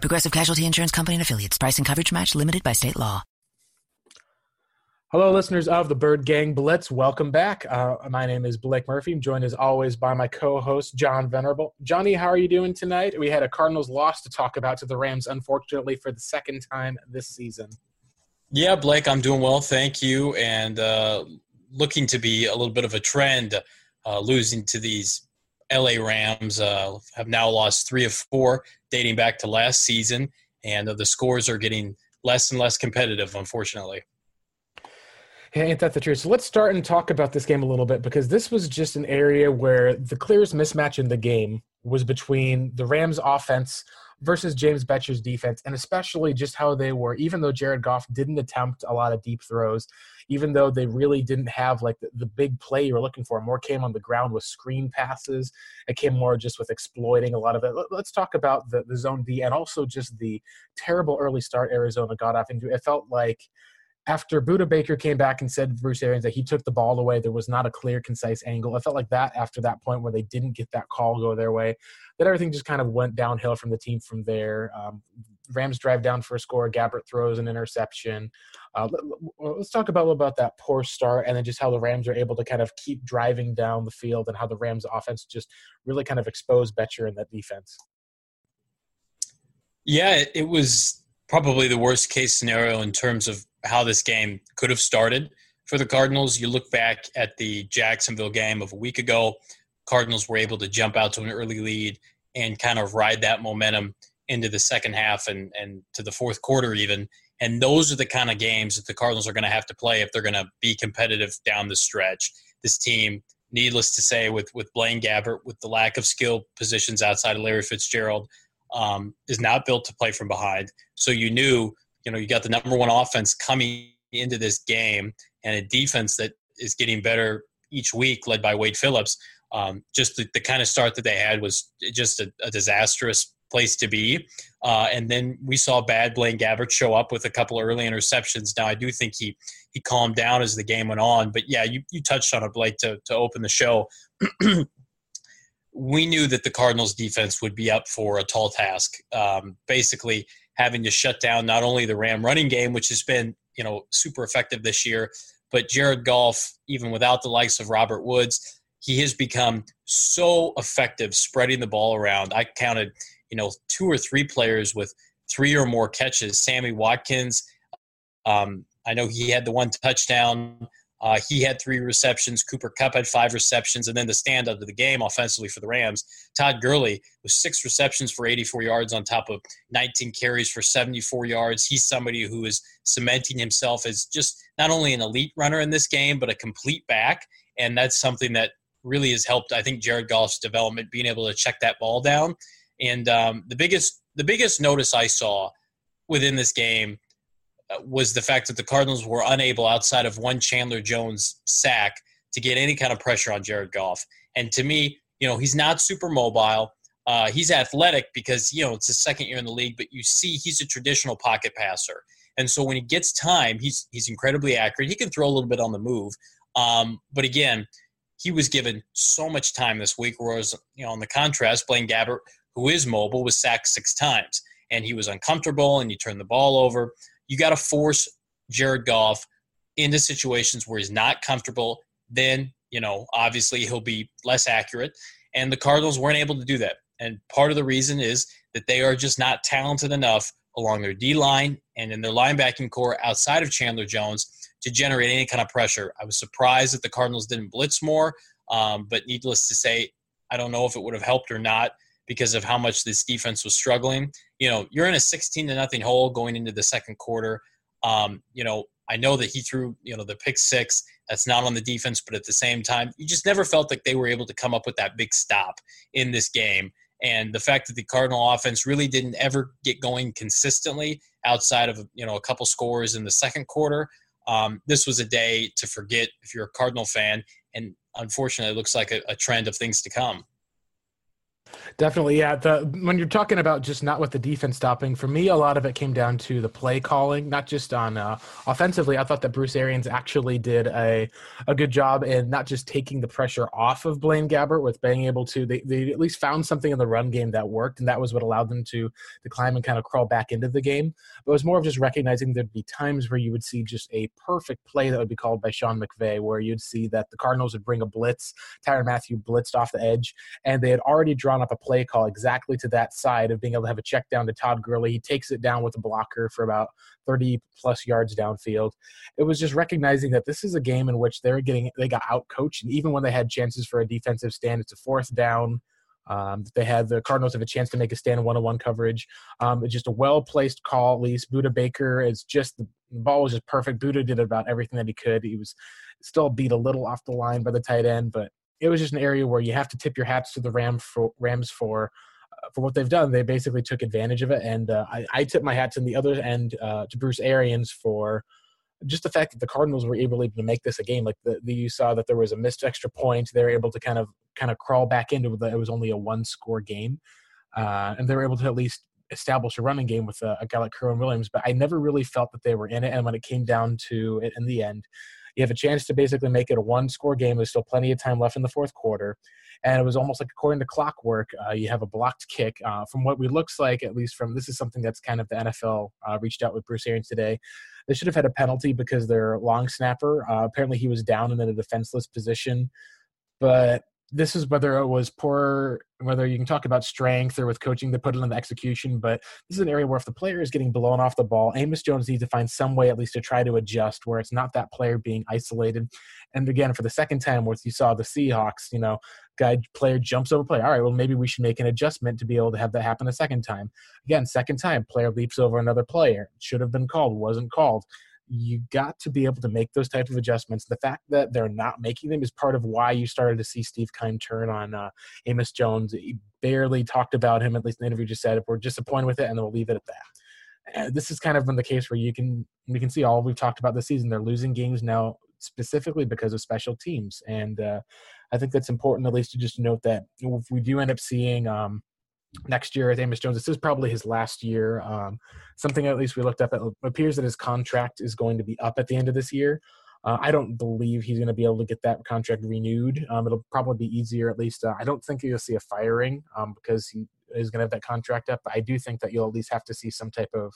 Progressive Casualty Insurance Company and Affiliates. Price and coverage match limited by state law. Hello, listeners of the Bird Gang Blitz. Welcome back. Uh, my name is Blake Murphy. I'm joined as always by my co-host John Venerable. Johnny, how are you doing tonight? We had a Cardinals loss to talk about to the Rams, unfortunately, for the second time this season. Yeah, Blake, I'm doing well, thank you, and uh, looking to be a little bit of a trend. Uh, losing to these LA Rams uh, have now lost three of four, dating back to last season, and the scores are getting less and less competitive, unfortunately. Hey, ain't that the truth? So let's start and talk about this game a little bit because this was just an area where the clearest mismatch in the game was between the Rams offense versus James Bettcher's defense, and especially just how they were, even though Jared Goff didn't attempt a lot of deep throws, even though they really didn't have like the, the big play you were looking for, more came on the ground with screen passes. It came more just with exploiting a lot of it. Let's talk about the, the zone D and also just the terrible early start Arizona got off into. It felt like after Budda Baker came back and said to Bruce Arians that he took the ball away, there was not a clear, concise angle. I felt like that after that point where they didn't get that call go their way, that everything just kind of went downhill from the team from there. Um, Rams drive down for a score. Gabbert throws an interception. Uh, let's talk about about that poor start and then just how the Rams are able to kind of keep driving down the field and how the Rams offense just really kind of exposed Bettcher in that defense. Yeah, it was probably the worst case scenario in terms of how this game could have started for the Cardinals. You look back at the Jacksonville game of a week ago, Cardinals were able to jump out to an early lead and kind of ride that momentum into the second half and, and to the fourth quarter even. And those are the kind of games that the Cardinals are going to have to play if they're going to be competitive down the stretch. This team, needless to say, with with Blaine Gabbert, with the lack of skill positions outside of Larry Fitzgerald, um, is not built to play from behind. So you knew you know you got the number one offense coming into this game and a defense that is getting better each week, led by Wade Phillips. Um, just the, the, kind of start that they had was just a, a disastrous place to be. Uh, and then we saw bad Blaine Gabbert show up with a couple early interceptions. Now I do think he he calmed down as the game went on. But yeah, you, you touched on it, Blake, to, to open the show. we knew that the Cardinals defense would be up for a tall task. Um, basically, having to shut down not only the Ram running game, which has been you know super effective this year, but Jared Goff, even without the likes of Robert Woods, he has become so effective spreading the ball around. I counted you know two or three players with three or more catches. Sammy Watkins, um, I know he had the one touchdown. Uh, he had three receptions. Cooper Kupp had five receptions, and then the standout of the game offensively for the Rams, Todd Gurley with six receptions for 84 yards on top of 19 carries for 74 yards. He's somebody who is cementing himself as just not only an elite runner in this game, but a complete back, and that's something that really has helped. I think Jared Goff's development, being able to check that ball down, and um, the biggest the biggest notice I saw within this game was the fact that the Cardinals were unable, outside of one Chandler Jones sack, to get any kind of pressure on Jared Goff. And to me, you know, he's not super mobile. Uh, he's athletic because you know it's his second year in the league, but you see he's a traditional pocket passer. And so when he gets time, he's he's incredibly accurate. He can throw a little bit on the move, um, but again, he was given so much time this week. Whereas you know, on the contrast, Blaine Gabbert, who is mobile, was sacked six times, and he was uncomfortable, and he turned the ball over you got to force Jared Goff into situations where he's not comfortable. Then, you know, obviously he'll be less accurate. And the Cardinals weren't able to do that. And part of the reason is that they are just not talented enough along their D line and in their linebacking core outside of Chandler Jones to generate any kind of pressure. I was surprised that the Cardinals didn't blitz more, um, but needless to say, I don't know if it would have helped or not because of how much this defense was struggling. You know, you're in a 16 to nothing hole going into the second quarter. Um, you know, I know that he threw, you know, the pick six. That's not on the defense, but at the same time, you just never felt like they were able to come up with that big stop in this game. And the fact that the Cardinal offense really didn't ever get going consistently outside of you know a couple scores in the second quarter, um, this was a day to forget if you're a Cardinal fan. And unfortunately, it looks like a, a trend of things to come. Definitely, yeah. The when you're talking about just not with the defense stopping, for me, a lot of it came down to the play calling, not just on uh, offensively. I thought that Bruce Arians actually did a a good job in not just taking the pressure off of Blaine Gabbert with being able to. They, they at least found something in the run game that worked, and that was what allowed them to to climb and kind of crawl back into the game. But it was more of just recognizing there'd be times where you would see just a perfect play that would be called by Sean McVay, where you'd see that the Cardinals would bring a blitz, Tyrann Mathieu blitzed off the edge, and they had already drawn up a play call exactly to that side of being able to have a check down to Todd Gurley. He takes it down with a blocker for about 30 plus yards downfield. It was just recognizing that this is a game in which they're getting they got out coached, and even when they had chances for a defensive stand, it's a fourth down. Um, they had the Cardinals have a chance to make a stand in one-on-one coverage. Um, it's just a well-placed call. At least Budda Baker is just the ball was just perfect. Budda did about everything that he could. He was still beat a little off the line by the tight end, but it was just an area where you have to tip your hats to the Ram for, Rams for uh, for what they've done. They basically took advantage of it, and uh, I, I tip my hat to the other end uh, to Bruce Arians for just the fact that the Cardinals were able to make this a game. Like the, the, you saw that there was a missed extra point. They were able to kind of kind of crawl back into it. It was only a one score game, uh, and they were able to at least establish a running game with a, a guy like Kerwynn Williams. But I never really felt that they were in it. And when it came down to it in the end, you have a chance to basically make it a one score game. There's still plenty of time left in the fourth quarter. And it was almost like according to clockwork, uh, you have a blocked kick. Uh, from what we looks like, at least from this is something that's kind of the NFL uh, reached out with Bruce Arians today. They should have had a penalty because their long snapper, uh, apparently he was down in a defenseless position. But this is whether it was poor, whether you can talk about strength or with coaching that put it in the execution, but this is an area where if the player is getting blown off the ball, Amos Jones needs to find some way at least to try to adjust where it's not that player being isolated. And again, for the second time, where you saw the Seahawks, you know, guy player jumps over player. All right, well maybe we should make an adjustment to be able to have that happen a second time. Again, second time, player leaps over another player. Should have been called, wasn't called you got to be able to make those type of adjustments. The fact that they're not making them is part of why you started to see Steve Keim turn on uh, Amos Jones. He barely talked about him, at least in the interview just said, we're disappointed with it, and we'll leave it at that. And this has kind of been the case where you can we can see all we've talked about this season. They're losing games now specifically because of special teams, and uh, I think that's important at least to just note that if we do end up seeing um, next year with Amos Jones. This is probably his last year. Um, something at least we looked up. It appears that his contract is going to be up at the end of this year. Uh, I don't believe he's going to be able to get that contract renewed. Um, it'll probably be easier, at least. Uh, I don't think you'll see a firing um, because he is going to have that contract up. But I do think that you'll at least have to see some type of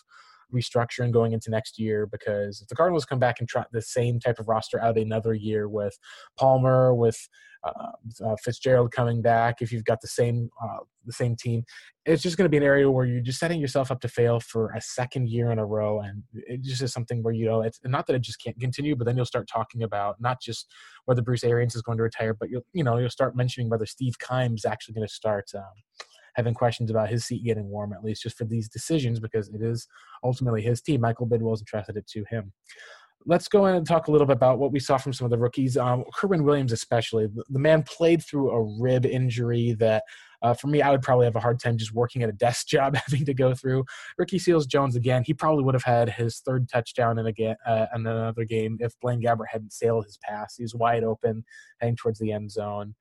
restructuring going into next year because if the Cardinals come back and try the same type of roster out another year with Palmer, with uh, uh, Fitzgerald coming back, if you've got the same uh, the same team, it's just going to be an area where you're just setting yourself up to fail for a second year in a row, and it just is something where you know it's not that it just can't continue, but then you'll start talking about not just whether Bruce Arians is going to retire, but you'll you know you'll start mentioning whether Steve Keim is actually going to start. Um, having questions about his seat getting warm, at least just for these decisions, because it is ultimately his team. Michael Bidwill's entrusted it to him let's go in and talk a little bit about what we saw from some of the rookies. Um, Kerwynn Williams, especially, the man played through a rib injury that, uh, for me, I would probably have a hard time just working at a desk job having to go through. Ricky Seals Jones again, he probably would have had his third touchdown in again uh, in another game if Blaine Gabbert hadn't sailed his pass. He was wide open, heading towards the end zone.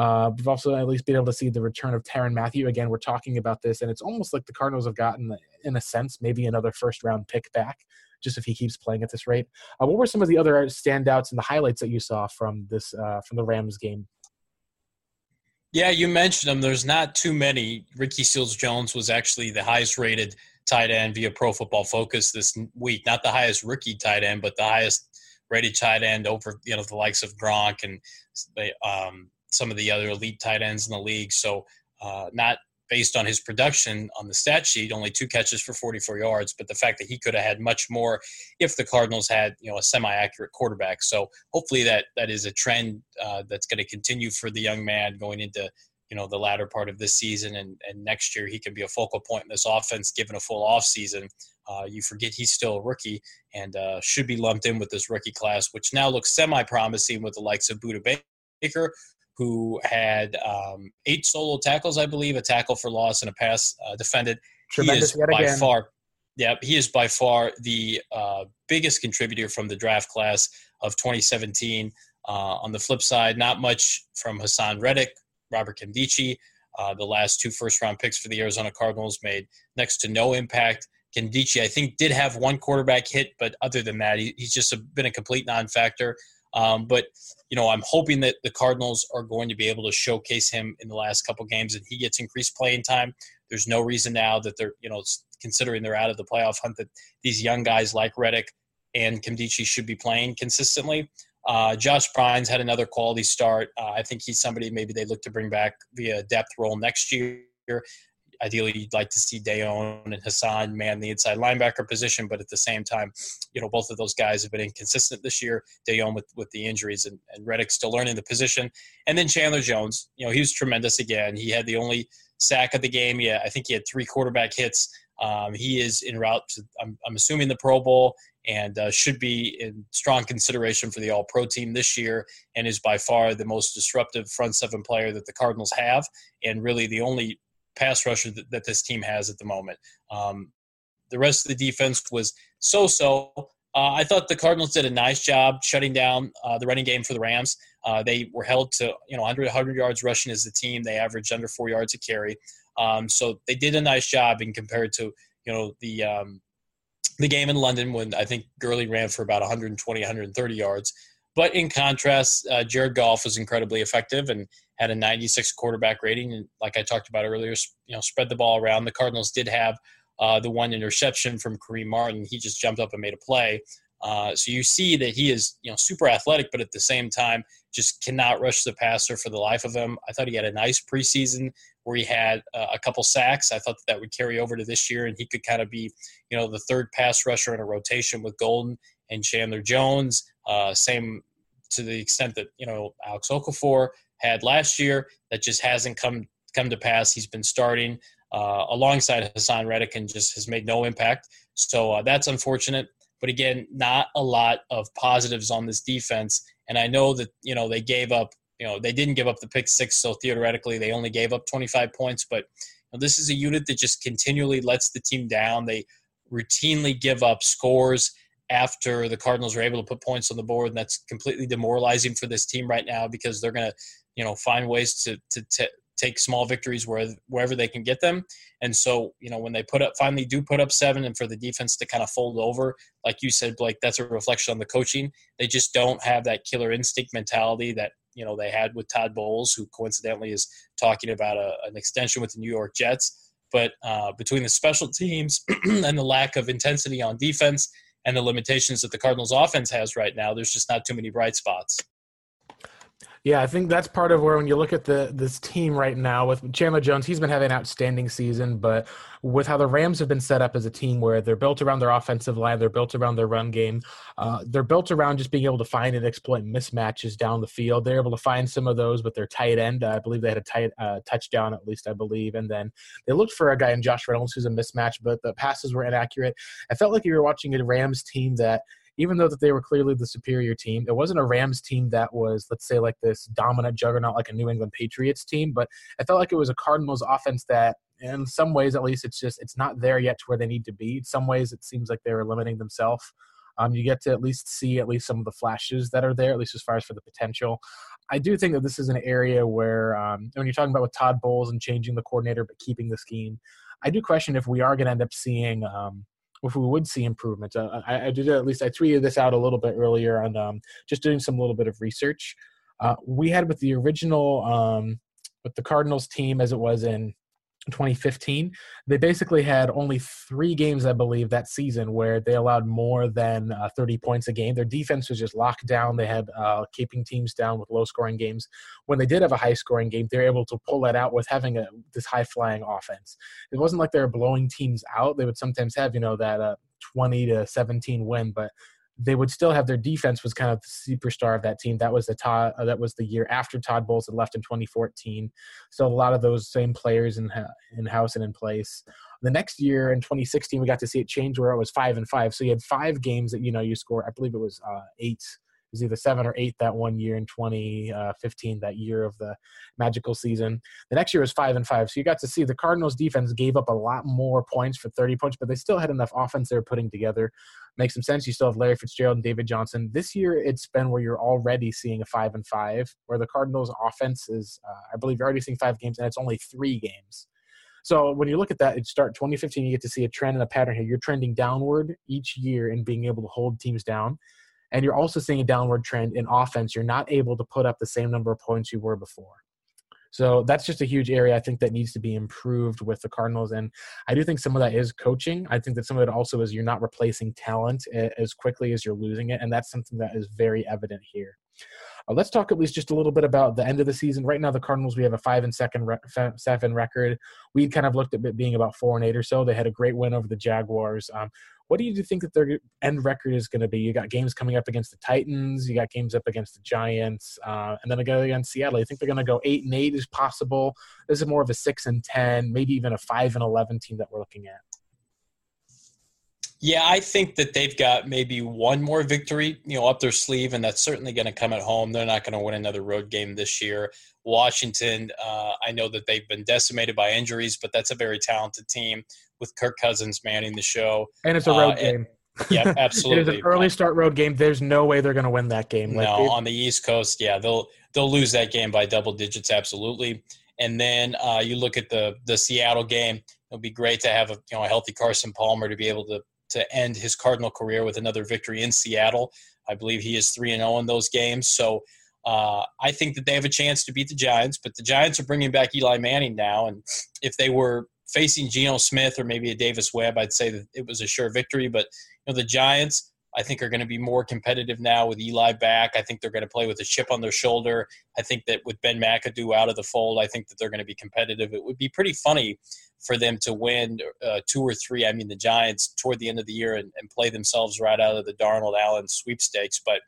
Uh, we've also at least been able to see the return of Tyrann Mathieu. Again, we're talking about this, and it's almost like the Cardinals have gotten, in a sense, maybe another first round pick back just if he keeps playing at this rate. Uh, what were some of the other standouts and the highlights that you saw from this uh, from the Rams game? Yeah, you mentioned them. There's not too many. Ricky Seals Jones was actually the highest rated tight end via Pro Football Focus this week. Not the highest rookie tight end, but the highest rated tight end over you know the likes of Gronk and um, some of the other elite tight ends in the league. So uh, not based on his production on the stat sheet, only two catches for 44 yards. But the fact that he could have had much more if the Cardinals had, you know, a semi-accurate quarterback. So hopefully that that is a trend uh, that's going to continue for the young man going into, you know, the latter part of this season and, and next year he can be a focal point in this offense given a full offseason. Uh, you forget he's still a rookie and uh, should be lumped in with this rookie class, which now looks semi-promising with the likes of Budda Baker, who had um, eight solo tackles, I believe, a tackle for loss and a pass uh, defended. Tremendous he is by again. far, yeah, he is by far the uh, biggest contributor from the draft class of 2017. Uh, on the flip side, not much from Haason Reddick, Robert Nkemdiche. Uh, the last two first round picks for the Arizona Cardinals made next to no impact. Nkemdiche, I think, did have one quarterback hit, but other than that, he, he's just a, been a complete non factor. Um, but you know, I'm hoping that the Cardinals are going to be able to showcase him in the last couple games, and he gets increased playing time. There's no reason now that they're you know considering they're out of the playoff hunt that these young guys like Reddick and Nkemdiche should be playing consistently. Uh, Josh Bynes had another quality start. Uh, I think he's somebody maybe they look to bring back via depth role next year. Ideally, you'd like to see Deone and Haason man the inside linebacker position, but at the same time, you know, both of those guys have been inconsistent this year. Deone with, with the injuries and, and Reddick still learning the position. And then Chandler Jones, you know, he was tremendous again. He had the only sack of the game. Yeah, I think he had three quarterback hits. Um, he is in route to, I'm, I'm assuming, the Pro Bowl and uh, should be in strong consideration for the All Pro team this year, and is by far the most disruptive front seven player that the Cardinals have, and really the only pass rusher that, that this team has at the moment. Um, the rest of the defense was so so. Uh, I thought the Cardinals did a nice job shutting down uh, the running game for the Rams. Uh, they were held to you know 100 100 yards rushing as a team. They averaged under four yards a carry. Um, so they did a nice job in compared to you know the um, the game in London when I think Gurley ran for about 120 130 yards. But in contrast, uh, Jared Goff was incredibly effective and had a 96 quarterback rating. And like I talked about earlier, you know, spread the ball around. The Cardinals did have uh, the one interception from Kareem Martin. He just jumped up and made a play. Uh, so you see that he is, you know, super athletic, but at the same time, just cannot rush the passer for the life of him. I thought he had a nice preseason where he had uh, a couple sacks. I thought that, that would carry over to this year, and he could kind of be, you know, the third pass rusher in a rotation with Golden and Chandler Jones. Uh, same to the extent that you know Alex Okafor had last year. That just hasn't come come to pass. He's been starting uh, alongside Haason Reddick and just has made no impact. So uh, that's unfortunate. But again, not a lot of positives on this defense. And I know that you know they gave up. You know they didn't give up the pick six, so theoretically they only gave up 25 points. But you know, this is a unit that just continually lets the team down. They routinely give up scores after the Cardinals are able to put points on the board, and that's completely demoralizing for this team right now because they're going to, you know, find ways to to, to take small victories where, wherever they can get them. And so, you know, when they put up finally do put up seven, and for the defense to kind of fold over, like you said, Blake, that's a reflection on the coaching. They just don't have that killer instinct mentality that you know they had with Todd Bowles, who coincidentally is talking about a, an extension with the New York Jets. But uh, between the special teams and the lack of intensity on defense and the limitations that the Cardinals offense has right now, there's just not too many bright spots. Yeah, I think that's part of where when you look at the this team right now with Chandler Jones, he's been having an outstanding season, but with how the Rams have been set up as a team where they're built around their offensive line, they're built around their run game, uh, they're built around just being able to find and exploit mismatches down the field. They're able to find some of those with their tight end. I believe they had a tight uh, touchdown at least, I believe, and then they looked for a guy in Josh Reynolds who's a mismatch, but the passes were inaccurate. I felt like you were watching a Rams team that even though that they were clearly the superior team, it wasn't a Rams team that was, let's say, like this dominant juggernaut like a New England Patriots team, but I felt like it was a Cardinals offense that in some ways at least it's just it's not there yet to where they need to be. In some ways it seems like they're limiting themselves. Um, you get to at least see at least some of the flashes that are there, at least as far as for the potential. I do think that this is an area where um, when you're talking about with Todd Bowles and changing the coordinator but keeping the scheme, I do question if we are going to end up seeing um, if we would see improvements. Uh, I, I, did at least I tweeted this out a little bit earlier on um, just doing some little bit of research. Uh, we had with the original um, with the Cardinals team as it was in 2015, they basically had only three games, I believe, that season where they allowed more than uh, 30 points a game. Their defense was just locked down. They had uh, keeping teams down with low scoring games. When they did have a high scoring game, they were able to pull that out with having a, this high flying offense. It wasn't like they were blowing teams out. They would sometimes have, you know, that uh, 20 to 17 win, but they would still have their defense was kind of the superstar of that team. That was the Todd, uh, that was the year after Todd Bowles had left in 2014. So a lot of those same players in in house and in place. The next year in 2016, we got to see it change where it was five and five. So you had five games that you know you score. I believe it was uh, eight was either seven or eight that one year in 2015, uh, that year of the magical season. The next year was five and five. So you got to see the Cardinals defense gave up a lot more points for 30 points, but they still had enough offense they were putting together. Makes some sense. You still have Larry Fitzgerald and David Johnson. This year it's been where you're already seeing a five and five, where the Cardinals offense is, uh, I believe you're already seeing five games and it's only three games. So when you look at that, it start 2015, you get to see a trend and a pattern here. You're trending downward each year in being able to hold teams down. And you're also seeing a downward trend in offense. You're not able to put up the same number of points you were before. So that's just a huge area I think that needs to be improved with the Cardinals. And I do think some of that is coaching. I think that some of it also is you're not replacing talent eh, as quickly as you're losing it. And that's something that is very evident here. Uh, let's talk at least just a little bit about the end of the season. Right now, the Cardinals we have a five and second re- seven record. We kind of looked at being about four and eight or so. They had a great win over the Jaguars. Um, what do you think that their end record is going to be? You got games coming up against the Titans. You got games up against the Giants, uh, and then again against Seattle. You think they're going to go eight and eight is possible? This is more of a six and ten, maybe even a five and eleven team that we're looking at. Yeah, I think that they've got maybe one more victory, you know, up their sleeve, and that's certainly going to come at home. They're not going to win another road game this year. Washington, uh, I know that they've been decimated by injuries, but that's a very talented team with Kirk Cousins manning the show. And it's a road uh, game. yeah, absolutely. it is an early start road game. There's no way they're going to win that game. Like, no, on the East Coast, yeah, they'll they'll lose that game by double digits, absolutely. And then uh, you look at the the Seattle game. It'll be great to have a you know a healthy Carson Palmer to be able to to end his Cardinal career with another victory in Seattle. I believe he is 3 and 0 in those games. So uh, I think that they have a chance to beat the Giants, but the Giants are bringing back Eli Manning now. And if they were facing Geno Smith or maybe a Davis Webb, I'd say that it was a sure victory. But you know, the Giants, I think, are going to be more competitive now with Eli back. I think they're going to play with a chip on their shoulder. I think that with Ben McAdoo out of the fold, I think that they're going to be competitive. It would be pretty funny for them to win uh, two or three. I mean, the Giants toward the end of the year and, and play themselves right out of the Darnold Allen sweepstakes. But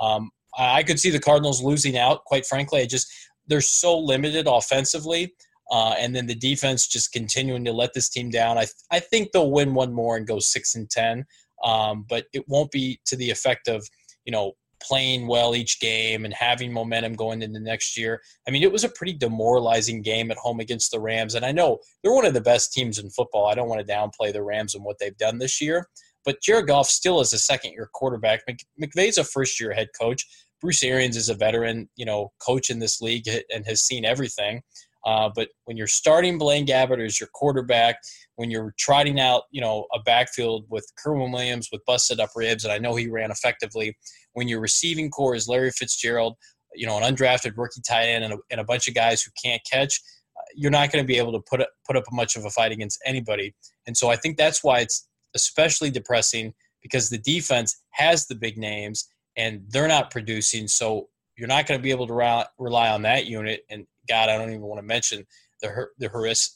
um, I could see the Cardinals losing out. Quite frankly, I just they're so limited offensively. Uh, and then the defense just continuing to let this team down. I, I think they'll win one more and go six and ten, um, but it won't be to the effect of you know playing well each game and having momentum going into next year. I mean, it was a pretty demoralizing game at home against the Rams. And I know they're one of the best teams in football. I don't want to downplay the Rams and what they've done this year. But Jared Goff still is a second year quarterback. McVay's a first year head coach. Bruce Arians is a veteran, you know, coach in this league and has seen everything. Uh, but when you're starting Blaine Gabbert as your quarterback, when you're trotting out, you know, a backfield with Kerwynn Williams with busted up ribs, and I know he ran effectively, when your receiving core is Larry Fitzgerald, you know, an undrafted rookie tight end, and a, and a bunch of guys who can't catch, uh, you're not going to be able to put up, put up much of a fight against anybody. And so I think that's why it's especially depressing because the defense has the big names and they're not producing. So you're not going to be able to rely on that unit. And God, I don't even want to mention the the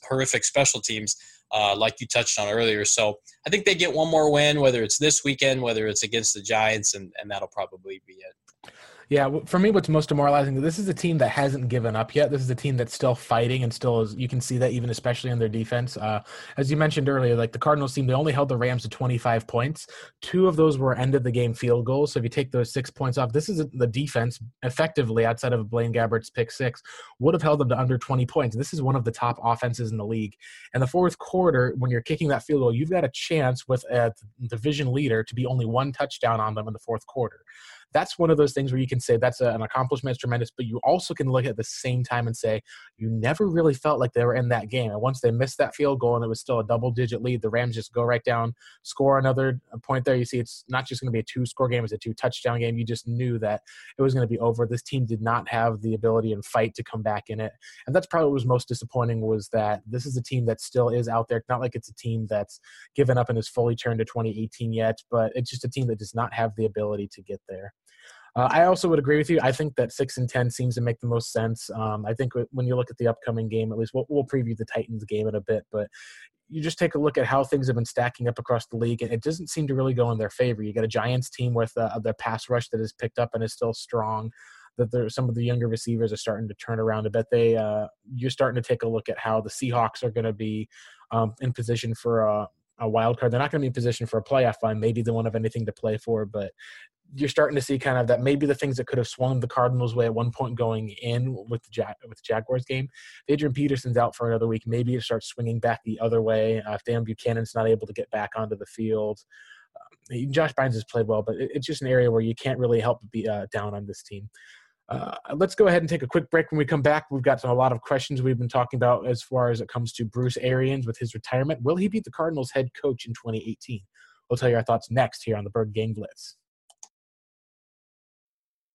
horrific special teams uh, like you touched on earlier. So I think they get one more win, whether it's this weekend, whether it's against the Giants, and, and that'll probably be it. Yeah, for me, what's most demoralizing, this is a team that hasn't given up yet. This is a team that's still fighting and still is, you can see that even especially in their defense. Uh, as you mentioned earlier, like the Cardinals team, they only held the Rams to 25 points. Two of those were end of the game field goals. So if you take those six points off, this is the defense effectively outside of Blaine Gabbert's pick six would have held them to under 20 points. This is one of the top offenses in the league. And the fourth quarter, when you're kicking that field goal, you've got a chance with a division leader to be only one touchdown on them in the fourth quarter that's one of those things where you can say that's a, an accomplishment, it's tremendous, but you also can look at the same time and say you never really felt like they were in that game. And once they missed that field goal and it was still a double digit lead, the Rams just go right down, score another uh, point there. You see, it's not just going to be a two score game, it's a two touchdown game. You just knew that it was going to be over. This team did not have the ability and fight to come back in it. And that's probably what was most disappointing was that this is a team that still is out there. Not like it's a team that's given up and is fully turned to 2018 yet, but it's just a team that does not have the ability to get there. Uh, I also would agree with you. I think that six and ten seems to make the most sense. Um, I think when you look at the upcoming game, at least we'll, we'll preview the Titans game in a bit, but you just take a look at how things have been stacking up across the league, and it doesn't seem to really go in their favor. You got a Giants team with uh, their pass rush that is picked up and is still strong. That some of the younger receivers are starting to turn around a bit. They uh, you're starting to take a look at how the Seahawks are going to be um, in position for a, a wild card. They're not going to be in position for a playoff line. Maybe they won't have anything to play for, but you're starting to see kind of that maybe the things that could have swung the Cardinals' way at one point going in with the with the Jaguars game. If Adrian Peterson's out for another week, maybe it starts swinging back the other way. Uh, if Dan Bucannon's not able to get back onto the field, um, Josh Bynes has played well, but it, it's just an area where you can't really help but be uh, down on this team. Uh, let's go ahead and take a quick break. When we come back, we've got a lot of questions we've been talking about as far as it comes to Bruce Arians with his retirement. Will he be the Cardinals head coach in 2018? We'll tell you our thoughts next here on the Bird Gang Blitz.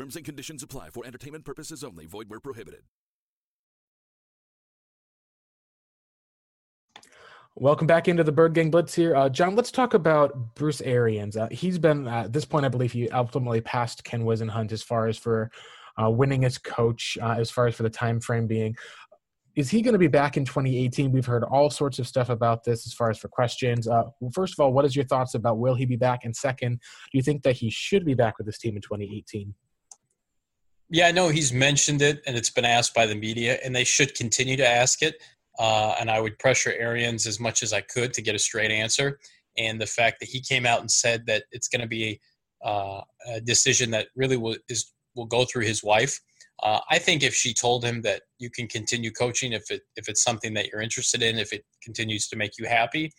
Terms and conditions apply for entertainment purposes only. Void where prohibited. Welcome back into the Bird Gang Blitz here. Uh, John, let's talk about Bruce Arians. Uh, he's been, uh, at this point, I believe he ultimately passed Ken Whisenhunt as far as for uh, winning as coach, uh, as far as for the time frame being. Is he going to be back in 2018? We've heard all sorts of stuff about this as far as for questions. Uh, first of all, what is your thoughts about will he be back? And second, do you think that he should be back with this team in 2018? Yeah, I know he's mentioned it, and it's been asked by the media, and they should continue to ask it. Uh, and I would pressure Arians as much as I could to get a straight answer. And the fact that he came out and said that it's going to be uh, a decision that really will is will go through his wife. Uh, I think if she told him that you can continue coaching if it if it's something that you're interested in, if it continues to make you happy,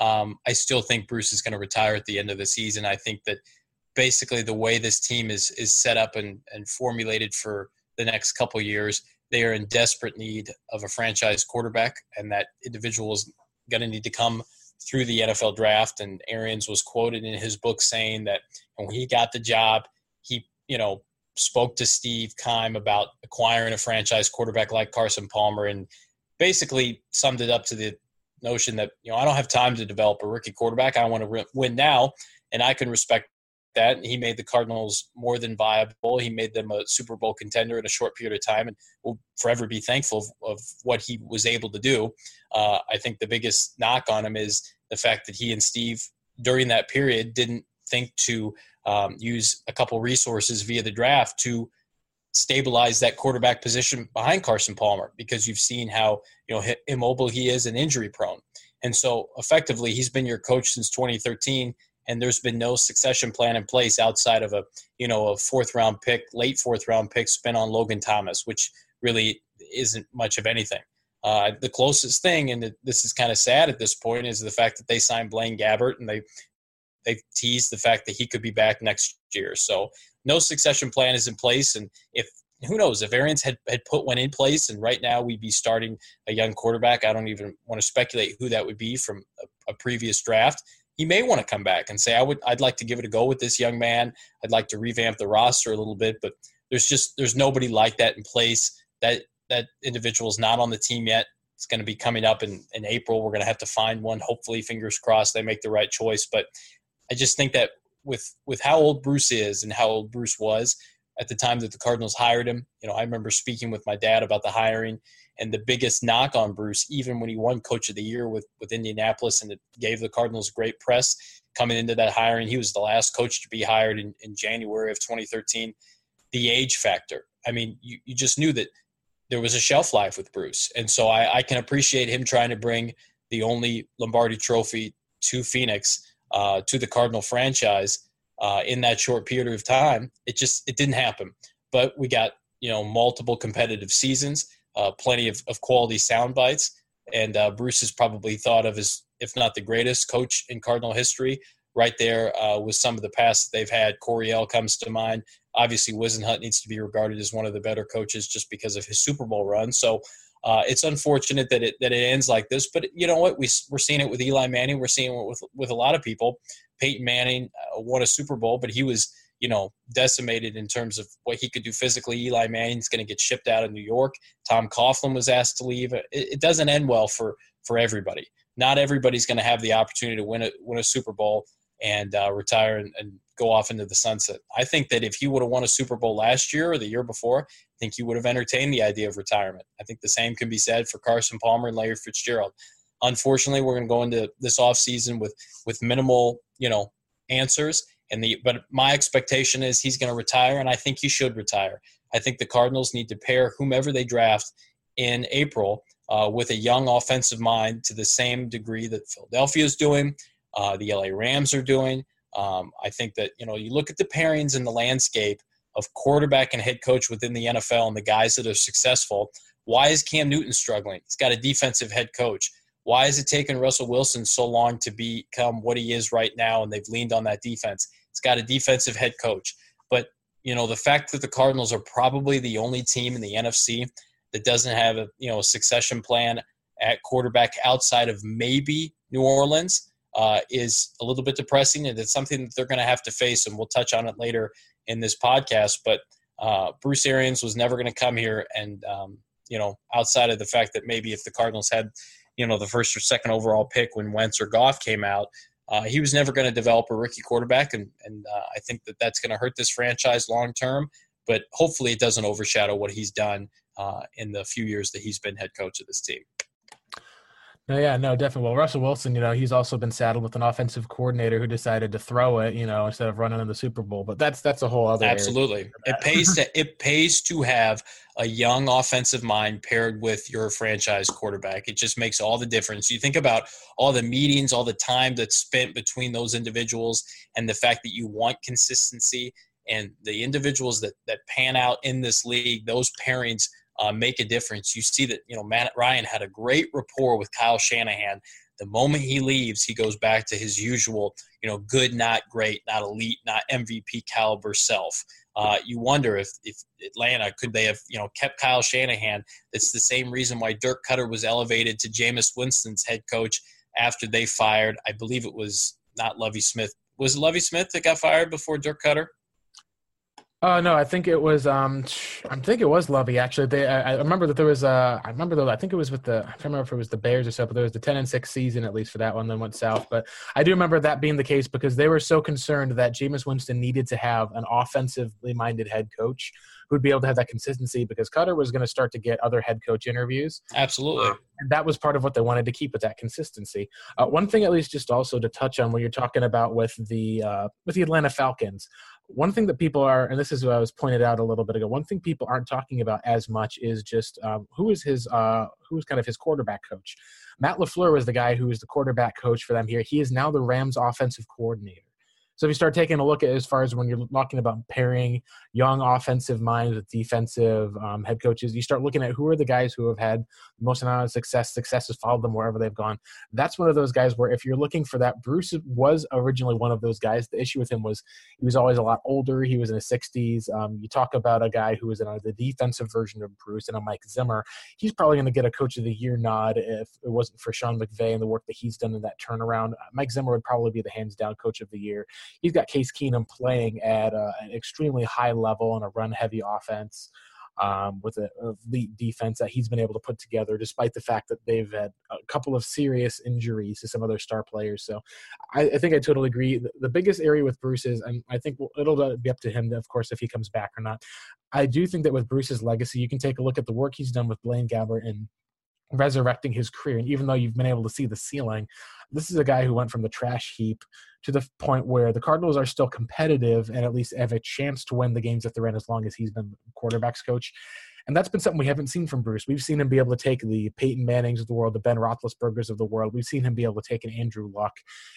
um, I still think Bruce is going to retire at the end of the season. I think that basically the way this team is is set up and, and formulated for the next couple years, they are in desperate need of a franchise quarterback, and that individual is going to need to come through the NFL draft. And Arians was quoted in his book saying that when he got the job, he you know spoke to Steve Keim about acquiring a franchise quarterback like Carson Palmer, and basically summed it up to the notion that you know I don't have time to develop a rookie quarterback. I want to win now, and I can respect that. He made the Cardinals more than viable. He made them a Super Bowl contender in a short period of time, and will forever be thankful of, of what he was able to do. Uh, I think the biggest knock on him is the fact that he and Steve, during that period, didn't think to um, use a couple resources via the draft to stabilize that quarterback position behind Carson Palmer because you've seen how you know immobile he is and injury prone. And so effectively he's been your coach since 2013 and there's been no succession plan in place outside of a you know a fourth round pick, late fourth round pick spent on Logan Thomas, which really isn't much of anything. Uh, the closest thing, and this is kind of sad at this point, is the fact that they signed Blaine Gabbert and they they teased the fact that he could be back next year. So no succession plan is in place, and if who knows if Arians had, had put one in place and right now we'd be starting a young quarterback. I don't even want to speculate who that would be from a, a previous draft he may want to come back and say, I would, I'd like to give it a go with this young man. I'd like to revamp the roster a little bit, but there's just, there's nobody like that in place. That, that individual is not on the team yet. It's going to be coming up in, in April. We're going to have to find one. Hopefully, fingers crossed, they make the right choice. But I just think that with with how old Bruce is and how old Bruce was at the time that the Cardinals hired him, you know, I remember speaking with my dad about the hiring, and the biggest knock on Bruce, even when he won Coach of the Year with with Indianapolis and it gave the Cardinals great press coming into that hiring, he was the last coach to be hired in, in January of 2013. The age factor. I mean, you, you just knew that there was a shelf life with Bruce, and so I, I can appreciate him trying to bring the only Lombardi Trophy to Phoenix uh, to the Cardinal franchise uh, in that short period of time. It just it didn't happen. But we got you know multiple competitive seasons uh, plenty of, of quality sound bites. And uh, Bruce is probably thought of as, if not the greatest coach in Cardinal history, right there uh, with some of the past they've had. Coryell comes to mind. Obviously, Whisenhunt needs to be regarded as one of the better coaches just because of his Super Bowl run. So uh, it's unfortunate that it that it ends like this. But you know what? We we're seeing it with Eli Manning. We're seeing it with with a lot of people. Peyton Manning uh, won a Super Bowl, but he was you know decimated in terms of what he could do physically. Eli Manning's going to get shipped out of New York. Tom Coughlin was asked to leave. It, it doesn't end well for for everybody. Not everybody's going to have the opportunity to win a win a Super Bowl and uh, retire and, and, go off into the sunset. I think that if he would have won a Super Bowl last year or the year before, I think he would have entertained the idea of retirement. I think the same can be said for Carson Palmer and Larry Fitzgerald. Unfortunately, we're going to go into this offseason with with minimal, you know, answers. And the but my expectation is he's going to retire, and I think he should retire. I think the Cardinals need to pair whomever they draft in April uh, with a young offensive mind to the same degree that Philadelphia is doing, uh, the LA Rams are doing. Um, I think that you know you look at the pairings in the landscape of quarterback and head coach within the NFL and the guys that are successful. Why is Cam Newton struggling? He's got a defensive head coach. Why has it taken Russell Wilson so long to become what he is right now? And they've leaned on that defense. It's got a defensive head coach. But you know the fact that the Cardinals are probably the only team in the NFC that doesn't have a you know succession plan at quarterback outside of maybe New Orleans uh, is a little bit depressing, and it's something that they're going to have to face. And we'll touch on it later in this podcast. But uh, Bruce Arians was never going to come here, and um, you know, outside of the fact that maybe if the Cardinals had, you know, the first or second overall pick when Wentz or Goff came out, uh, he was never going to develop a rookie quarterback, and and uh, I think that that's going to hurt this franchise long term. But hopefully, it doesn't overshadow what he's done uh, in the few years that he's been head coach of this team. No, yeah, no, definitely. Well, Russell Wilson, you know, he's also been saddled with an offensive coordinator who decided to throw it, you know, instead of running in the Super Bowl. But that's that's a whole other. Absolutely, it pays to it pays to have a young offensive mind paired with your franchise quarterback. It just makes all the difference. You think about all the meetings, all the time that's spent between those individuals, and the fact that you want consistency and the individuals that that pan out in this league. Those pairings uh, make a difference. You see that you know Matt Ryan had a great rapport with Kyle Shanahan. The moment he leaves, he goes back to his usual, you know, good, not great, not elite, not MVP caliber self. Uh, you wonder if, if Atlanta could they have you know kept Kyle Shanahan. It's the same reason why Dirk Koetter was elevated to Jameis Winston's head coach after they fired. I believe it was not Lovie Smith. Was Lovie Smith that got fired before Dirk Koetter? Oh no, I think it was. Um, I think it was Lovie Actually, they. I, I remember that there was. Uh, I remember though. I think it was with the. I can't remember if it was the Bears or so, but there was the ten and six season at least for that one. Then went south. But I do remember that being the case because they were so concerned that Jameis Winston needed to have an offensively minded head coach who'd be able to have that consistency because Koetter was going to start to get other head coach interviews. Absolutely. Uh, and that was part of what they wanted to keep with that consistency. Uh, one thing, at least, just also to touch on when you're talking about with the uh, with the Atlanta Falcons, one thing that people are, and this is what I was pointed out a little bit ago. One thing people aren't talking about as much is just um, who is his uh, who is kind of his quarterback coach. Matt LaFleur was the guy who was the quarterback coach for them here. He is now the Rams offensive coordinator. So if you start taking a look at as far as when you're talking about pairing young offensive minds with defensive um, head coaches, you start looking at who are the guys who have had the most amount of success. Success has followed them wherever they've gone. That's one of those guys where if you're looking for that, Bruce was originally one of those guys. The issue with him was he was always a lot older. He was in his 60s. Um, you talk about a guy who was in the defensive version of Bruce and a Mike Zimmer. He's probably going to get a Coach of the Year nod if it wasn't for Sean McVay and the work that he's done in that turnaround. Mike Zimmer would probably be the hands down Coach of the Year he's got Case Keenum playing at uh, an extremely high level on a run heavy offense. Um, with an elite defense that he's been able to put together, despite the fact that they've had a couple of serious injuries to some other star players. So I, I think I totally agree. The, the, biggest area with Bruce is, and I think it'll be up to him, of course, if he comes back or not. I do think that with Bruce's legacy, you can take a look at the work he's done with Blaine Gabbert and resurrecting his career. And even though you've been able to see the ceiling, this is a guy who went from the trash heap to the point where the Cardinals are still competitive and at least have a chance to win the games that they're in as long as he's been quarterbacks coach. And that's been something we haven't seen from Bruce. We've seen him be able to take the Peyton Mannings of the world, the Ben Roethlisbergers of the world. We've seen him be able to take an Andrew Luck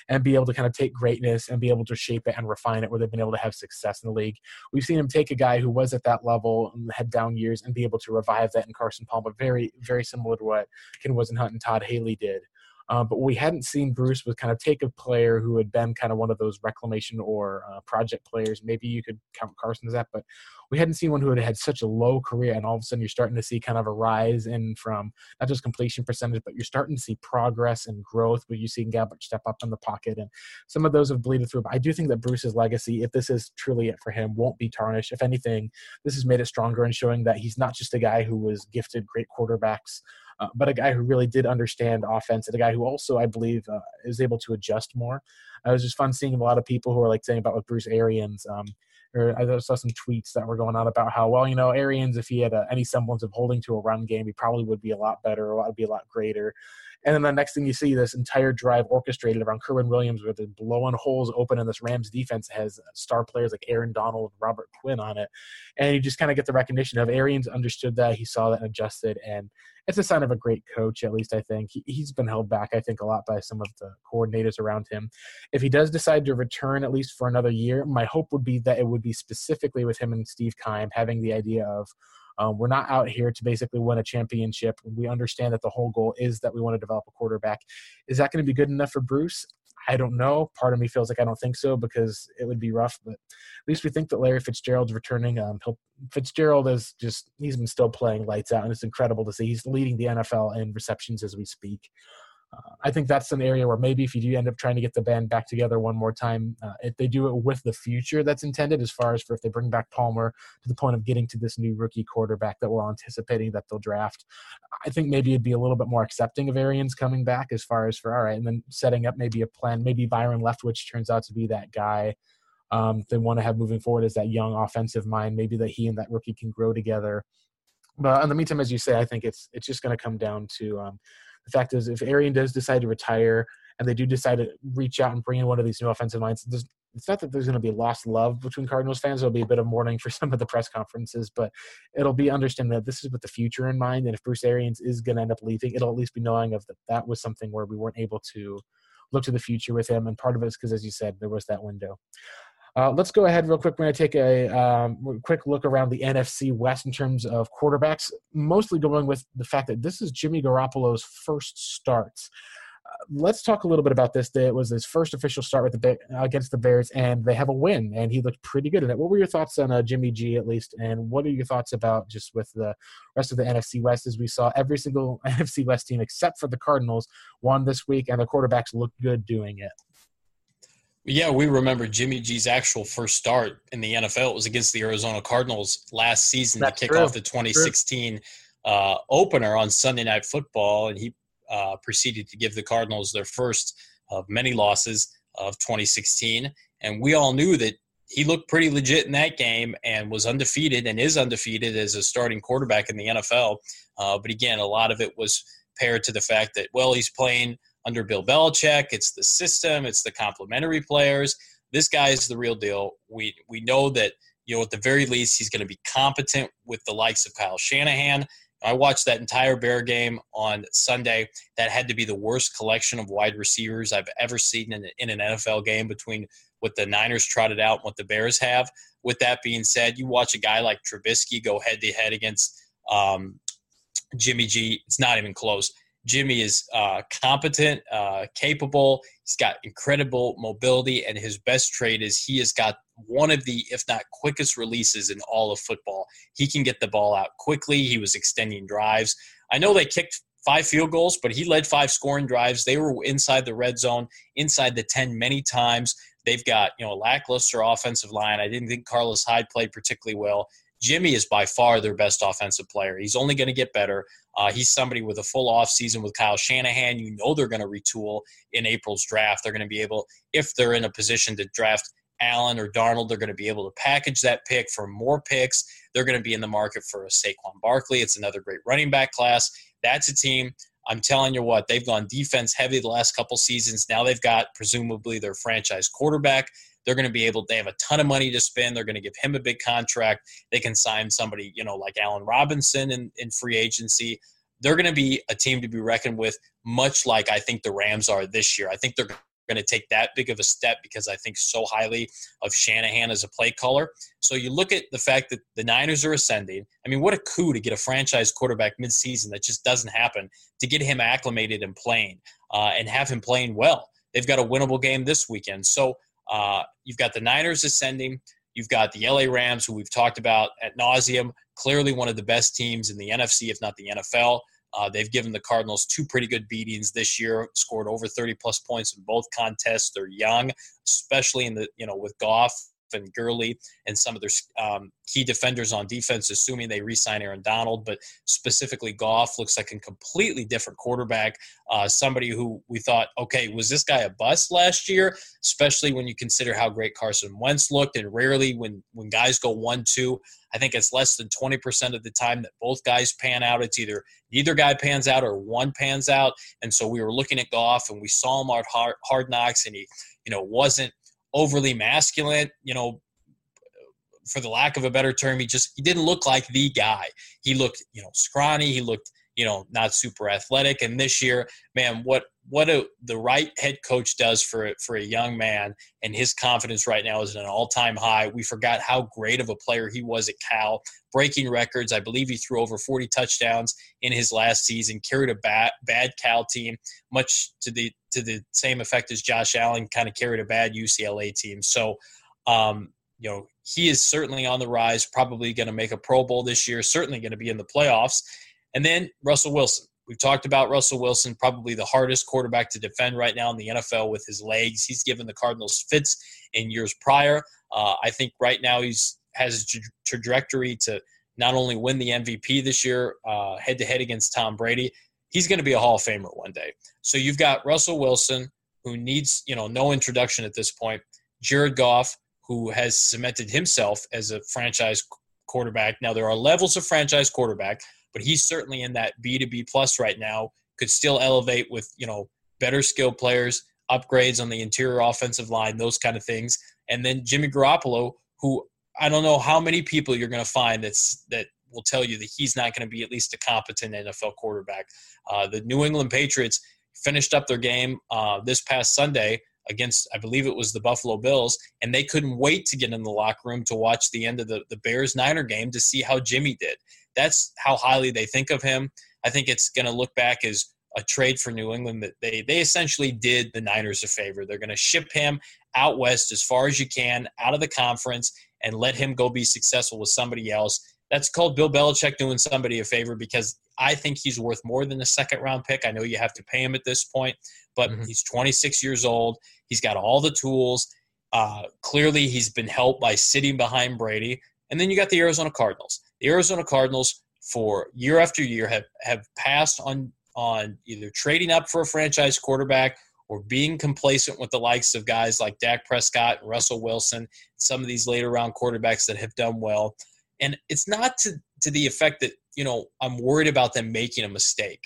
and be able to kind of take greatness and be able to shape it and refine it where they've been able to have success in the league. We've seen him take a guy who was at that level, head down years, and be able to revive that in Carson Palmer, very, very similar to what Ken Whisenhunt and Todd Haley did. Uh, but we hadn't seen Bruce was kind of take a player who had been kind of one of those reclamation or uh, project players. Maybe you could count Carson as that, but we hadn't seen one who had had such a low career, and all of a sudden you're starting to see kind of a rise in from not just completion percentage, but you're starting to see progress and growth. Where you see Gabbert step up in the pocket, and some of those have bleeded through. But I do think that Bruce's legacy, if this is truly it for him, won't be tarnished. If anything, this has made it stronger and showing that he's not just a guy who was gifted great quarterbacks uh, but a guy who really did understand offense and a guy who also, I believe, uh, is able to adjust more. Uh, it was just fun seeing a lot of people who are like saying about with Bruce Arians. Um, or I saw some tweets that were going on about how well, you know, Arians, if he had uh, any semblance of holding to a run game, he probably would be a lot better, or would be a lot greater. And then the next thing you see, this entire drive orchestrated around Kerwynn Williams with it blowing holes open in this Rams defense has star players like Aaron Donald, and Robert Quinn on it. And you just kind of get the recognition of Arians understood that, he saw that and adjusted. And it's a sign of a great coach, at least I think. He, he's been held back, I think, a lot by some of the coordinators around him. If he does decide to return, at least for another year, my hope would be that it would be specifically with him and Steve Keim having the idea of – um, we're not out here to basically win a championship. We understand that the whole goal is that we want to develop a quarterback. Is that going to be good enough for Bruce? I don't know. Part of me feels like I don't think so because it would be rough. But at least we think that Larry Fitzgerald's returning. Um, Fitzgerald is just he's been still playing lights out, and it's incredible to see. He's leading the NFL in receptions as we speak. I think that's an area where maybe if you do end up trying to get the band back together one more time, uh, if they do it with the future that's intended, as far as for if they bring back Palmer to the point of getting to this new rookie quarterback that we're anticipating that they'll draft, I think maybe it'd be a little bit more accepting of Arians coming back as far as for all right, and then setting up maybe a plan. Maybe Byron Leftwich turns out to be that guy um, they want to have moving forward as that young offensive mind. Maybe that he and that rookie can grow together. But in the meantime, as you say, I think it's it's just going to come down to um, the fact is, if Arian does decide to retire and they do decide to reach out and bring in one of these new offensive minds, it's not that there's going to be lost love between Cardinals fans. There'll be a bit of mourning for some of the press conferences, but it'll be understanding that this is with the future in mind. And if Bruce Arians is going to end up leaving, it'll at least be knowing of that that was something where we weren't able to look to the future with him. And part of it is because, as you said, there was that window. Uh, let's go ahead real quick. We're going to take a um, quick look around the NFC West in terms of quarterbacks, mostly going with the fact that this is Jimmy Garoppolo's first starts. Uh, let's talk a little bit about this. It was his first official start with the against the Bears, and they have a win, and he looked pretty good in it. What were your thoughts on uh, Jimmy G, at least, and what are your thoughts about just with the rest of the NFC West? As we saw, every single NFC West team except for the Cardinals won this week, and the quarterbacks looked good doing it. Yeah, we remember Jimmy G's actual first start in the NFL it was against the Arizona Cardinals last season That's to kick true. off the 2016 uh, opener on Sunday Night Football, and he uh, proceeded to give the Cardinals their first of many losses of 2016. And we all knew that he looked pretty legit in that game and was undefeated and is undefeated as a starting quarterback in the NFL. Uh, but again, a lot of it was paired to the fact that well, he's playing – under Bill Belichick. It's the system, it's the complementary players. This guy is the real deal. We we know that you know at the very least he's going to be competent with the likes of Kyle Shanahan. I watched that entire Bear game on Sunday. That had to be the worst collection of wide receivers I've ever seen in, in an NFL game between what the Niners trotted out and what the Bears have. With that being said, you watch a guy like Trubisky go head to head against um, Jimmy G. It's not even close. Jimmy is uh, competent, uh, capable. He's got incredible mobility, and his best trait is he has got one of the, if not quickest, releases in all of football. He can get the ball out quickly. He was extending drives. I know they kicked five field goals, but he led five scoring drives. They were inside the red zone, inside the 10 many times. They've got, you know, a lackluster offensive line. I didn't think Carlos Hyde played particularly well. Jimmy is by far their best offensive player. He's only going to get better. Uh, he's somebody with a full off season with Kyle Shanahan. You know they're going to retool in April's draft. They're going to be able, if they're in a position to draft Allen or Darnold, they're going to be able to package that pick for more picks. They're going to be in the market for a Saquon Barkley. It's another great running back class. That's a team. I'm telling you what, they've gone defense heavy the last couple seasons. Now they've got presumably their franchise quarterback. They're going to be able, they have a ton of money to spend. They're going to give him a big contract. They can sign somebody, you know, like Allen Robinson in, in free agency. They're going to be a team to be reckoned with, much like I think the Rams are this year. I think they're going to take that big of a step because I think so highly of Shanahan as a play caller. So you look at the fact that the Niners are ascending. I mean, what a coup to get a franchise quarterback midseason that just doesn't happen to get him acclimated and playing uh, and have him playing well. They've got a winnable game this weekend. So uh, you've got the Niners ascending. You've got the LA Rams, who we've talked about at nauseum, clearly one of the best teams in the NFC, if not the NFL. Uh, they've given the Cardinals two pretty good beatings this year, scored over 30 plus points in both contests. They're young, especially in the, you know, with Goff and Gurley and some of their um, key defenders on defense, assuming they re-sign Aaron Donald. But specifically, Goff looks like a completely different quarterback. Uh, somebody who we thought, okay, was this guy a bust last year? Especially when you consider how great Carson Wentz looked, and rarely when when guys go one-two. I think it's less than 20% of the time that both guys pan out. It's either neither guy pans out or one pans out. And so we were looking at Goff and we saw him at hard, hard knocks and he, you know, wasn't overly masculine, you know, for the lack of a better term, he just he didn't look like the guy. He looked, you know, scrawny. He looked, you know, not super athletic. And this year, man, what what a, the right head coach does for for a young man, and his confidence right now is at an all time high. We forgot how great of a player he was at Cal, breaking records. I believe he threw over 40 touchdowns in his last season. Carried a bad bad Cal team, much to the to the same effect as Josh Allen kind of carried a bad UCLA team. So. Um, you know, he is certainly on the rise, probably going to make a Pro Bowl this year, certainly going to be in the playoffs. And then Russell Wilson. We've talked about Russell Wilson, probably the hardest quarterback to defend right now in the NFL with his legs. He's given the Cardinals fits in years prior. Uh, I think right now he's has a trajectory to not only win the MVP this year, head to head against Tom Brady. He's going to be a Hall of Famer one day. So you've got Russell Wilson, who needs you know no introduction at this point. Jared Goff, who has cemented himself as a franchise quarterback. Now there are levels of franchise quarterback, but he's certainly in that B to B plus right now. Could still elevate with you know better skilled players, upgrades on the interior offensive line, those kind of things. And then Jimmy Garoppolo, who I don't know how many people you're going to find that's that will tell you that he's not going to be at least a competent NFL quarterback. Uh, the New England Patriots finished up their game uh, this past Sunday against, I believe it was the Buffalo Bills, and they couldn't wait to get in the locker room to watch the end of the, the Bears Niner game to see how Jimmy did. That's how highly they think of him. I think it's going to look back as a trade for New England that they they essentially did the Niners a favor. They're going to ship him out west as far as you can out of the conference and let him go be successful with somebody else. That's called Bill Belichick doing somebody a favor because I think he's worth more than a second round pick. I know you have to pay him at this point, but mm-hmm. he's 26 years old. He's got all the tools. Uh, clearly, he's been helped by sitting behind Brady. And then you got the Arizona Cardinals. The Arizona Cardinals, for year after year, have, have passed on, on either trading up for a franchise quarterback or being complacent with the likes of guys like Dak Prescott and Russell Wilson, some of these later round quarterbacks that have done well. And it's not to, to the effect that, you know, I'm worried about them making a mistake.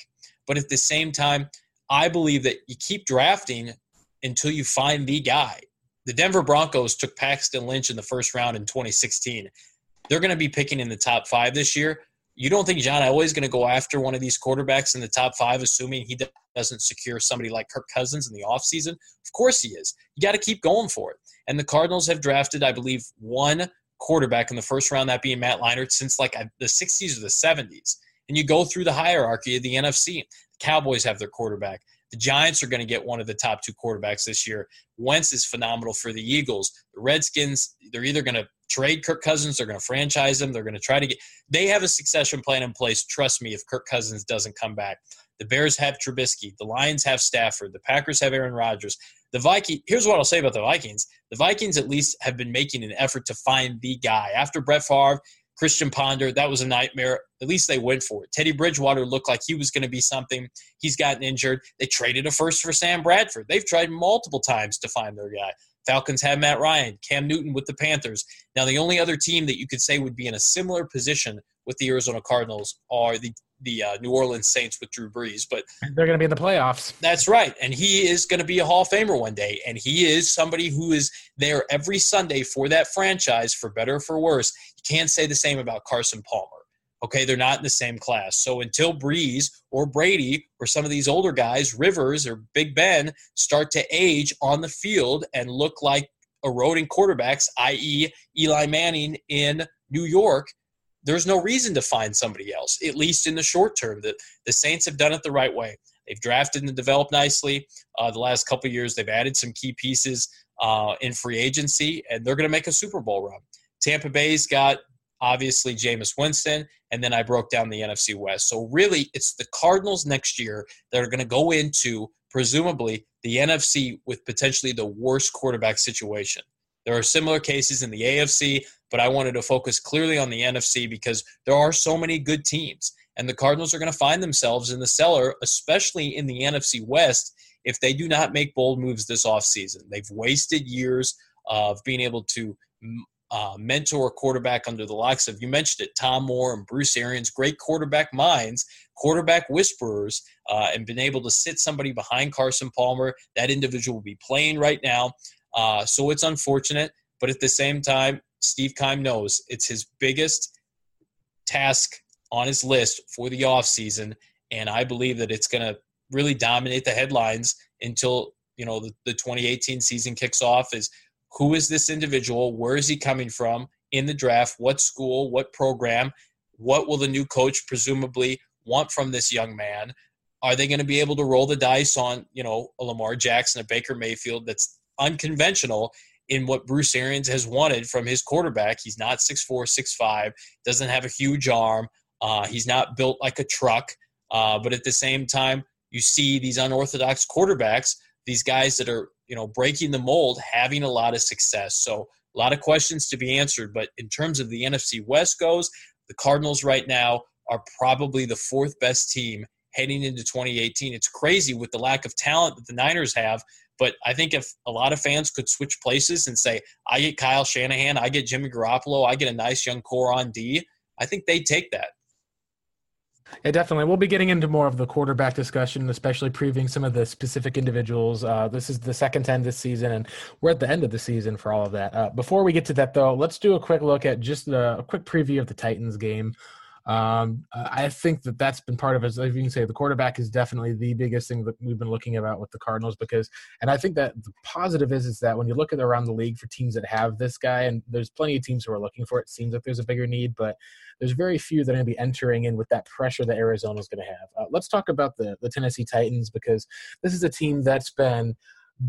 But at the same time, I believe that you keep drafting until you find the guy. The Denver Broncos took Paxton Lynch in the first round in 2016. They're going to be picking in the top five this year. You don't think John Elway is going to go after one of these quarterbacks in the top five, assuming he doesn't secure somebody like Kirk Cousins in the offseason? Of course he is. You got to keep going for it. And the Cardinals have drafted, I believe, one quarterback in the first round, that being Matt Leinart, since like the 60s or the 70s. And you go through the hierarchy of the NFC. The Cowboys have their quarterback. The Giants are going to get one of the top two quarterbacks this year. Wentz is phenomenal for the Eagles. The Redskins, they're either going to trade Kirk Cousins, they're going to franchise him, they're going to try to get. They have a succession plan in place. Trust me, if Kirk Cousins doesn't come back. The Bears have Trubisky. The Lions have Stafford. The Packers have Aaron Rodgers. The Viking. Here's what I'll say about the Vikings. The Vikings at least have been making an effort to find the guy. After Brett Favre, Christian Ponder, that was a nightmare. At least they went for it. Teddy Bridgewater looked like he was going to be something. He's gotten injured. They traded a first for Sam Bradford. They've tried multiple times to find their guy. Falcons have Matt Ryan, Cam Newton with the Panthers. Now, the only other team that you could say would be in a similar position with the Arizona Cardinals are the the uh, New Orleans Saints with Drew Brees, but they're going to be in the playoffs. That's right, and he is going to be a Hall of Famer one day, and he is somebody who is there every Sunday for that franchise, for better or for worse. You can't say the same about Carson Palmer. Okay, they're not in the same class. So until Brees or Brady or some of these older guys, Rivers or Big Ben, start to age on the field and look like eroding quarterbacks, i.e., Eli Manning in New York, there's no reason to find somebody else, at least in the short term. The, the Saints have done it the right way. They've drafted and developed nicely. Uh, the last couple years, they've added some key pieces uh, in free agency, and they're going to make a Super Bowl run. Tampa Bay's got obviously Jameis Winston, and then I broke down the NFC West. So really, it's the Cardinals next year that are going to go into presumably the NFC with potentially the worst quarterback situation. There are similar cases in the AFC, but I wanted to focus clearly on the NFC because there are so many good teams. And the Cardinals are going to find themselves in the cellar, especially in the NFC West, if they do not make bold moves this offseason. They've wasted years of being able to uh, mentor quarterback under the likes of, you mentioned it, Tom Moore and Bruce Arians, great quarterback minds, quarterback whisperers, uh, and been able to sit somebody behind Carson Palmer. That individual will be playing right now. Uh, so it's unfortunate, but at the same time, Steve Keim knows it's his biggest task on his list for the offseason. And I believe that it's going to really dominate the headlines until you know the, the 2018 season kicks off is who is this individual? Where is he coming from in the draft? What school? What program? What will the new coach presumably want from this young man? Are they going to be able to roll the dice on you know a lamar jackson a baker mayfield that's unconventional in what bruce arians has wanted from his quarterback he's not 6'4 6'5 doesn't have a huge arm uh, he's not built like a truck uh, but at the same time you see these unorthodox quarterbacks, these guys that are, you know, breaking the mold, having a lot of success. So a lot of questions to be answered. But in terms of the NFC West goes, the Cardinals right now are probably the fourth best team heading into 2018. It's crazy with the lack of talent that the Niners have. But I think if a lot of fans could switch places and say, I get Kyle Shanahan, I get Jimmy Garoppolo, I get a nice young core on D, I think they'd take that. Yeah, definitely. We'll be getting into more of the quarterback discussion, especially previewing some of the specific individuals. Uh, this is the second 10 this season, and we're at the end of the season for all of that. Uh, before we get to that, though, let's do a quick look at just a, a quick preview of the Titans game. Um, I think that that's been part of it. You can say the quarterback is definitely the biggest thing that we've been looking about with the Cardinals because, and I think that the positive is is that when you look at around the league for teams that have this guy, and there's plenty of teams who are looking for it. it seems like there's a bigger need, but there's very few that are going to be entering in with that pressure that Arizona is going to have. Uh, let's talk about the the Tennessee Titans because this is a team that's been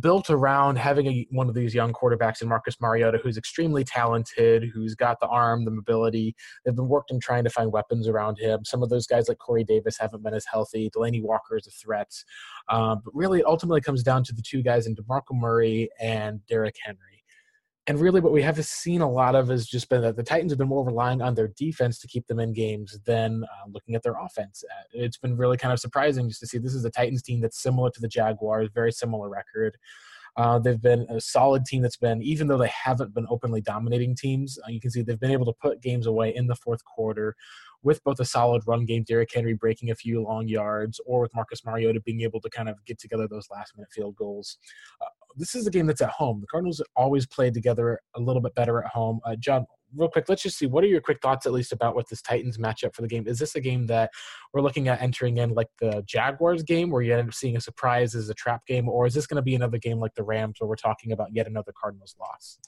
built around having a, one of these young quarterbacks in Marcus Mariota, who's extremely talented, who's got the arm, the mobility. They've been working trying to find weapons around him. Some of those guys, like Corey Davis, haven't been as healthy. Delanie Walker is a threat. Um, but really, it ultimately comes down to the two guys in DeMarco Murray and Derrick Henry. And really, what we have seen a lot of has just been that the Titans have been more relying on their defense to keep them in games than uh, looking at their offense. Uh, it's been really kind of surprising just to see this is a Titans team that's similar to the Jaguars, very similar record. Uh, they've been a solid team that's been, even though they haven't been openly dominating teams, uh, you can see they've been able to put games away in the fourth quarter with both a solid run game, Derrick Henry breaking a few long yards, or with Marcus Mariota being able to kind of get together those last minute field goals. Uh, this is a game that's at home. The Cardinals always play together a little bit better at home. Uh, John, real quick, let's just see what are your quick thoughts at least about what this Titans matchup for the game? Is this a game that we're looking at entering in like the Jaguars game where you end up seeing a surprise as a trap game, or is this going to be another game like the Rams where we're talking about yet another Cardinals loss?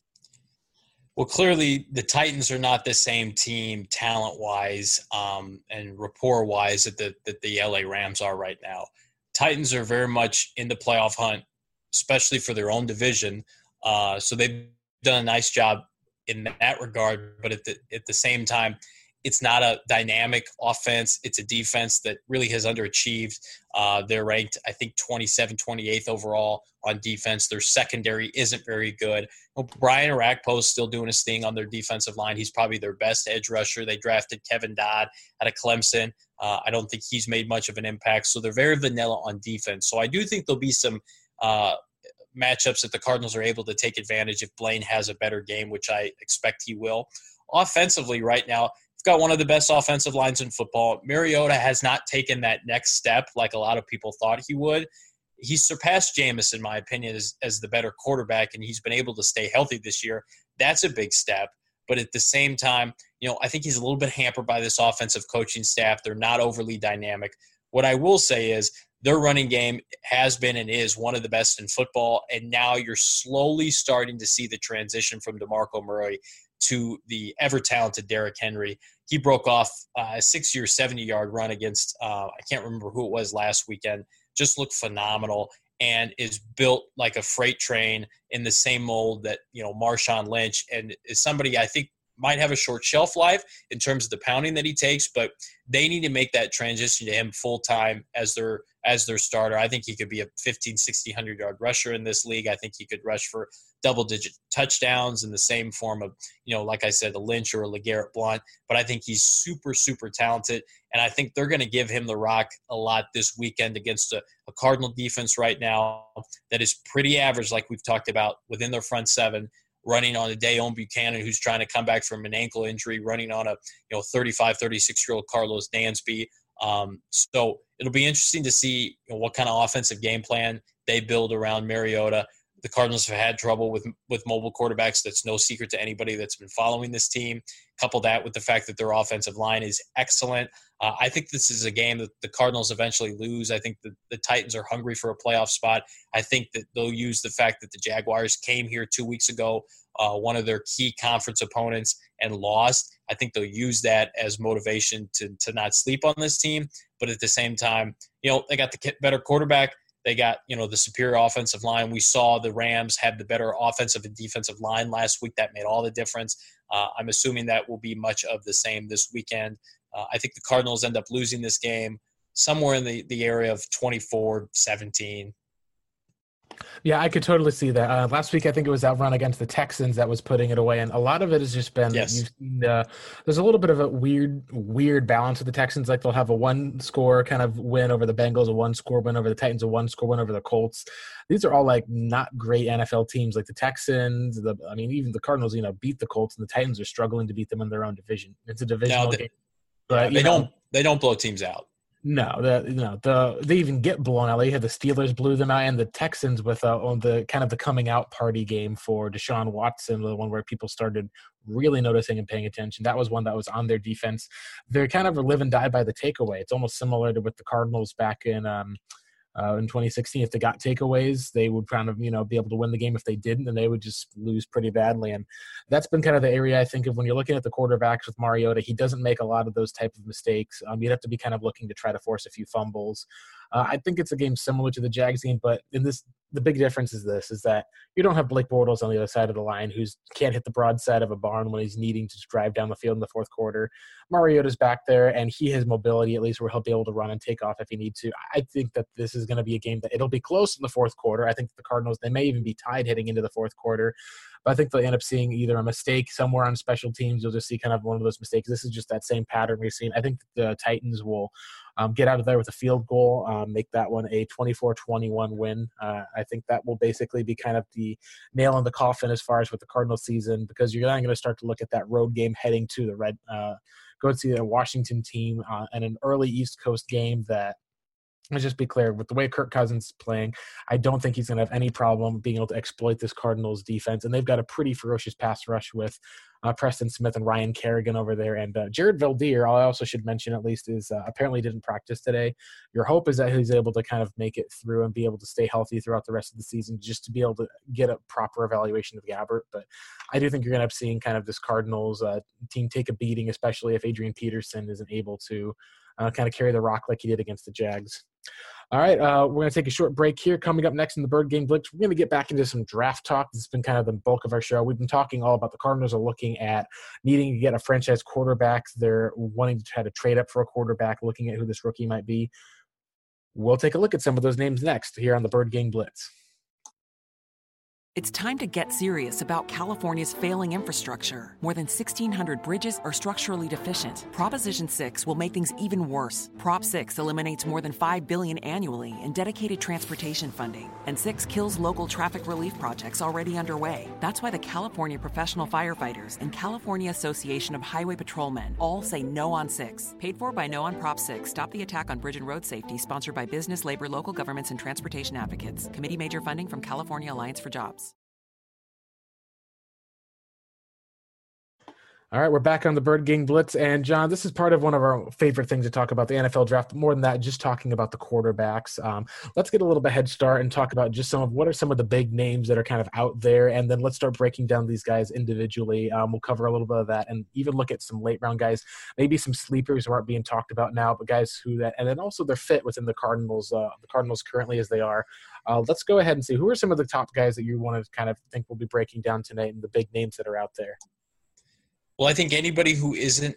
Well, clearly the Titans are not the same team talent wise um, and rapport wise that the, that the LA Rams are right now. Titans are very much in the playoff hunt especially for their own division. Uh, so they've done a nice job in that regard. But at the at the same time, it's not a dynamic offense. It's a defense that really has underachieved. Uh, they're ranked, I think, 27, 28th overall on defense. Their secondary isn't very good. Well, Brian Orakpo is still doing his thing on their defensive line. He's probably their best edge rusher. They drafted Kevin Dodd out of Clemson. Uh, I don't think he's made much of an impact. So they're very vanilla on defense. So I do think there'll be some uh, matchups that the Cardinals are able to take advantage if Blaine has a better game, which I expect he will. Offensively, right now, we've got one of the best offensive lines in football. Mariota has not taken that next step like a lot of people thought he would. He's surpassed Jameis, in my opinion, as, as the better quarterback, and he's been able to stay healthy this year. That's a big step. But at the same time, you know, I think he's a little bit hampered by this offensive coaching staff. They're not overly dynamic. What I will say is their running game has been and is one of the best in football. And now you're slowly starting to see the transition from DeMarco Murray to the ever talented Derrick Henry. He broke off a 60 or 70 yard run against, uh, I can't remember who it was last weekend, just looked phenomenal and is built like a freight train in the same mold that, you know, Marshawn Lynch and is somebody I think might have a short shelf life in terms of the pounding that he takes, but they need to make that transition to him full time as their as their starter. I think he could be a 15, 60, 100 yard rusher in this league. I think he could rush for double digit touchdowns in the same form of, you know, like I said, a Lynch or a LeGarrette Blunt. But I think he's super, super talented. And I think they're going to give him the rock a lot this weekend against a, a Cardinal defense right now that is pretty average, like we've talked about within their front seven running on a Deone Bucannon who's trying to come back from an ankle injury, running on a you know 35, 36 year old Karlos Dansby. Um, so it'll be interesting to see you know, what kind of offensive game plan they build around Mariota. The Cardinals have had trouble with with mobile quarterbacks. That's no secret to anybody that's been following this team. Couple that with the fact that their offensive line is excellent. Uh, I think this is a game that the Cardinals eventually lose. I think the, the Titans are hungry for a playoff spot. I think that they'll use the fact that the Jaguars came here two weeks ago, uh, one of their key conference opponents, and lost. I think they'll use that as motivation to, to not sleep on this team. But at the same time, you know, they got the better quarterback. They got, you know, the superior offensive line. We saw the Rams had the better offensive and defensive line last week. That made all the difference. Uh, I'm assuming that will be much of the same this weekend. Uh, I think the Cardinals end up losing this game somewhere in the, the area of 24 17. Yeah, I could totally see that. Uh, last week, I think it was that run against the Texans that was putting it away, and a lot of it has just been yes. you've seen. Uh, there's a little bit of a weird, weird balance with the Texans. Like they'll have a one score kind of win over the Bengals, a one score win over the Titans, a one score win over the Colts. These are all like not great NFL teams. Like the Texans, the I mean, even the Cardinals, you know, beat the Colts, and the Titans are struggling to beat them in their own division. It's a divisional game. But they know, don't they don't blow teams out. No, the no the they even get blown out. They had the Steelers blew them out, and the Texans with uh, on the kind of the coming out party game for Deshaun Watson, the one where people started really noticing and paying attention. That was one that was on their defense. They're kind of live and die by the takeaway. It's almost similar to with the Cardinals back in um, uh, in 2016. If they got takeaways, they would kind of you know be able to win the game. If they didn't, then they would just lose pretty badly. And that's been kind of the area I think of when you're looking at the quarterbacks with Mariota. He doesn't make a lot of those type of mistakes. Um, you'd have to be kind of looking to try to force a few fumbles. Uh, I think it's a game similar to the Jags game, but in this, the big difference is this: is that you don't have Blake Bortles on the other side of the line, who's can't hit the broadside of a barn when he's needing to drive down the field in the fourth quarter. Mariota's back there, and he has mobility at least where he'll be able to run and take off if he needs to. I think that this is going to be a game that it'll be close in the fourth quarter. I think the Cardinals they may even be tied heading into the fourth quarter. But I think they'll end up seeing either a mistake somewhere on special teams. You'll just see kind of one of those mistakes. This is just that same pattern we've seen. I think the Titans will um, get out of there with a field goal, um, make that one a 24 21 win. Uh, think that will basically be kind of the nail in the coffin as far as with the Cardinal season because you're not going to start to look at that road game heading to the Red. Uh, go to see the Washington team uh, and an early East Coast game that let's just be clear with the way Kirk Cousins is playing, I don't think he's going to have any problem being able to exploit this Cardinals defense. And they've got a pretty ferocious pass rush with uh, Preston Smith and Ryan Kerrigan over there. And uh, Jared Veldheer, I also should mention at least, is uh, apparently didn't practice today. Your hope is that he's able to kind of make it through and be able to stay healthy throughout the rest of the season just to be able to get a proper evaluation of Gabbert. But I do think you're going to have seeing kind of this Cardinals uh, team take a beating, especially if Adrian Peterson isn't able to uh, kind of carry the rock like he did against the Jags. All right, uh, we're going to take a short break here. Coming up next in the Bird Gang Blitz, we're going to get back into some draft talk. This has been kind of the bulk of our show. We've been talking all about the Cardinals are looking at needing to get a franchise quarterback. They're wanting to try to trade up for a quarterback, looking at who this rookie might be. We'll take a look at some of those names next here on the Bird Gang Blitz. It's time to get serious about California's failing infrastructure. More than 1,600 bridges are structurally deficient. Proposition 6 will make things even worse. Prop 6 eliminates more than 5 billion annually in dedicated transportation funding, and 6 kills local traffic relief projects already underway. That's why the California Professional Firefighters and California Association of Highway Patrolmen all say no on 6. Paid for by No on Prop 6. Stop the attack on bridge and road safety, sponsored by business, labor, local governments, and transportation advocates. Committee major funding from California Alliance for Jobs. All right, we're back on the Bird Gang Blitz. And John, this is part of one of our favorite things to talk about the NFL draft. More than that, just talking about the quarterbacks. Um, let's get a little bit head start and talk about just some of what are some of the big names that are kind of out there. And then let's start breaking down these guys individually. Um, we'll cover a little bit of that and even look at some late round guys, maybe some sleepers who aren't being talked about now, but guys who that, and then also their fit within the Cardinals, uh, the Cardinals currently as they are. Uh, let's go ahead and see who are some of the top guys that you want to kind of think we'll be breaking down tonight and the big names that are out there. Well, I think anybody who isn't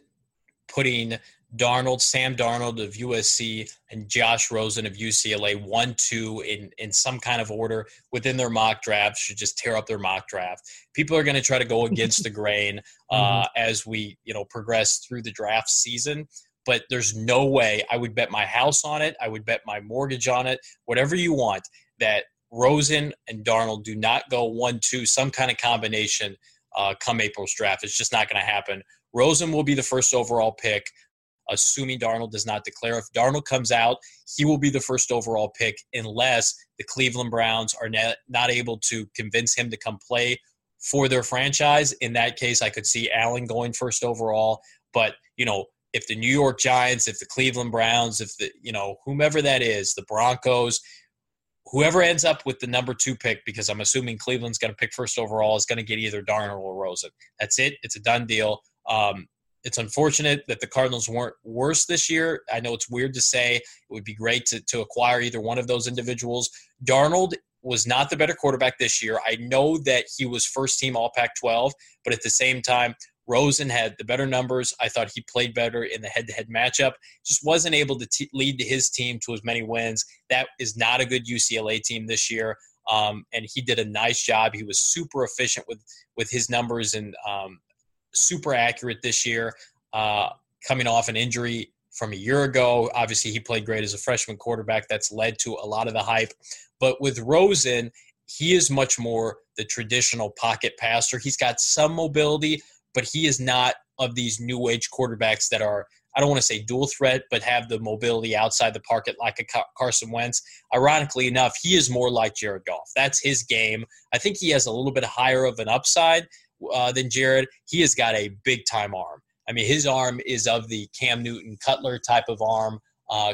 putting Darnold, Sam Darnold of USC, and Josh Rosen of UCLA one, two in in some kind of order within their mock draft should just tear up their mock draft. People are going to try to go against the grain uh, mm-hmm. as we you know progress through the draft season. But there's no way I would bet my house on it. I would bet my mortgage on it. Whatever you want that Rosen and Darnold do not go one, two, some kind of combination uh, come April's draft. It's just not going to happen. Rosen will be the first overall pick, assuming Darnold does not declare. If Darnold comes out, he will be the first overall pick unless the Cleveland Browns are not able to convince him to come play for their franchise. In that case, I could see Allen going first overall. But, you know, if the New York Giants, if the Cleveland Browns, if the, you know, whomever that is, the Broncos, whoever ends up with the number two pick, because I'm assuming Cleveland's going to pick first overall, is going to get either Darnold or Rosen. That's it. It's a done deal. Um, it's unfortunate that the Cardinals weren't worse this year. I know it's weird to say. It would be great to, to acquire either one of those individuals. Darnold was not the better quarterback this year. I know that he was first team All Pac 12, but at the same time, Rosen had the better numbers. I thought he played better in the head to head matchup. Just wasn't able to t- lead his team to as many wins. That is not a good UCLA team this year. Um, and he did a nice job. He was super efficient with, with his numbers and um, super accurate this year, uh, coming off an injury from a year ago. Obviously, he played great as a freshman quarterback. That's led to a lot of the hype. But with Rosen, he is much more the traditional pocket passer. He's got some mobility, but he is not of these new age quarterbacks that are I don't want to say dual threat, but have the mobility outside the pocket like a Carson Wentz. Ironically enough, he is more like Jared Goff. That's his game. I think he has a little bit higher of an upside uh, than Jared. He has got a big time arm. I mean, his arm is of the Cam Newton Cutler type of arm. Uh,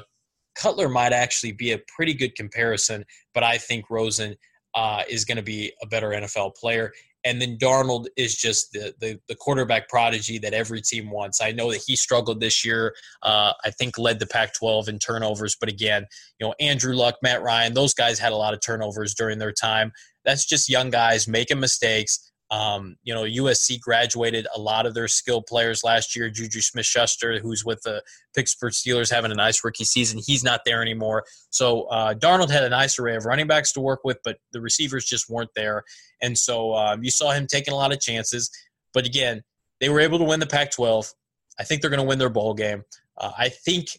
Cutler might actually be a pretty good comparison, but I think Rosen uh, is going to be a better NFL player. And then Darnold is just the, the, the quarterback prodigy that every team wants. I know that he struggled this year. Uh, I think led the Pac-12 in turnovers, but again, you know Andrew Luck, Matt Ryan, those guys had a lot of turnovers during their time. That's just young guys making mistakes. Um, you know, USC graduated a lot of their skilled players last year. Juju Smith Schuster, who's with the Pittsburgh Steelers, having a nice rookie season. He's not there anymore. So uh, Darnold had a nice array of running backs to work with, but the receivers just weren't there. And so um, you saw him taking a lot of chances. But again, they were able to win the Pac 12. I think they're going to win their bowl game. Uh, I think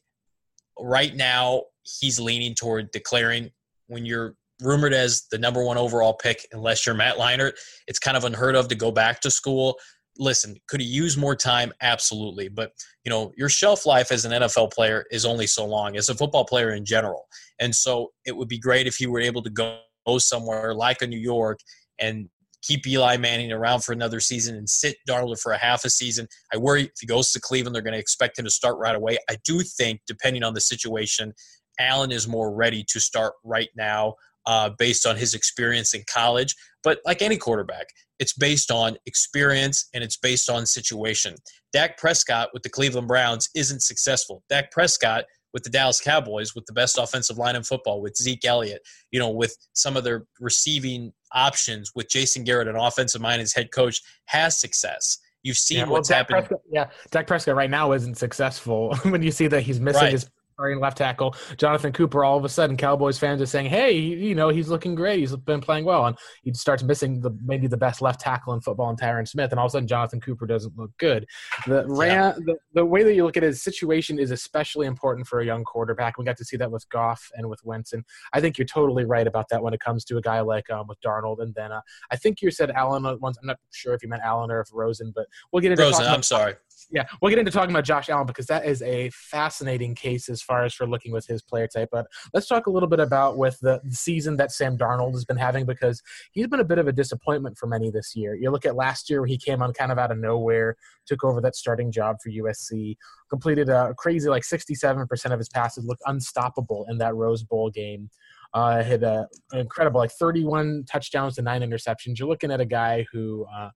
right now he's leaning toward declaring when you're rumored as the number one overall pick, unless you're Matt Leinart. It's kind of unheard of to go back to school. Listen, could he use more time? Absolutely. But, you know, your shelf life as an NFL player is only so long, as a football player in general. And so it would be great if he were able to go somewhere like a New York and keep Eli Manning around for another season and sit Darnold for a half a season. I worry if he goes to Cleveland, they're going to expect him to start right away. I do think, depending on the situation, Allen is more ready to start right now uh, based on his experience in college. But like any quarterback, it's based on experience and it's based on situation. Dak Prescott with the Cleveland Browns isn't successful. Dak Prescott with the Dallas Cowboys with the best offensive line in football with Zeke Elliott, you know, with some of their receiving options with Jason Garrett, an offensive mind as head coach, has success. You've seen yeah, well, what's Dak happened. Prescott, yeah, Dak Prescott right now isn't successful when you see that he's missing right. his starting left tackle. Jonathan Cooper, all of a sudden, Cowboys fans are saying, "Hey, you know, he's looking great. He's been playing well," and he starts missing the maybe the best left tackle in football, in Tyron Smith, and all of a sudden, Jonathan Cooper doesn't look good. The yeah. the, the way that you look at his situation is especially important for a young quarterback. We got to see that with Goff and with Winston. I think you're totally right about that when it comes to a guy like um, with Darnold, and then uh, I think you said Allen once. I'm not sure if you meant Allen or if Rosen, but we'll get into Rosen. I'm sorry. Yeah, we'll get into talking about Josh Allen because that is a fascinating case as far as for looking with his player type. But let's talk a little bit about with the, season that Sam Darnold has been having because he's been a bit of a disappointment for many this year. You look at last year where he came on kind of out of nowhere, took over that starting job for USC, completed a crazy like 67% of his passes, looked unstoppable in that Rose Bowl game. Uh, hit a, an incredible like 31 touchdowns to nine interceptions. You're looking at a guy who uh,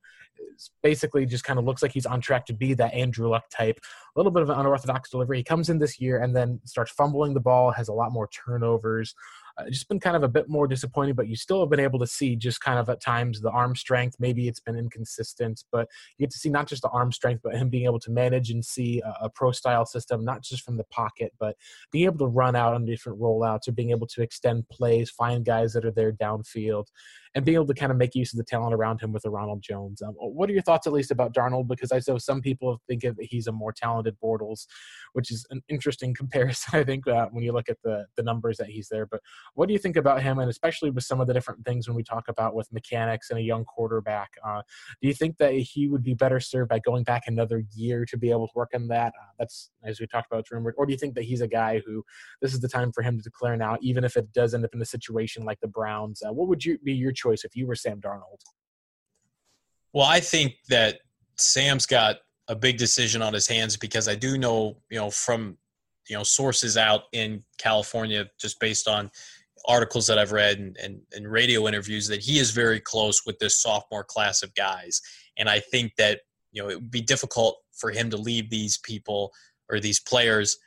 basically just kind of looks like he's on track to be that Andrew Luck type. A little bit of an unorthodox delivery. He comes in this year and then starts fumbling the ball, has a lot more turnovers uh, just been kind of a bit more disappointing, but you still have been able to see just kind of at times the arm strength. Maybe it's been inconsistent, but you get to see not just the arm strength, but him being able to manage and see a, a pro style system, not just from the pocket, but being able to run out on different rollouts or being able to extend plays, find guys that are there downfield and being able to kind of make use of the talent around him with a Ronald Jones. Um, what are your thoughts, at least, about Darnold? Because I know some people think of he's a more talented Bortles, which is an interesting comparison, I think, uh, when you look at the the numbers that he's there. But what do you think about him, and especially with some of the different things when we talk about with mechanics and a young quarterback? Uh, do you think that he would be better served by going back another year to be able to work on that? Uh, that's as we talked about, it's rumored. Or do you think that he's a guy who this is the time for him to declare now, even if it does end up in a situation like the Browns? Uh, what would you be your choice if you were Sam Darnold? Well, I think that Sam's got a big decision on his hands because I do know, you know, from you know sources out in California, just based on articles that I've read and, and, and radio interviews, that he is very close with this sophomore class of guys. And I think that you know it would be difficult for him to leave these people or these players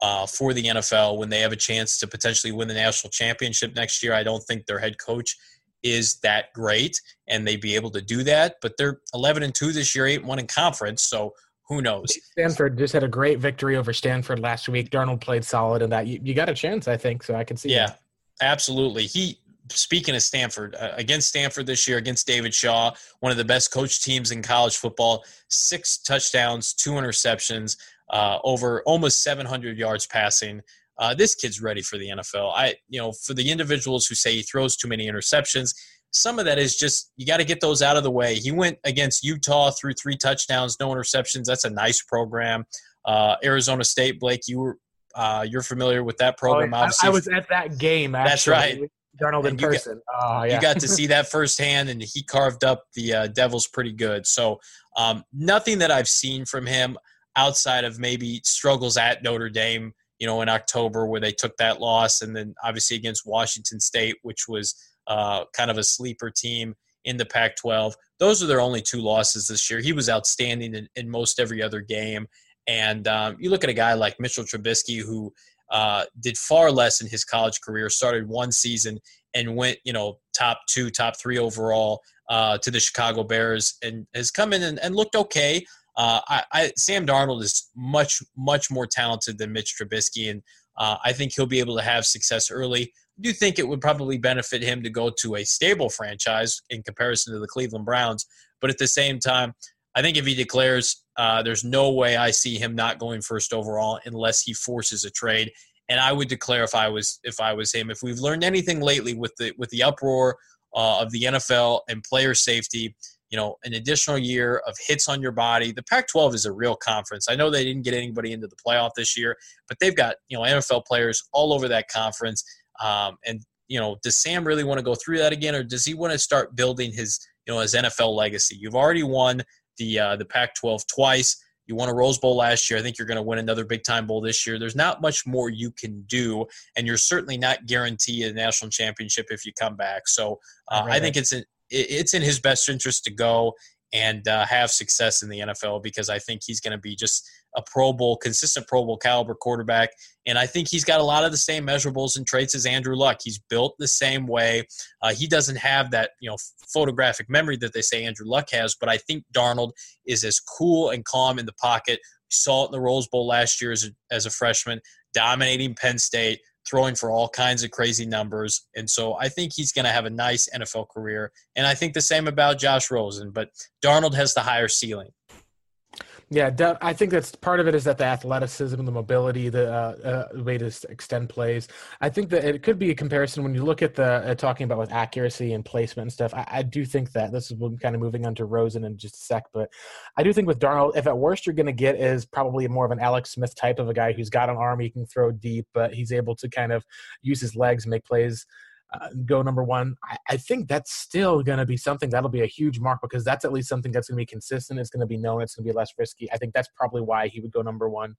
uh, for the NFL when they have a chance to potentially win the national championship next year. I don't think their head coach is that great and they be able to do that. But they're 11 and 2 this year, 8 1 in conference. So who knows? Stanford just had a great victory over Stanford last week. Darnold played solid in that. You, you got a chance, I think. So I can see. Yeah, that. absolutely. He. Speaking of Stanford, uh, against Stanford this year, against David Shaw, one of the best coach teams in college football, six touchdowns, two interceptions, uh, over almost 700 yards passing uh, this kid's ready for the NFL. I, you know, for the individuals who say he throws too many interceptions, some of that is just you got to get those out of the way. He went against Utah through three touchdowns, no interceptions. That's a nice program. Uh, Arizona State, Blake, you were uh, you're familiar with that program. Oh, obviously, I, I was at that game. Actually. That's right. Darnold in person. Got, oh, yeah. You got to see that firsthand, and he carved up the uh, Devils pretty good. So, um, nothing that I've seen from him outside of maybe struggles at Notre Dame you know, in October where they took that loss, and then obviously against Washington State, which was uh, kind of a sleeper team in the Pac 12. Those are their only two losses this year. He was outstanding in, in most every other game. And um, you look at a guy like Mitchell Trubisky, who uh, did far less in his college career, started one season and went, you know, top two, top three overall uh, to the Chicago Bears and has come in and, and looked okay. Uh, I, I, Sam Darnold is much, much more talented than Mitch Trubisky, and uh, I think he'll be able to have success early. I do think it would probably benefit him to go to a stable franchise in comparison to the Cleveland Browns. But at the same time, I think if he declares, uh, there's no way I see him not going first overall unless he forces a trade. And I would declare if I was if I was him. If we've learned anything lately with the with the uproar uh, of the NFL and player safety, you know, an additional year of hits on your body. The Pac 12 is a real conference. I know they didn't get anybody into the playoff this year, but they've got, you know, NFL players all over that conference. Um, and, you know, does Sam really want to go through that again, or does he want to start building his, you know, his NFL legacy? You've already won the uh, the Pac 12 twice. You won a Rose Bowl last year. I think you're going to win another big time bowl this year. There's not much more you can do, and you're certainly not guaranteed a national championship if you come back. So uh, right. I think it's an it's in his best interest to go and uh, have success in the NFL because I think he's going to be just a Pro Bowl, consistent Pro Bowl caliber quarterback. And I think he's got a lot of the same measurables and traits as Andrew Luck. He's built the same way. Uh, he doesn't have that, you know, photographic memory that they say Andrew Luck has, but I think Darnold is as cool and calm in the pocket. Saw it in the Rose Bowl last year as a, as a freshman, dominating Penn State throwing for all kinds of crazy numbers. And so I think he's going to have a nice NFL career. And I think the same about Josh Rosen, but Darnold has the higher ceiling. Yeah, I think that's part of it is that the athleticism, the mobility, the uh, uh, way to extend plays. I think that it could be a comparison when you look at the uh, talking about with accuracy and placement and stuff. I, I do think that this is kind of moving on to Rosen in just a sec, but I do think with Darnold, if at worst you're going to get is probably more of an Alex Smith type of a guy who's got an arm he can throw deep, but he's able to kind of use his legs, make plays uh, go number one. I, I think that's still going to be something that'll be a huge mark because that's at least something that's going to be consistent. It's going to be known. It's going to be less risky. I think that's probably why he would go number one.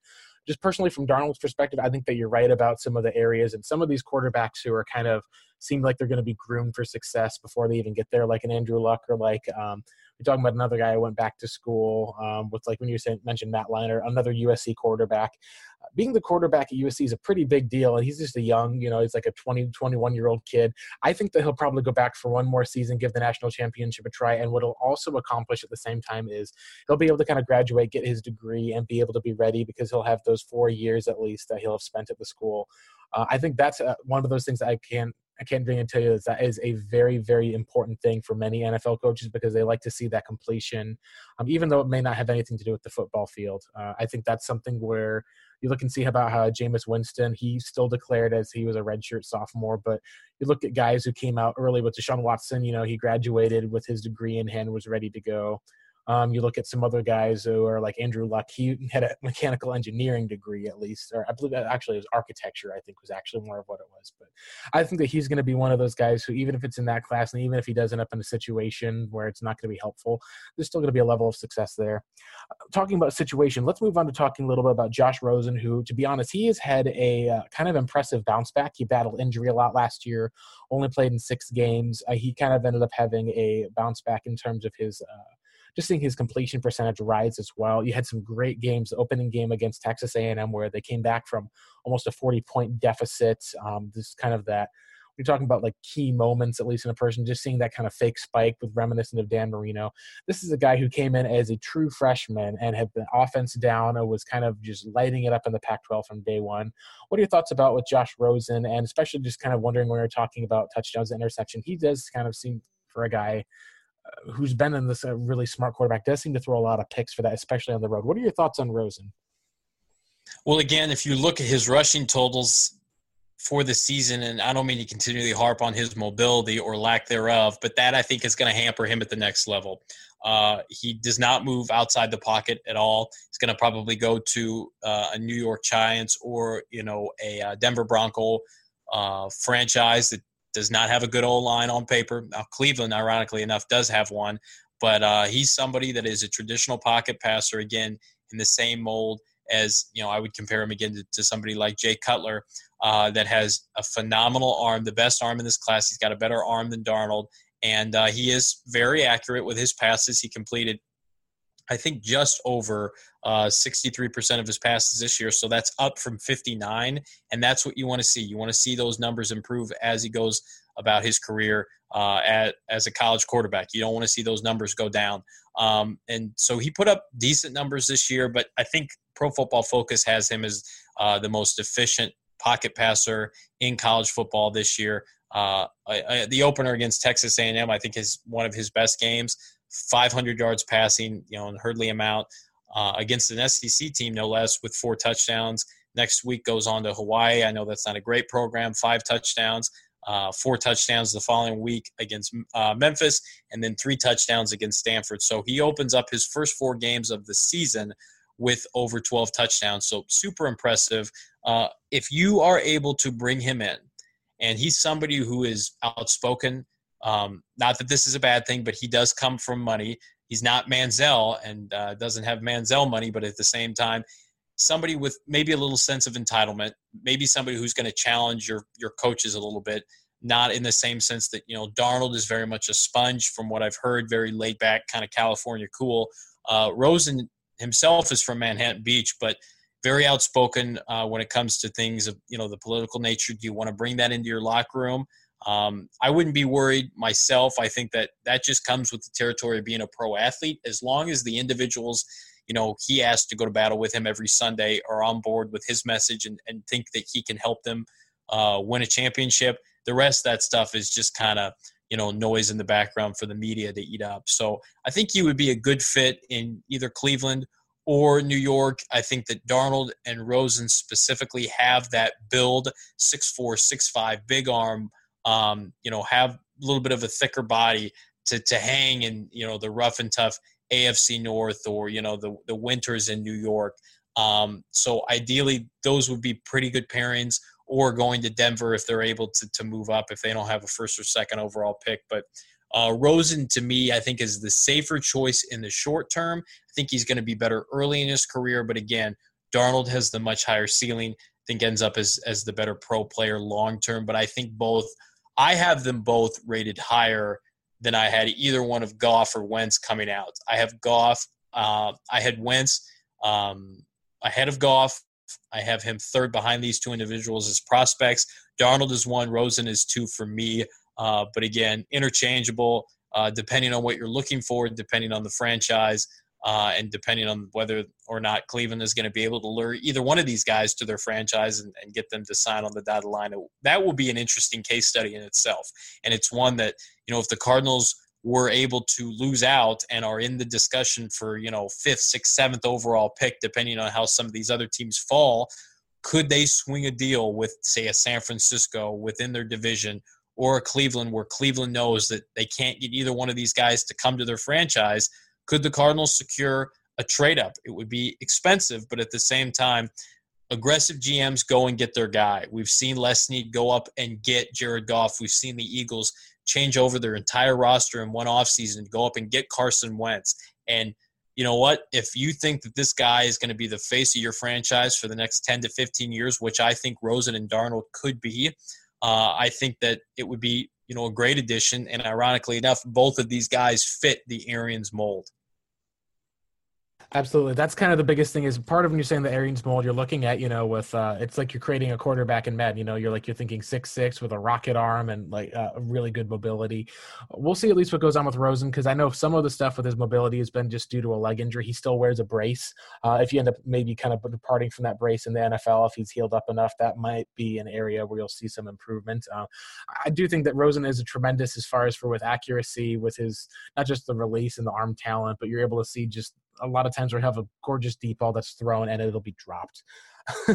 Just personally, from Darnold's perspective, I think that you're right about some of the areas and some of these quarterbacks who are kind of seem like they're going to be groomed for success before they even get there, like an Andrew Luck or like um, you're talking about another guy who went back to school um, with like when you mentioned Matt Leinart, another USC quarterback. Uh, being the quarterback at USC is a pretty big deal, and he's just a young, you know, he's like a 20, 21 year old kid. I think that he'll probably go back for one more season, give the national championship a try, and what he'll also accomplish at the same time is he'll be able to kind of graduate, get his degree, and be able to be ready because he'll have those four years at least that he'll have spent at the school. Uh, I think that's uh, one of those things I can I can't bring and tell you that that is a very, very important thing for many NFL coaches because they like to see that completion, um, even though it may not have anything to do with the football field. Uh, I think that's something where you look and see about how Jameis Winston, he still declared as he was a redshirt sophomore, but you look at guys who came out early with Deshaun Watson, you know, he graduated with his degree in hand, was ready to go. Um, you look at some other guys who are like Andrew Luck. He had a mechanical engineering degree at least, or I believe actually it was architecture. I think was actually more of what it was. But I think that he's going to be one of those guys who, even if it's in that class, and even if he does end up in a situation where it's not going to be helpful, there's still going to be a level of success there. Uh, talking about situation, let's move on to talking a little bit about Josh Rosen, who, to be honest, he has had a uh, kind of impressive bounce back. He battled injury a lot last year, only played in six games. Uh, he kind of ended up having a bounce back in terms of his uh, just seeing his completion percentage rise as well. You had some great games. The opening game against Texas A&M where they came back from almost a 40 point deficit. Um, this kind of that. We're talking about like key moments, at least in a person, just seeing that kind of fake spike with reminiscent of Dan Marino. This is a guy who came in as a true freshman and had the offense down and was kind of just lighting it up in the Pac 12 from day one. What are your thoughts about with Josh Rosen? And especially just kind of wondering when you're talking about touchdowns and interception, he does kind of seem for a guy who's been in this uh, really smart quarterback, does seem to throw a lot of picks for that, especially on the road. What are your thoughts on Rosen? Well, again, if you look at his rushing totals for the season, and I don't mean to continually harp on his mobility or lack thereof, but that I think is going to hamper him at the next level. Uh, he does not move outside the pocket at all. He's going to probably go to uh, a New York Giants or you know a uh, Denver Bronco uh, franchise that does not have a good old line on paper. Now, Cleveland, ironically enough, does have one, but uh, he's somebody that is a traditional pocket passer, again, in the same mold as, you know, I would compare him again to, to somebody like Jay Cutler uh, that has a phenomenal arm, the best arm in this class. He's got a better arm than Darnold, and uh, he is very accurate with his passes. He completed I think just over uh, 63% of his passes this year. So that's up from 59. And that's what you want to see. You want to see those numbers improve as he goes about his career uh, at, as a college quarterback. You don't want to see those numbers go down. Um, and so he put up decent numbers this year, but I think Pro Football Focus has him as uh, the most efficient pocket passer in college football this year. Uh, I, I, the opener against Texas A&M, I think, is one of his best games. 500 yards passing, you know, in hurdly amount uh, against an SEC team, no less, with four touchdowns. Next week goes on to Hawaii. I know that's not a great program, five touchdowns. Uh, four touchdowns the following week against uh, Memphis, and then three touchdowns against Stanford. So he opens up his first four games of the season with over 12 touchdowns. So super impressive. Uh, if you are able to bring him in, and he's somebody who is outspoken, um, not that this is a bad thing, but he does come from money. He's not Manziel and uh, doesn't have Manziel money, but at the same time, somebody with maybe a little sense of entitlement, maybe somebody who's going to challenge your your coaches a little bit. Not in the same sense that you know Darnold is very much a sponge, from what I've heard, very laid back, kind of California cool. Uh, Rosen himself is from Manhattan Beach, but very outspoken uh, when it comes to things of you know the political nature. Do you want to bring that into your locker room? Um, I wouldn't be worried myself. I think that that just comes with the territory of being a pro athlete. As long as the individuals, you know, he asked to go to battle with him every Sunday are on board with his message and, and think that he can help them uh, win a championship. The rest of that stuff is just kind of, you know, noise in the background for the media to eat up. So I think he would be a good fit in either Cleveland or New York. I think that Darnold and Rosen specifically have that build six four, six five, big arm. Um, you know, have a little bit of a thicker body to to hang in you know the rough and tough AFC North or you know the the winters in New York. Um, so ideally, those would be pretty good pairings. Or going to Denver if they're able to to move up if they don't have a first or second overall pick. But uh, Rosen, to me, I think is the safer choice in the short term. I think he's going to be better early in his career, but again, Darnold has the much higher ceiling. I think ends up as as the better pro player long term. But I think both, I have them both rated higher than I had either one of Goff or Wentz coming out. I have Goff. Uh, I had Wentz um, ahead of Goff. I have him third behind these two individuals as prospects. Darnold is one, Rosen is two for me. Uh, but again, interchangeable uh, depending on what you're looking for, depending on the franchise, uh, and depending on whether or not Cleveland is going to be able to lure either one of these guys to their franchise and, and, get them to sign on the dotted line. That will be an interesting case study in itself. And it's one that, you know, if the Cardinals were able to lose out and are in the discussion for, you know, fifth, sixth, seventh overall pick, depending on how some of these other teams fall, could they swing a deal with, say, a San Francisco within their division or a Cleveland where Cleveland knows that they can't get either one of these guys to come to their franchise? Could the Cardinals secure a trade up? It would be expensive, but at the same time, aggressive GMs go and get their guy. We've seen Les Snead go up and get Jared Goff. We've seen the Eagles change over their entire roster in one offseason, go up and get Carson Wentz. And you know what? If you think that this guy is going to be the face of your franchise for the next 10 to 15 years, which I think Rosen and Darnold could be, uh, I think that it would be you know a great addition. And ironically enough, both of these guys fit the Arians mold. Absolutely. That's kind of the biggest thing is part of when you're saying the Arians mold, you're looking at, you know, with uh it's like you're creating a quarterback in Madden, you know, you're like you're thinking six six with a rocket arm and like uh, really good mobility. We'll see at least what goes on with Rosen because I know some of the stuff with his mobility has been just due to a leg injury. He still wears a brace. Uh, if you end up maybe kind of departing from that brace in the NFL, if he's healed up enough, that might be an area where you'll see some improvement. Uh, I do think that Rosen is a tremendous as far as for with accuracy, with his not just the release and the arm talent, but you're able to see just a lot of times we have a gorgeous deep ball that's thrown and it'll be dropped.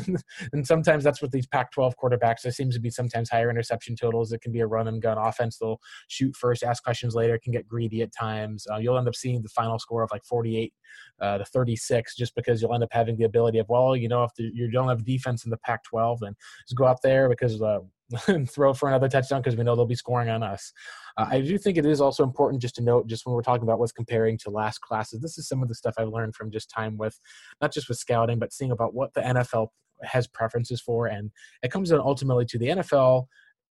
and sometimes that's what these Pac-12 quarterbacks. There seems to be sometimes higher interception totals. It can be a run and gun offense. They'll shoot first, ask questions later. Can get greedy at times. Uh, you'll end up seeing the final score of like 48 uh, to 36, just because you'll end up having the ability of well, you know, if the, you don't have defense in the Pac-12, then just go out there because uh, and throw for another touchdown because we know they'll be scoring on us. Uh, I do think it is also important just to note, just when we're talking about what's comparing to last classes, this is some of the stuff I've learned from just time with, not just with scouting, but seeing about what the NFL has preferences for. And it comes down ultimately to the NFL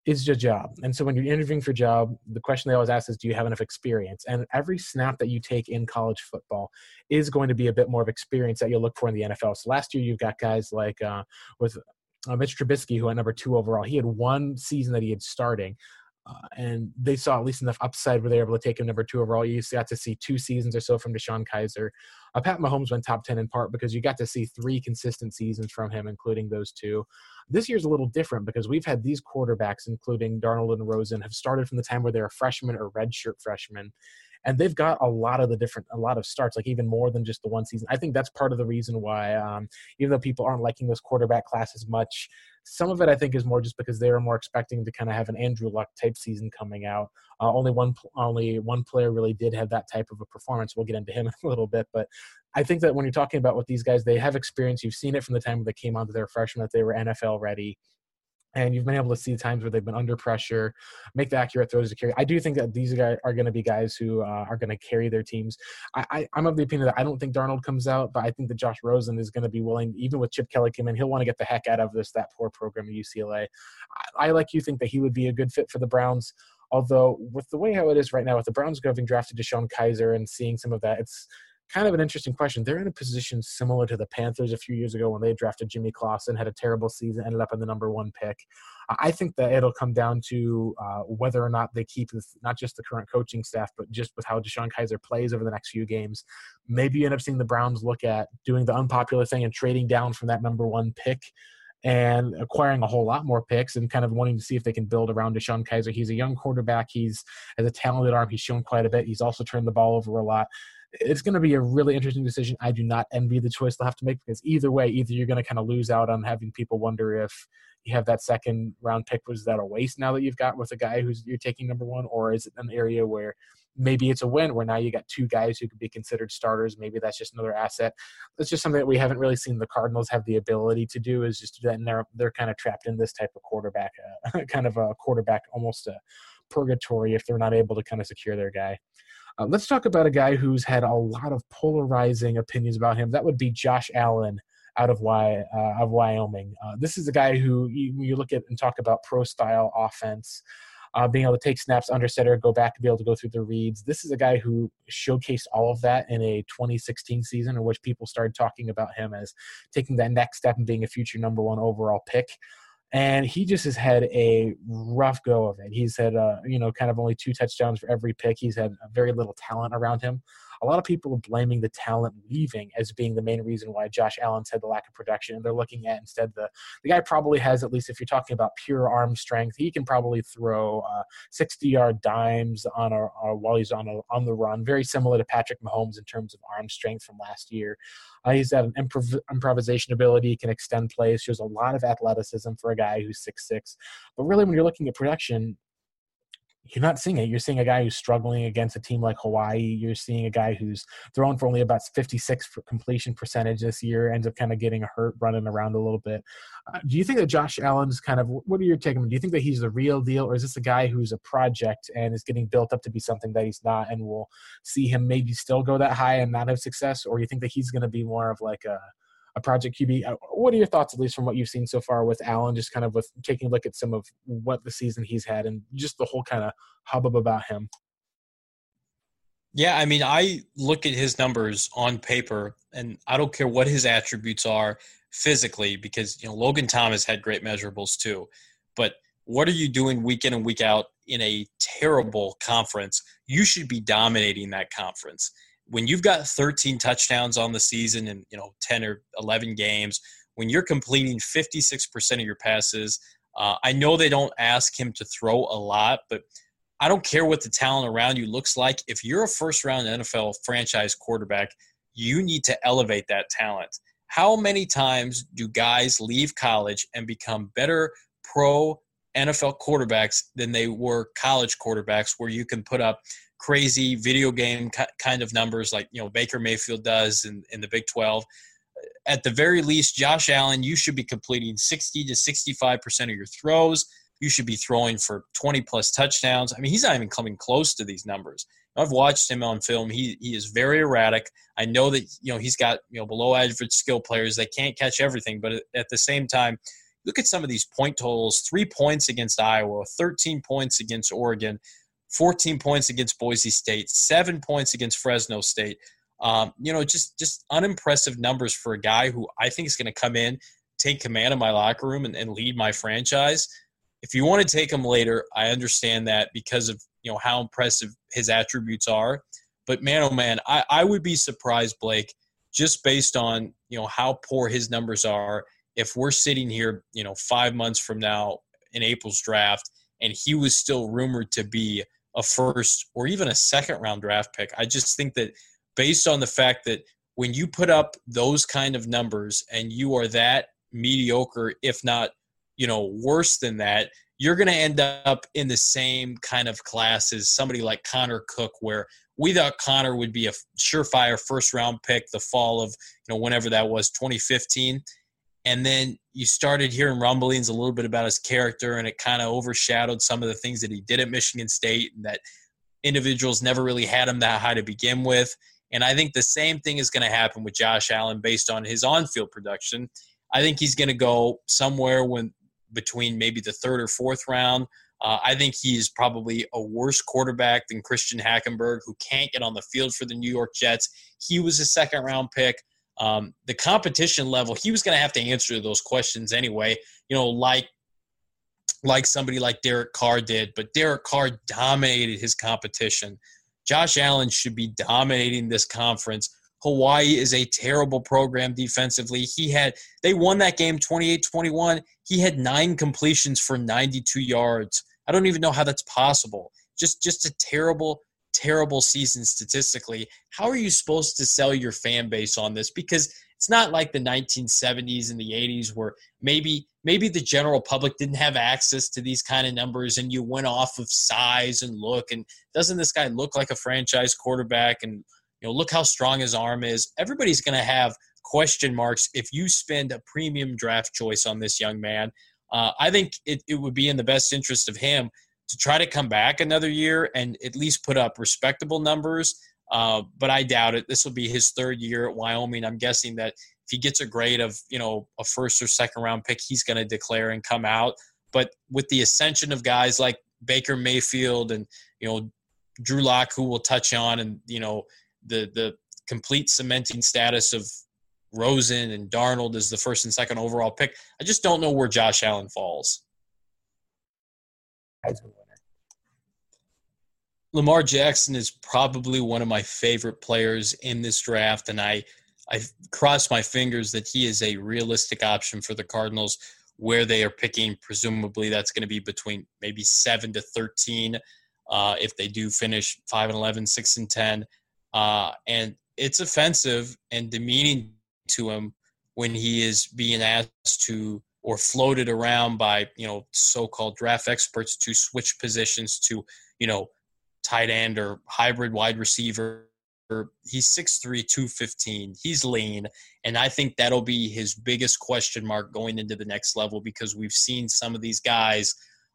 is your job. And so when you're interviewing for a job, the question they always ask is, do you have enough experience? And every snap that you take in college football is going to be a bit more of experience that you'll look for in the NFL. So last year, you've got guys like uh, with uh, Mitch Trubisky, who at number two overall, he had one season that he had starting. Uh, and they saw at least enough upside where they were able to take him number two overall. You got to see two seasons or so from DeShone Kizer. Uh, Pat Mahomes went top 10 in part because you got to see three consistent seasons from him, including those two. This year's a little different because we've had these quarterbacks, including Darnold and Rosen, have started from the time where they're freshmen or redshirt freshmen and they've got a lot of the different a lot of starts like even more than just the one season. I think that's part of the reason why um, even though people aren't liking this quarterback class as much some of it i think is more just because they were more expecting to kind of have an andrew luck type season coming out. Uh, only one only one player really did have that type of a performance. We'll get into him in a little bit but i think that when you're talking about with these guys they have experience you've seen it from the time they came onto their freshman that they were nfl ready and you've been able to see times where they've been under pressure, make the accurate throws to carry. I do think that these guys are going to be guys who uh, are going to carry their teams. I, am of the opinion that I don't think Darnold comes out, but I think that Josh Rosen is going to be willing, even with Chip Kelly came in, he'll want to get the heck out of this that poor program at UCLA. I, I like you think that he would be a good fit for the Browns. Although with the way how it is right now, with the Browns having drafted DeShone Kizer and seeing some of that, it's kind of an interesting question. They're in a position similar to the Panthers a few years ago when they drafted Jimmy Clausen, had a terrible season, ended up in the number one pick. I think that it'll come down to uh, whether or not they keep this, not just the current coaching staff, but just with how DeShone Kizer plays over the next few games. Maybe you end up seeing the Browns look at doing the unpopular thing and trading down from that number one pick and acquiring a whole lot more picks and kind of wanting to see if they can build around DeShone Kizer. He's a young quarterback. He's has a talented arm. He's shown quite a bit. He's also turned the ball over a lot it's going to be a really interesting decision. I do not envy the choice they'll have to make because either way, either you're going to kind of lose out on having people wonder if you have that second round pick was that a waste now that you've got with a guy who's you're taking number one, or is it an area where maybe it's a win where now you got two guys who could be considered starters. Maybe that's just another asset. That's just something that we haven't really seen the Cardinals have the ability to do. Is just do that, and they're they're kind of trapped in this type of quarterback, uh, kind of a quarterback almost a purgatory if they're not able to kind of secure their guy. Uh, let's talk about a guy who's had a lot of polarizing opinions about him. That would be Josh Allen out of, Wy- uh, of Wyoming. Uh, this is a guy who you, you look at and talk about pro style offense uh, being able to take snaps under center, go back and be able to go through the reads. This is a guy who showcased all of that in a 2016 season in which people started talking about him as taking that next step and being a future number one overall pick and he just has had a rough go of it. He's had, uh, you know, kind of only two touchdowns for every pick. He's had very little talent around him a lot of people are blaming the talent leaving as being the main reason why Josh Allen's had the lack of production. And they're looking at instead the the guy probably has at least if you're talking about pure arm strength, he can probably throw uh, 60 yard dimes on a, a, while he's on a, on the run, very similar to Patrick Mahomes in terms of arm strength from last year. Uh, he's got an improv- improvisation ability, can extend plays, shows a lot of athleticism for a guy who's six six. But really, when you're looking at production, you're not seeing it. You're seeing a guy who's struggling against a team like Hawaii. You're seeing a guy who's thrown for only about 56 for completion percentage this year, ends up kind of getting hurt, running around a little bit. Uh, do you think that Josh Allen's kind of what are your take? Do you think that he's the real deal, or is this a guy who's a project and is getting built up to be something that he's not, and we'll see him maybe still go that high and not have success, or you think that he's going to be more of like a a project QB. Uh, what are your thoughts, at least from what you've seen so far with Allen, just kind of with taking a look at some of what the season he's had and just the whole kind of hubbub about him? Yeah, I mean, I look at his numbers on paper, and I don't care what his attributes are physically, because you know Logan Thomas had great measurables too. But what are you doing week in and week out in a terrible conference? You should be dominating that conference when you've got 13 touchdowns on the season and you know 10 or 11 games when you're completing 56% of your passes uh, i know they don't ask him to throw a lot but i don't care what the talent around you looks like. If you're a first round nfl franchise quarterback you need to elevate that talent. How many times do guys leave college and become better pro nfl quarterbacks than they were college quarterbacks where you can put up crazy video game kind of numbers like you know Baker Mayfield does in, in the Big 12. At the very least, Josh Allen, you should be completing 60 to 65 percent of your throws. You should be throwing for 20 plus touchdowns. I mean, he's not even coming close to these numbers. I've watched him on film. He he is very erratic. I know that you know he's got you know below average skill players that can't catch everything, but at the same time, look at some of these point totals: three points against Iowa, 13 points against Oregon. 14 points against Boise State, seven points against Fresno State. Um, you know, just just unimpressive numbers for a guy who I think is going to come in, take command of my locker room, and, and lead my franchise. If you want to take him later, I understand that because of you know how impressive his attributes are. But man, oh man, I, I would be surprised, Blake, just based on you know how poor his numbers are. If we're sitting here, you know, five months from now in April's draft, and he was still rumored to be a first or even a second round draft pick. I just think that based on the fact that when you put up those kind of numbers and you are that mediocre, if not, you know, worse than that, you're going to end up in the same kind of class as somebody like Connor Cook, where we thought Connor would be a surefire first round pick the fall of, you know, whenever that was 2015 and then you started hearing rumblings a little bit about his character and it kind of overshadowed some of the things that he did at michigan state and that individuals never really had him that high to begin with. And i think the same thing is going to happen with josh allen based on his on-field production. I think he's going to go somewhere when between maybe the third or fourth round. Uh, I think he's probably a worse quarterback than Christian Hackenberg, who can't get on the field for the New York Jets. He was a second round pick um, the competition level, he was going to have to answer those questions anyway. You know, like like somebody like Derek Carr did, but Derek Carr dominated his competition. Josh Allen should be dominating this conference. Hawaii is a terrible program defensively. He had they won that game 28-21. He had 9 completions for 92 yards. I don't even know how that's possible. Just just a terrible terrible season statistically. How are you supposed to sell your fan base on this? Because it's not like the 1970s and the 80s where maybe maybe the general public didn't have access to these kind of numbers and you went off of size and look and doesn't this guy look like a franchise quarterback and you know look how strong his arm is everybody's going to have question marks if you spend a premium draft choice on this young man uh, i think it, it would be in the best interest of him to try to come back another year and at least put up respectable numbers uh, but I doubt it. This will be his third year at Wyoming. I'm guessing that if he gets a grade of you know a first or second round pick, he's going to declare and come out. But with the ascension of guys like Baker Mayfield and you know Drew Lock, who we'll touch on, and you know the the complete cementing status of Rosen and Darnold as the first and second overall pick, I just don't know where Josh Allen falls. Lamar Jackson is probably one of my favorite players in this draft, and I I cross my fingers that he is a realistic option for the Cardinals where they are picking. Presumably, that's going to be between maybe seven to thirteen uh, if they do finish five and 11, 6 and ten, uh, and it's offensive and demeaning to him when he is being asked to or floated around by you know so-called draft experts to switch positions to you know tight end or hybrid wide receiver. He's 6'3, 215. He's lean. And I think that'll be his biggest question mark going into the next level because we've seen some of these guys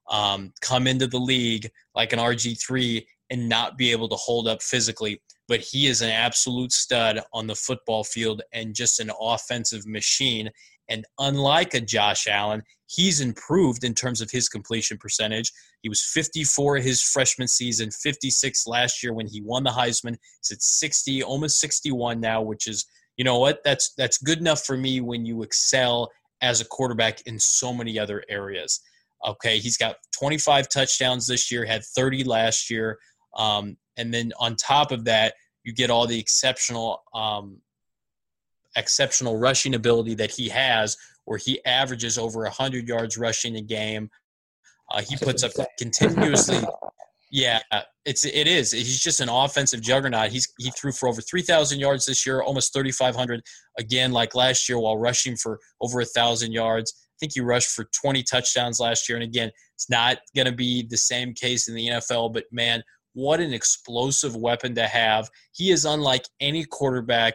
um, come into the league like an RG3 and not be able to hold up physically. But he is an absolute stud on the football field and just an offensive machine. And unlike a Josh Allen, he's improved in terms of his completion percentage. He was 54 his freshman season, 56 last year when he won the Heisman. He's at 60, almost 61 now, which is, you know what, that's that's good enough for me when you excel as a quarterback in so many other areas. Okay, he's got 25 touchdowns this year, had 30 last year, um, and then on top of that, you get all the exceptional um, exceptional rushing ability that he has, where he averages over 100 yards rushing a game. Uh, he puts up continuously. Yeah, it's it is. He's just an offensive juggernaut. He's he threw for over 3,000 yards this year, almost 3,500 again, like last year, while rushing for over a thousand yards. I think he rushed for 20 touchdowns last year. And again, it's not going to be the same case in the NFL, but man, what an explosive weapon to have. He is unlike any quarterback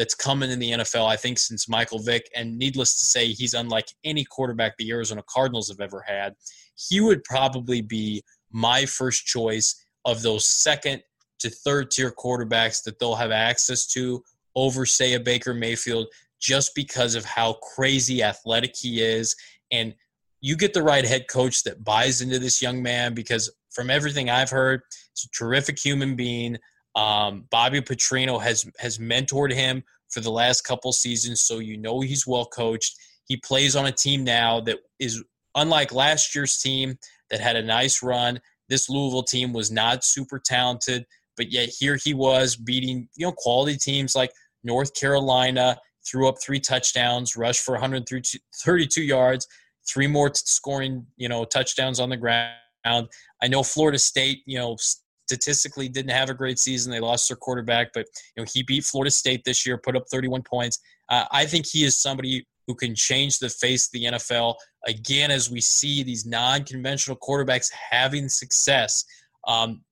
that's coming in the NFL, I think, since Michael Vick. And needless to say, he's unlike any quarterback the Arizona Cardinals have ever had. He would probably be my first choice of those second to third tier quarterbacks that they'll have access to over, say, a Baker Mayfield, just because of how crazy athletic he is. And you get the right head coach that buys into this young man because, from everything I've heard, he's a terrific human being. Um, Bobby Petrino has has mentored him for the last couple seasons, so you know he's well coached. He plays on a team now that is unlike last year's team that had a nice run. This Louisville team was not super talented, but yet here he was beating you know quality teams like North Carolina. Threw up three touchdowns, rushed for 132 yards, three more scoring you know touchdowns on the ground. I know Florida State, you know, statistically didn't have a great season. They lost their quarterback, but you know he beat Florida State this year, put up 31 points. Uh, I think he is somebody who can change the face of the NFL again as we see these non-conventional quarterbacks having success. Um,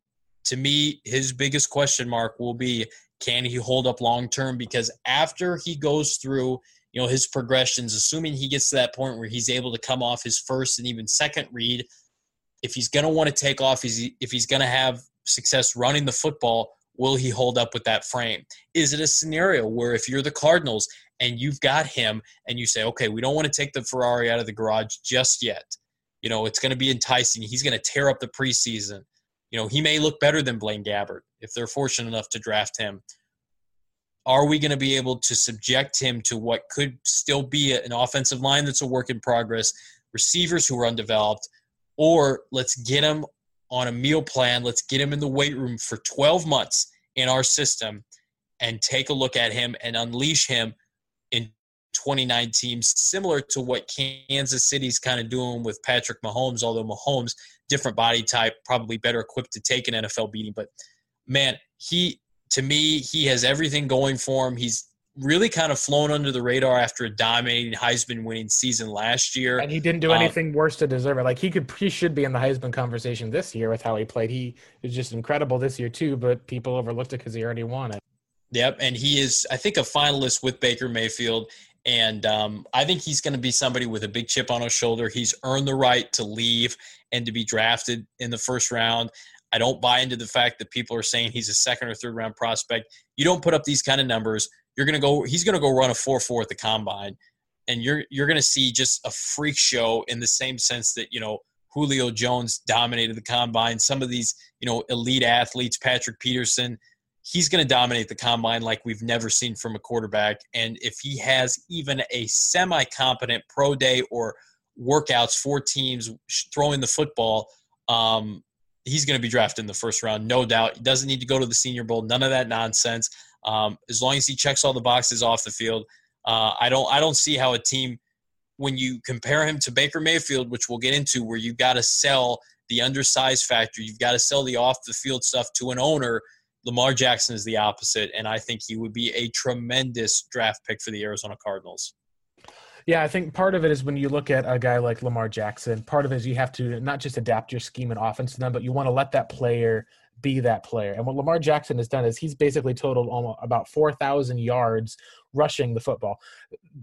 to me, his biggest question mark will be can he hold up long term? Because after he goes through you know his progressions, assuming he gets to that point where he's able to come off his first and even second read, if he's going to want to take off, he's, if he's going to have success running the football, will he hold up with that frame? Is it a scenario where if you're the Cardinals and you've got him and you say, okay, we don't want to take the Ferrari out of the garage just yet. You know, it's going to be enticing. He's going to tear up the preseason. You know, he may look better than Blaine Gabbert if they're fortunate enough to draft him. Are we going to be able to subject him to what could still be an offensive line that's a work in progress, receivers who are undeveloped, or let's get him on a meal plan. Let's get him in the weight room for 12 months in our system and take a look at him and unleash him in 2019, similar to what Kansas City's kind of doing with Patrick Mahomes, although Mahomes, different body type, probably better equipped to take an NFL beating. But man, he to me he has everything going for him. He's really kind of flown under the radar after a dominating Heisman winning season last year. And he didn't do um, anything um, worse to deserve it. Like he could, he should be in the Heisman conversation this year with how he played. He was just incredible this year too, but people overlooked it because he already won it. Yep, and he is, I think, a finalist with Baker Mayfield. And um, I think he's going to be somebody with a big chip on his shoulder. He's earned the right to leave and to be drafted in the first round. I don't buy into the fact that people are saying he's a second or third round prospect. You don't put up these kind of numbers you're gonna go. He's gonna go run a four four at the combine, and you're you're gonna see just a freak show in the same sense that you know Julio Jones dominated the combine. Some of these you know elite athletes, Patrick Peterson, he's going to dominate the combine like we've never seen from a quarterback. And if he has even a semi competent pro day or workouts for teams throwing the football, um, he's going to be drafted in the first round, no doubt. He doesn't need to go to the Senior Bowl, none of that nonsense. Um, as long as he checks all the boxes off the field, uh, I don't I don't see how a team when you compare him to Baker Mayfield, which we'll get into, where you've got to sell the undersized factor, you've got to sell the off the field stuff to an owner. Lamar Jackson is the opposite, and I think he would be a tremendous draft pick for the Arizona Cardinals. Yeah, I think part of it is when you look at a guy like Lamar Jackson, part of it is you have to not just adapt your scheme and offense to them, but you want to let that player be that player. And what Lamar Jackson has done is he's basically totaled almost about 4,000 yards rushing the football.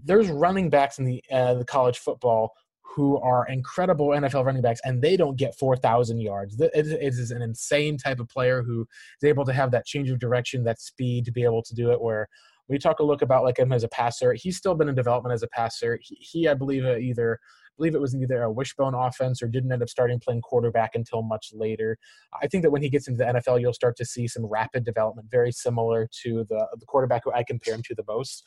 There's running backs in the uh, the college football who are incredible NFL running backs, and they don't get 4,000 yards. It is an insane type of player who is able to have that change of direction, that speed to be able to do it. Where we talk a look about like him as a passer, he's still been in development as a passer. He, he I believe, uh, either believe it was either a wishbone offense or didn't end up starting playing quarterback until much later. I think that when he gets into the NFL, you'll start to see some rapid development, very similar to the, the quarterback who I compare him to the most.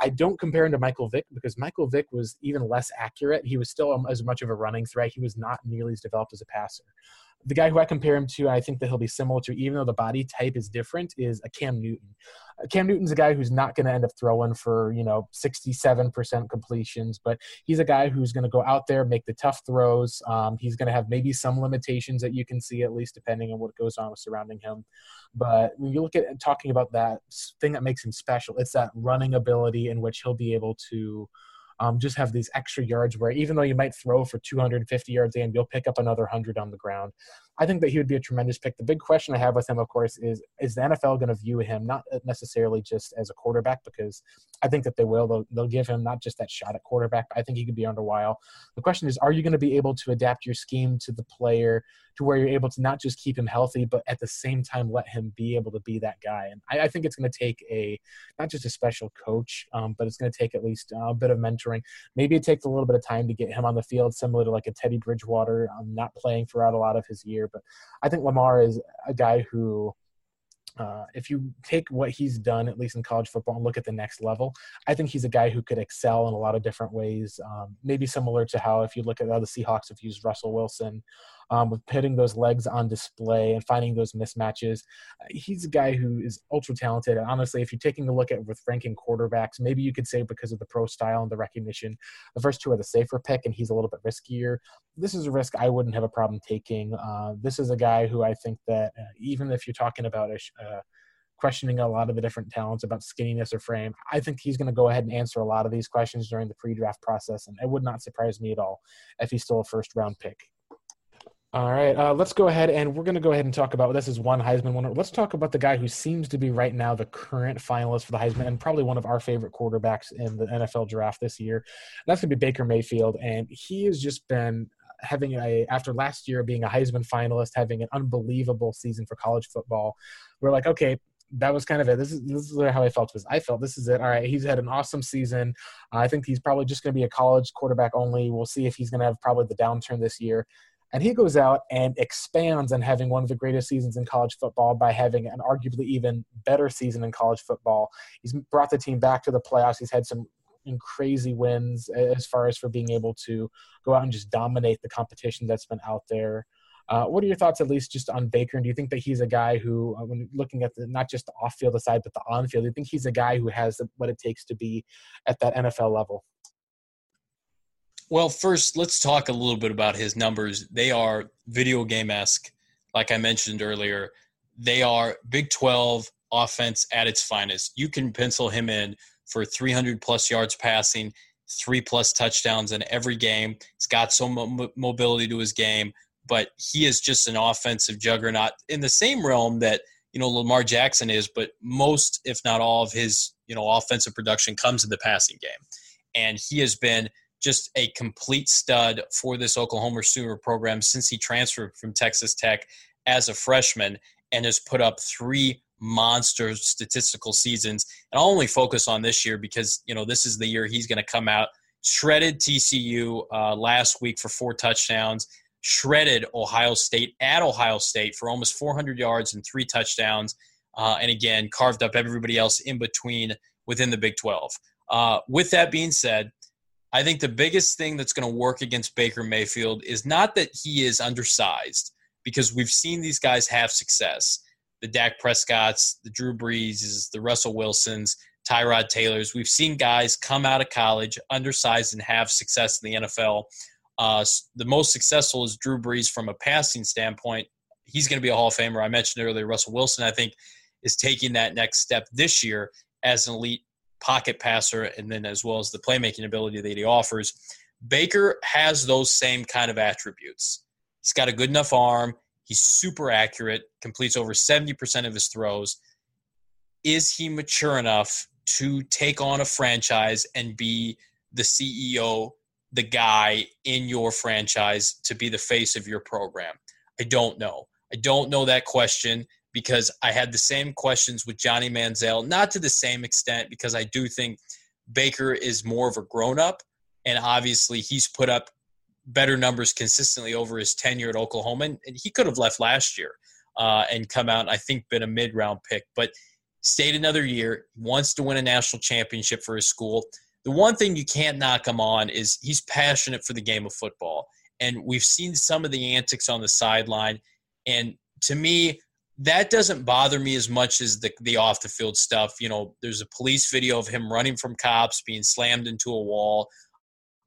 I don't compare him to Michael Vick because Michael Vick was even less accurate. He was still um, as much of a running threat. He was not nearly as developed as a passer the guy who I compare him to, I think that he'll be similar to, even though the body type is different, is a Cam Newton. Uh, Cam Newton's a guy who's not going to end up throwing for you know 67% completions, but he's a guy who's going to go out there, make the tough throws. Um, he's going to have maybe some limitations that you can see at least depending on what goes on with surrounding him. But when you look at talking about that thing that makes him special, it's that running ability in which he'll be able to um, just have these extra yards where even though you might throw for 250 yards and you'll pick up another 100 on the ground. I think that he would be a tremendous pick. The big question I have with him, of course, is is the NFL going to view him not necessarily just as a quarterback because I think that they will. They'll, they'll give him not just that shot at quarterback, but I think he could be under a while. The question is, are you going to be able to adapt your scheme to the player to where you're able to not just keep him healthy, but at the same time let him be able to be that guy? And I, I think it's going to take a not just a special coach, um, but it's going to take at least a bit of mentoring. Maybe it takes a little bit of time to get him on the field, similar to like a Teddy Bridgewater, um, not playing throughout a lot of his year. But I think Lamar is a guy who uh, if you take what he's done, at least in college football, and look at the next level, I think he's a guy who could excel in a lot of different ways. Um, maybe similar to how, if you look at how the Seahawks have used Russell Wilson um, with putting those legs on display and finding those mismatches. Uh, he's a guy who is ultra talented. And honestly, if you're taking a look at with ranking quarterbacks, maybe you could say because of the pro style and the recognition, the first two are the safer pick, and he's a little bit riskier. This is a risk I wouldn't have a problem taking. Uh, this is a guy who I think that uh, even if you're talking about a uh, questioning a lot of the different talents about skinniness or frame. I think he's going to go ahead and answer a lot of these questions during the pre-draft process, and it would not surprise me at all if he's still a first-round pick. All right, uh, let's go ahead and we're going to go ahead and talk about this is one Heisman winner. Let's talk about the guy who seems to be right now the current finalist for the Heisman and probably one of our favorite quarterbacks in the NFL draft this year. That's going to be Baker Mayfield, and he has just been having a after last year being a Heisman finalist, having an unbelievable season for college football. We're like, okay, that was kind of it. This is this is how I felt. Was I felt this is it. All right, he's had an awesome season. I think he's probably just going to be a college quarterback only. We'll see if he's going to have probably the downturn this year. And he goes out and expands on having one of the greatest seasons in college football by having an arguably even better season in college football. He's brought the team back to the playoffs. He's had some crazy wins as far as for being able to go out and just dominate the competition that's been out there. Uh, what are your thoughts, at least, just on Baker? And do you think that he's a guy who, uh, when looking at the not just the off-field side, but the on-field, do you think he's a guy who has what it takes to be at that NFL level? Well, first, let's talk a little bit about his numbers. They are video game esque. Like I mentioned earlier, they are Big 12 offense at its finest. You can pencil him in for 300 plus yards passing, three plus touchdowns in every game. He's got some mo- mobility to his game, but he is just an offensive juggernaut in the same realm that you know Lamar Jackson is. But most, if not all, of his you know offensive production comes in the passing game, and he has been just a complete stud for this Oklahoma Sooner program since he transferred from Texas Tech as a freshman and has put up three monster statistical seasons. And I'll only focus on this year because you know this is the year he's going to come out shredded TCU uh, last week for four touchdowns, shredded Ohio State at Ohio State for almost 400 yards and three touchdowns, uh, and again carved up everybody else in between within the Big 12. Uh, with that being said. I think the biggest thing that's going to work against Baker Mayfield is not that he is undersized, because we've seen these guys have success the Dak Prescotts, the Drew Breeses, the Russell Wilsons, Tyrod Taylors. We've seen guys come out of college undersized and have success in the NFL. Uh, the most successful is Drew Brees from a passing standpoint. He's going to be a Hall of Famer. I mentioned earlier, Russell Wilson, I think, is taking that next step this year as an elite pocket passer and then as well as the playmaking ability that he offers. Baker has those same kind of attributes. He's got a good enough arm. He's super accurate, completes over 70% of his throws. Is he mature enough to take on a franchise and be the CEO, the guy in your franchise to be the face of your program? I don't know. I don't know that question because I had the same questions with Johnny Manziel, not to the same extent, because I do think Baker is more of a grown up. And obviously, he's put up better numbers consistently over his tenure at Oklahoma. And, he could have left last year uh, and come out, I think, been a mid round pick. But stayed another year, wants to win a national championship for his school. The one thing you can't knock him on is he's passionate for the game of football. And we've seen some of the antics on the sideline. And to me, that doesn't bother me as much as the, the off the field stuff. You know, there's a police video of him running from cops, being slammed into a wall.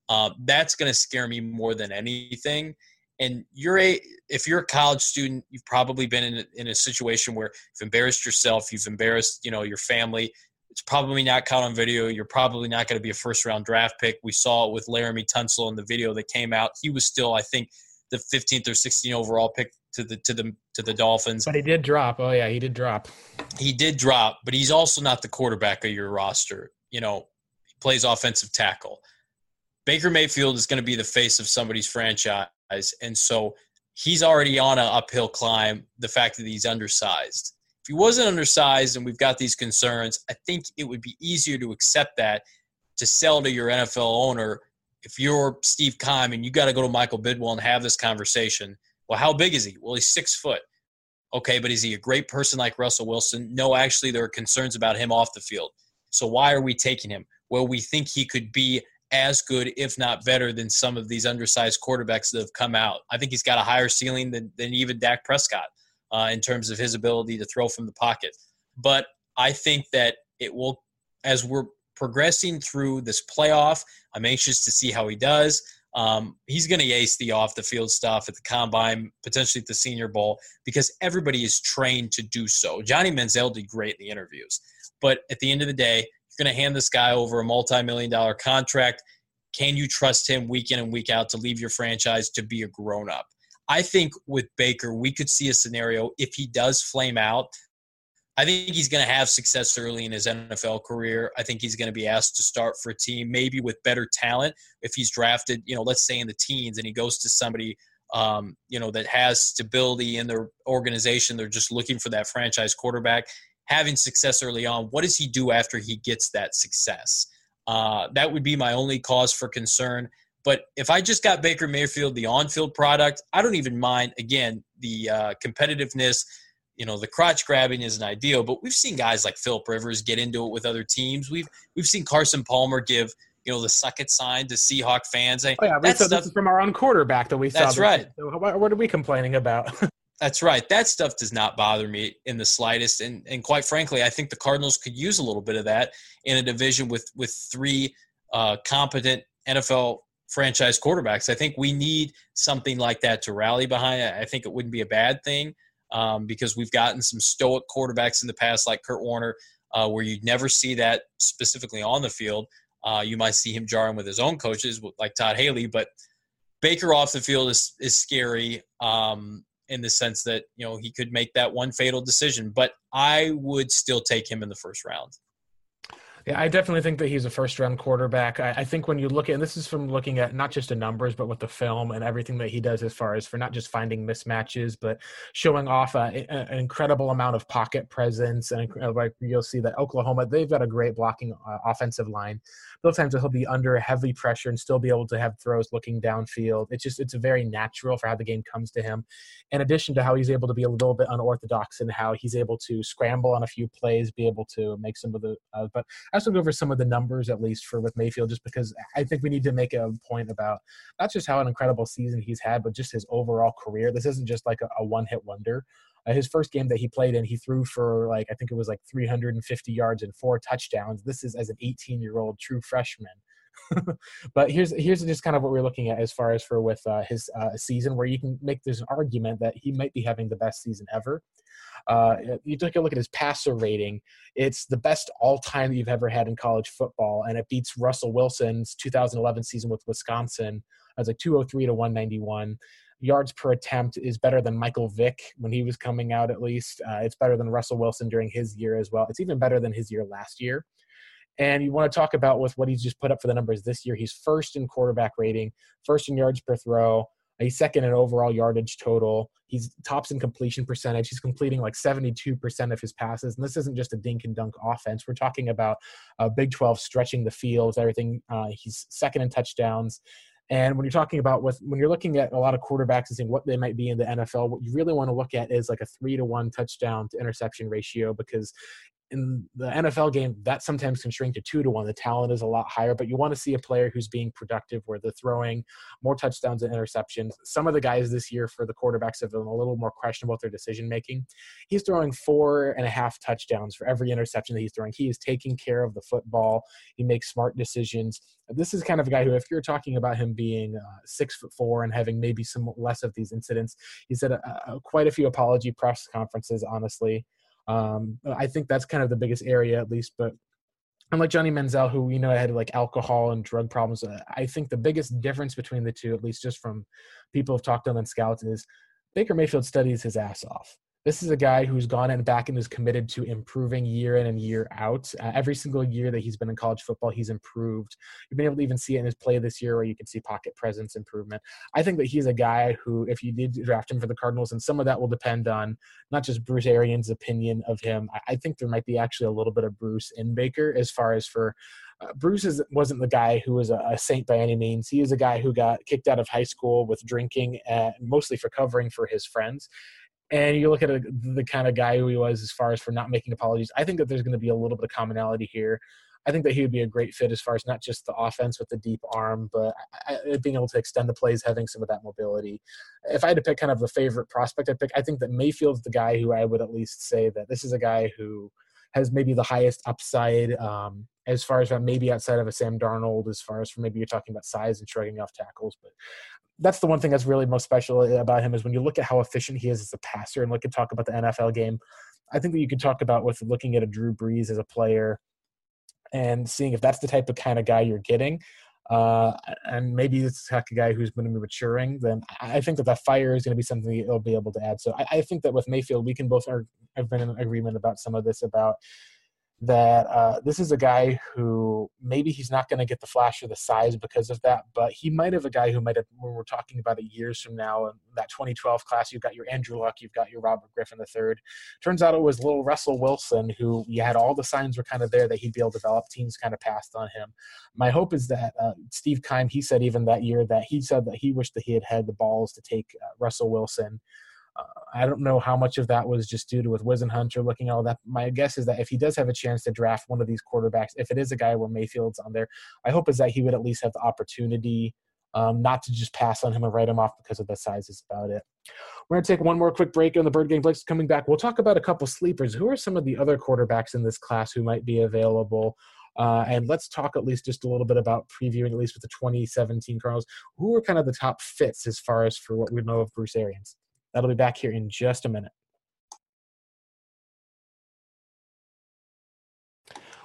Uh, that's going to scare me more than anything. And you're a if you're a college student, you've probably been in a, in a situation where you've embarrassed yourself, you've embarrassed you know your family. It's probably not caught on video. You're probably not going to be a first round draft pick. We saw it with Laremy Tunsil in the video that came out. He was still, I think, the 15th or 16th overall pick to the to the to the Dolphins. But he did drop. Oh yeah, he did drop. He did drop, but he's also not the quarterback of your roster. You know, he plays offensive tackle. Baker Mayfield is going to be the face of somebody's franchise. And so he's already on an uphill climb, the fact that he's undersized. If he wasn't undersized and we've got these concerns, I think it would be easier to accept that to sell to your NFL owner. If you're Steve Keim and you got to go to Michael Bidwill and have this conversation, well, how big is he? Well, he's six foot. Okay, but is he a great person like Russell Wilson? No, actually, there are concerns about him off the field. So why are we taking him? Well, we think he could be as good, if not better, than some of these undersized quarterbacks that have come out. I think he's got a higher ceiling than, than even Dak Prescott uh, in terms of his ability to throw from the pocket. But I think that it will, as we're progressing through this playoff, I'm anxious to see how he does. Um, he's going to ace the off the field stuff at the combine, potentially at the Senior Bowl, because everybody is trained to do so. Johnny Manziel did great in the interviews, but at the end of the day, you're going to hand this guy over a multi-million dollar contract. Can you trust him week in and week out to leave your franchise to be a grown up? I think with Baker, we could see a scenario if he does flame out. I think he's going to have success early in his NFL career. I think he's going to be asked to start for a team, maybe with better talent. If he's drafted, you know, let's say in the teens, and he goes to somebody, um, you know, that has stability in their organization, they're just looking for that franchise quarterback having success early on. What does he do after he gets that success? Uh, that would be my only cause for concern. But if I just got Baker Mayfield, the on-field product, I don't even mind. Again, the uh, competitiveness, you know, the crotch grabbing isn't ideal. But we've seen guys like Philip Rivers get into it with other teams. We've we've seen Carson Palmer give you know the suck it sign to Seahawk fans. oh yeah, that's stuff, this is from our own quarterback that we saw. That's right. So what are we complaining about? That's right. That stuff does not bother me in the slightest, and and quite frankly, I think the Cardinals could use a little bit of that in a division with with three uh, competent NFL franchise quarterbacks. I think we need something like that to rally behind. I think it wouldn't be a bad thing. Um, because we've gotten some stoic quarterbacks in the past, like Kurt Warner, uh, where you'd never see that specifically on the field. Uh, you might see him jarring with his own coaches, like Todd Haley, but Baker off the field is is scary um, in the sense that you know he could make that one fatal decision. But I would still take him in the first round. Yeah, I definitely think that he's a first round quarterback. I, I, think when you look at, and this is from looking at not just the numbers, but with the film and everything that he does as far as for not just finding mismatches, but showing off a, a, an incredible amount of pocket presence. And like you'll see that Oklahoma, they've got a great blocking uh, offensive line. Those times he'll be under heavy pressure and still be able to have throws looking downfield. It's just, it's a very natural for how the game comes to him. In addition to how he's able to be a little bit unorthodox and how he's able to scramble on a few plays, be able to make some of the, uh, but I also go over some of the numbers at least for with Mayfield, just because I think we need to make a point about not just how an incredible season he's had, but just his overall career. This isn't just like a, a one hit wonder. Uh, his first game that he played in, he threw for like I think it was like 350 yards and four touchdowns. This is as an 18 year old true freshman. but here's here's just kind of what we're looking at as far as for with uh, his uh, season, where you can make there's an argument that he might be having the best season ever. Uh, you take a look at his passer rating; it's the best all time that you've ever had in college football, and it beats Russell Wilson's 2011 season with Wisconsin. It's like 203 to 191 yards per attempt is better than Michael Vick when he was coming out, at least. Uh, it's better than Russell Wilson during his year as well. It's even better than his year last year. And you want to talk about with what he's just put up for the numbers this year. He's first in quarterback rating, first in yards per throw. He's second in overall yardage total. He's tops in completion percentage. He's completing like 72% of his passes. And this isn't just a dink and dunk offense. We're talking about uh, Big 12 stretching the field, everything. Uh, he's second in touchdowns. And when you're talking about with when you're looking at a lot of quarterbacks and seeing what they might be in the NFL, what you really want to look at is like a three to one touchdown to interception ratio because in the NFL game, that sometimes can shrink to two to one. The talent is a lot higher, but you want to see a player who's being productive, where they're throwing more touchdowns and interceptions. Some of the guys this year for the quarterbacks have been a little more questionable with their decision making. He's throwing four and a half touchdowns for every interception that he's throwing. He is taking care of the football. He makes smart decisions. This is kind of a guy who, if you're talking about him being uh, six foot four and having maybe some less of these incidents, he's at a, a, quite a few apology press conferences, honestly. Um, I think that's kind of the biggest area, at least. But unlike Johnny Manziel, who you know had like alcohol and drug problems, uh, I think the biggest difference between the two, at least just from people who've talked to him and scouts, is Baker Mayfield studies his ass off. This is a guy who's gone and back and is committed to improving year in and year out. Uh, every single year that he's been in college football, he's improved. You've been able to even see it in his play this year where you can see pocket presence improvement. I think that he's a guy who, if you did draft him for the Cardinals, and some of that will depend on not just Bruce Arians' opinion of him, I, I think there might be actually a little bit of Bruce in Baker as far as for uh, Bruce is, wasn't the guy who was a, a, saint by any means. He is a guy who got kicked out of high school with drinking, and mostly for covering for his friends and you look at a, the kind of guy who he was as far as for not making apologies. I think that there's going to be a little bit of commonality here. I think that he would be a great fit as far as not just the offense with the deep arm, but being able to extend the plays, having some of that mobility. If I had to pick kind of a favorite prospect, I pick. I think that Mayfield's the guy who I would at least say that this is a guy who has maybe the highest upside um, as far as maybe outside of a Sam Darnold, as far as for maybe you're talking about size and shrugging off tackles. But that's the one thing that's really most special about him is when you look at how efficient he is as a passer and look at talk about the NFL game. I think that you could talk about with looking at a Drew Brees as a player and seeing if that's the type of kind of guy you're getting. Uh, and maybe it's the type of guy who's going to be maturing, then I think that that fire is going to be something that he'll be able to add. So I, I think that with Mayfield, we can both are, have been in agreement about some of this about that uh, this is a guy who maybe he's not going to get the flash or the size because of that, but he might have a guy who might have, when we're talking about it years from now, in that 2012 class, you've got your Andrew Luck, you've got your Robert Griffin III. Turns out it was little Russell Wilson who you had all the signs were kind of there that he'd be able to develop. Teams kind of passed on him. My hope is that uh, Steve Keim, he said even that year that he said that he wished that he had had the balls to take uh, Russell Wilson I don't know how much of that was just due to with Whisenhunt looking at all that. My guess is that if he does have a chance to draft one of these quarterbacks, if it is a guy where Mayfield's on there, I hope is that he would at least have the opportunity um, not to just pass on him and write him off because of the size is about it. We're going to take one more quick break on the Bird Game. Blake's coming back. We'll talk about a couple sleepers. Who are some of the other quarterbacks in this class who might be available? Uh, and let's talk at least just a little bit about previewing, at least with the 2017 Cardinals. Who are kind of the top fits as far as for what we know of Bruce Arians? That'll be back here in just a minute.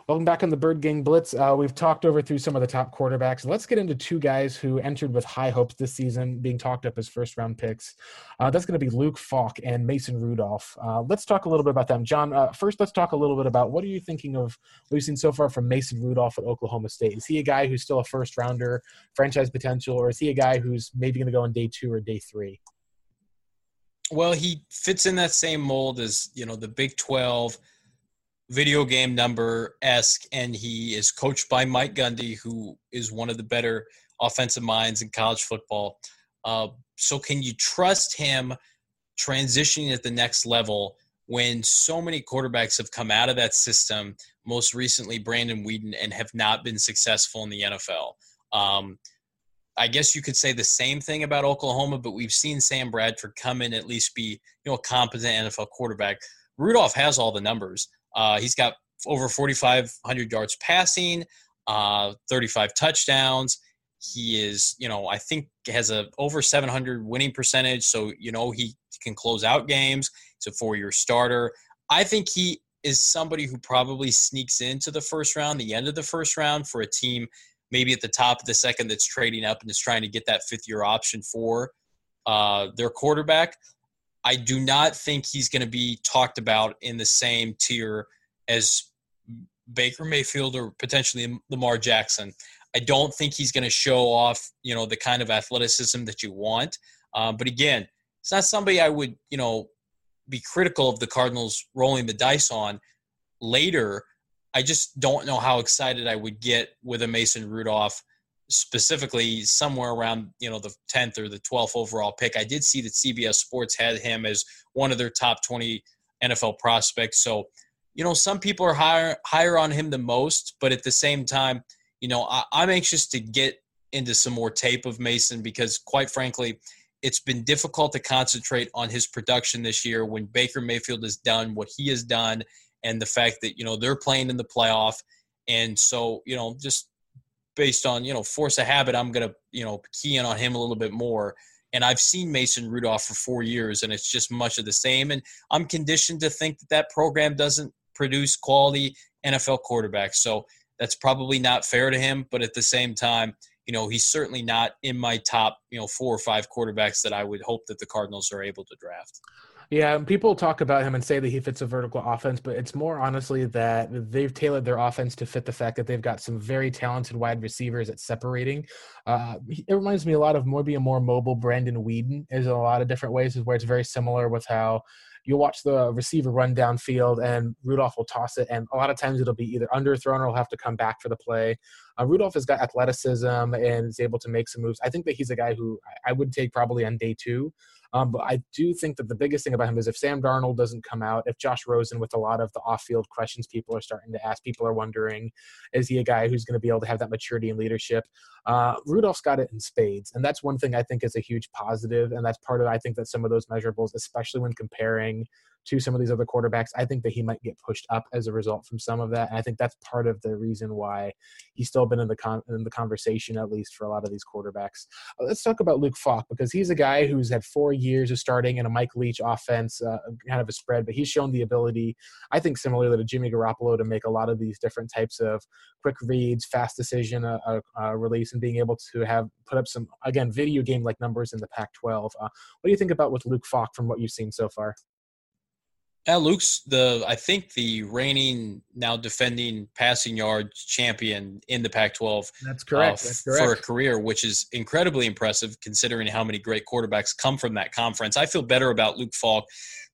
Welcome back on the Bird Gang Blitz. Uh, we've talked over through some of the top quarterbacks. Let's get into two guys who entered with high hopes this season, being talked up as first round picks. Uh, that's going to be Luke Falk and Mason Rudolph. Uh, let's talk a little bit about them. John, uh, first, let's talk a little bit about what are you thinking of what you've seen so far from Mason Rudolph at Oklahoma State? Is he a guy who's still a first rounder, franchise potential, or is he a guy who's maybe going to go on day two or day three? Well, he fits in that same mold as, you know, the Big 12 video game number esque, and he is coached by Mike Gundy, who is one of the better offensive minds in college football. Uh, so, can you trust him transitioning at the next level when so many quarterbacks have come out of that system? Most recently, Brandon Weeden, and have not been successful in the NFL. Um, I guess you could say the same thing about Oklahoma, but we've seen Sam Bradford come in at least be you know a competent NFL quarterback. Rudolph has all the numbers. Uh, he's got over 4,500 yards passing, uh, 35 touchdowns. He is, you know, I think has a over 700 winning percentage. So, you know, he can close out games. He's a four year starter. I think he is somebody who probably sneaks into the first round, the end of the first round for a team maybe at the top of the second that's trading up and is trying to get that fifth year option for uh, their quarterback. I do not think he's going to be talked about in the same tier as Baker Mayfield or potentially Lamar Jackson. I don't think he's going to show off, you know, the kind of athleticism that you want. Um, but again, it's not somebody I would, you know, be critical of the Cardinals rolling the dice on later. I just don't know how excited I would get with a Mason Rudolph specifically somewhere around you know the 10th or the 12th overall pick. I did see that CBS Sports had him as one of their top 20 NFL prospects. So, you know, some people are higher higher on him the most, but at the same time, you know, I, I'm anxious to get into some more tape of Mason because, quite frankly, it's been difficult to concentrate on his production this year when Baker Mayfield has done what he has done, and the fact that you know they're playing in the playoff, and so you know just based on you know force of habit, I'm gonna you know key in on him a little bit more. And I've seen Mason Rudolph for four years, and it's just much of the same. And I'm conditioned to think that that program doesn't produce quality NFL quarterbacks. So that's probably not fair to him. But at the same time, you know, he's certainly not in my top, you know, four or five quarterbacks that I would hope that the Cardinals are able to draft. Yeah, people talk about him and say that he fits a vertical offense, but it's more honestly that they've tailored their offense to fit the fact that they've got some very talented wide receivers at separating. Uh, it reminds me a lot of maybe a more mobile Brandon Weeden is in a lot of different ways, is where it's very similar with how you'll watch the receiver run downfield and Rudolph will toss it, and a lot of times it'll be either underthrown or he'll have to come back for the play. Uh, Rudolph has got athleticism and is able to make some moves. I think that he's a guy who I would take probably on day two. Um, but I do think that the biggest thing about him is if Sam Darnold doesn't come out, if Josh Rosen, with a lot of the off-field questions people are starting to ask, people are wondering, is he a guy who's going to be able to have that maturity and leadership? Uh, Rudolph's got it in spades, and that's one thing I think is a huge positive, and that's part of I think that some of those measurables, especially when comparing to some of these other quarterbacks. I think that he might get pushed up as a result from some of that. And I think that's part of the reason why he's still been in the con- in the conversation at least for a lot of these quarterbacks. Uh, let's talk about Luke Falk because he's a guy who's had four years of starting in a Mike Leach offense, uh, kind of a spread, but he's shown the ability, I think, similarly to Jimmy Garoppolo, to make a lot of these different types of quick reads, fast decision uh, uh, uh release, and being able to have put up some again video game like numbers in the Pac-12. Uh, what do you think about with Luke Falk from what you've seen so far? Yeah, Luke's the I think the reigning now defending passing yards champion in the Pac-12. That's correct. Uh, That's correct. For a career, which is incredibly impressive considering how many great quarterbacks come from that conference. I feel better about Luke Falk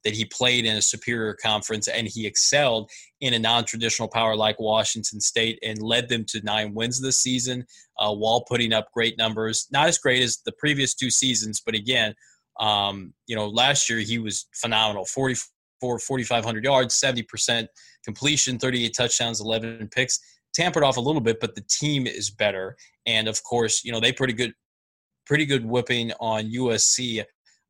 that he played in a superior conference and he excelled in a non-traditional power like Washington State and led them to nine wins this season uh, while putting up great numbers. Not as great as the previous two seasons, but again, um, you know, last year he was phenomenal. 40 for 4,500 yards, 70% completion, 38 touchdowns, 11 picks. Tampered off a little bit, but the team is better. And of course, you know they pretty good, pretty good whipping on USC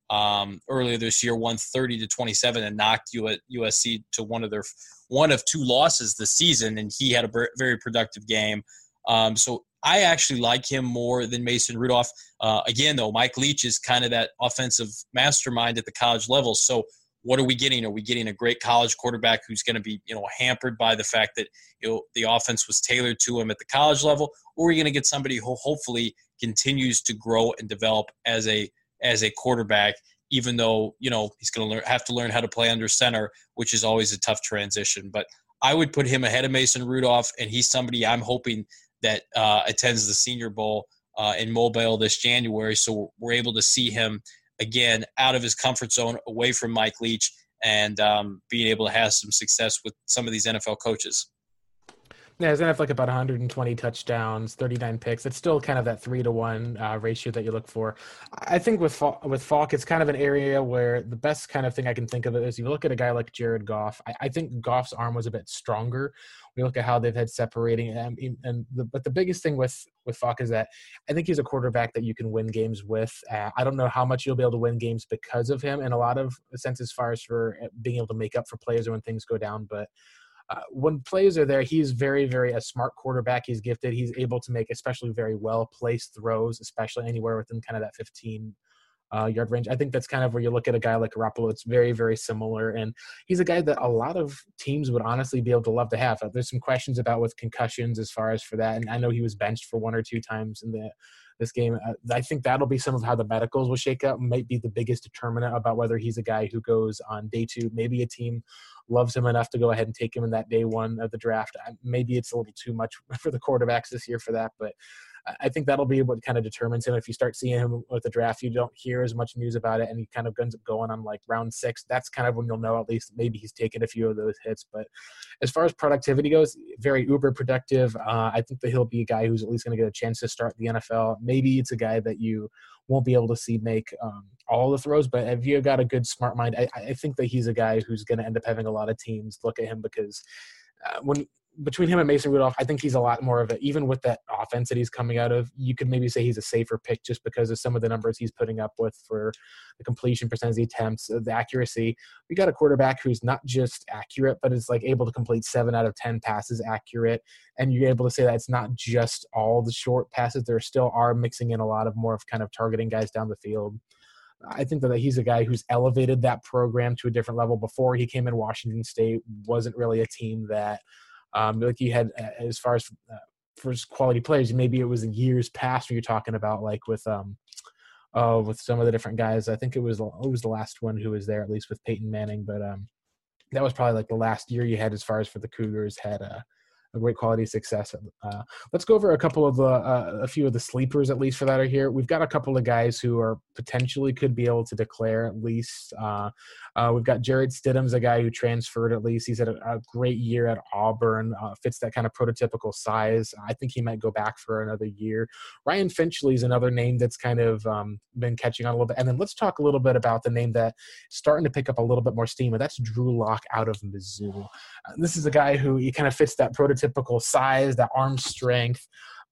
um, earlier this year, 130 to 27, and knocked USC to one of their one of two losses this season. And he had a very productive game. Um, so I actually like him more than Mason Rudolph. Uh, again, though, Mike Leach is kind of that offensive mastermind at the college level. So what are we getting? Are we getting a great college quarterback who's going to be, you know, hampered by the fact that you know, the offense was tailored to him at the college level, or are we going to get somebody who hopefully continues to grow and develop as a as a quarterback, even though you know he's going to learn, have to learn how to play under center, which is always a tough transition. But I would put him ahead of Mason Rudolph, and he's somebody I'm hoping that uh, attends the Senior Bowl uh, in Mobile this January, so we're able to see him again out of his comfort zone, away from Mike Leach, and um, being able to have some success with some of these NFL coaches. Yeah, he's gonna have like about 120 touchdowns, 39 picks. It's still kind of that three to one uh, ratio that you look for. I think with with Falk, it's kind of an area where the best kind of thing I can think of is you look at a guy like Jared Goff. I, I think Goff's arm was a bit stronger. We look at how they've had separating, and, and the, but the biggest thing with with Falk is that I think he's a quarterback that you can win games with. Uh, I don't know how much you'll be able to win games because of him in a lot of sense as far as for uh, being able to make up for players when things go down, but uh, when players are there, he's very, very a smart quarterback. He's gifted. He's able to make especially very well placed throws, especially anywhere within kind of that 15 uh, yard range. I think that's kind of where you look at a guy like Garoppolo. It's very, very similar, and he's a guy that a lot of teams would honestly be able to love to have. Uh, there's some questions about with concussions as far as for that, and I know he was benched for one or two times in the this game. Uh, I think that'll be some of how the medicals will shake up. Might be the biggest determinant about whether he's a guy who goes on day two. Maybe a team loves him enough to go ahead and take him in that day one of the draft. Maybe it's a little too much for the quarterbacks this year for that, but I think that'll be what kind of determines him. If you start seeing him with the draft, you don't hear as much news about it, and he kind of ends up going on like round six. That's kind of when you'll know at least maybe he's taken a few of those hits. But as far as productivity goes, very uber productive. Uh, I think that he'll be a guy who's at least going to get a chance to start the NFL. Maybe it's a guy that you won't be able to see make um, all the throws, but if you got a good smart mind, I, I think that he's a guy who's going to end up having a lot of teams look at him because uh, when between him and Mason Rudolph, I think he's a lot more of a even with that offense that he's coming out of. You could maybe say he's a safer pick just because of some of the numbers he's putting up with for the completion percentage, the attempts, uh, the accuracy. We got a quarterback who's not just accurate, but is like able to complete seven out of ten passes accurate, and you're able to say that it's not just all the short passes. There still are mixing in a lot of more of kind of targeting guys down the field. I think that he's a guy who's elevated that program to a different level. Before he came in, Washington State wasn't really a team that um, like you had as far as uh, first quality players, maybe it was years past when you're talking about like with um, uh, with some of the different guys. I think it was it was the last one who was there at least with Peyton Manning, but um, that was probably like the last year you had as far as for the Cougars had uh, a great quality success. Uh, let's go over a couple of the uh, a few of the sleepers at least for that are here. We've got a couple of guys who are potentially could be able to declare at least. Uh, uh we've got Jarrett Stidham's a guy who transferred at least. He's had a, a great year at Auburn. Uh, fits that kind of prototypical size. I think he might go back for another year. Ryan Finley is another name that's kind of um, been catching on a little bit. And then let's talk a little bit about the name that's starting to pick up a little bit more steam, and that's Drew Lock out of Mizzou. Uh, this is a guy who he kind of fits that prototypical size, that arm strength.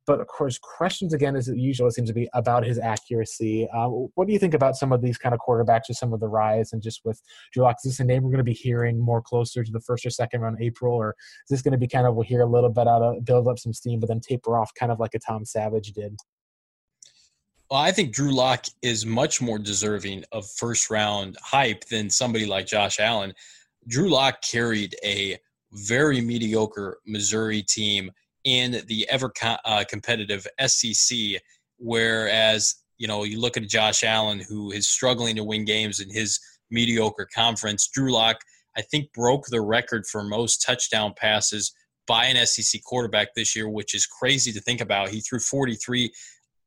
But of course, questions again, as it usually seems to be about his accuracy. Uh, what do you think about some of these kind of quarterbacks or some of the rise and just with Drew Lock? Is this a name we're going to be hearing more closer to the first or second round April, or is this going to be kind of we'll hear a little bit out of build up some steam, but then taper off, kind of like a Tom Savage did? Well, I think Drew Lock is much more deserving of first round hype than somebody like Josh Allen. Drew Lock carried a very mediocre Missouri team in the ever uh, competitive SEC, whereas you know you look at Josh Allen, who is struggling to win games in his mediocre conference. Drew Lock, I think, broke the record for most touchdown passes by an SEC quarterback this year, which is crazy to think about. He threw 43.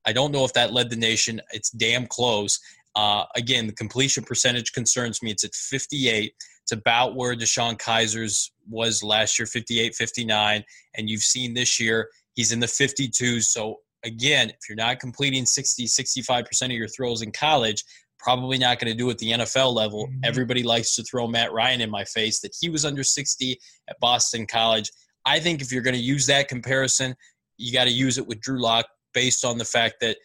I don't know if that led the nation. It's damn close. Uh, again, the completion percentage concerns me. It's at 58. It's about where DeShone Kizer's was last year, 58, 59. And you've seen this year, he's in the 52s. So, again, if you're not completing 60, 65% of your throws in college, probably not going to do it at the NFL level. Mm-hmm. Everybody likes to throw Matt Ryan in my face that he was under 60 at Boston College. I think if you're going to use that comparison, you got to use it with Drew Lock based on the fact that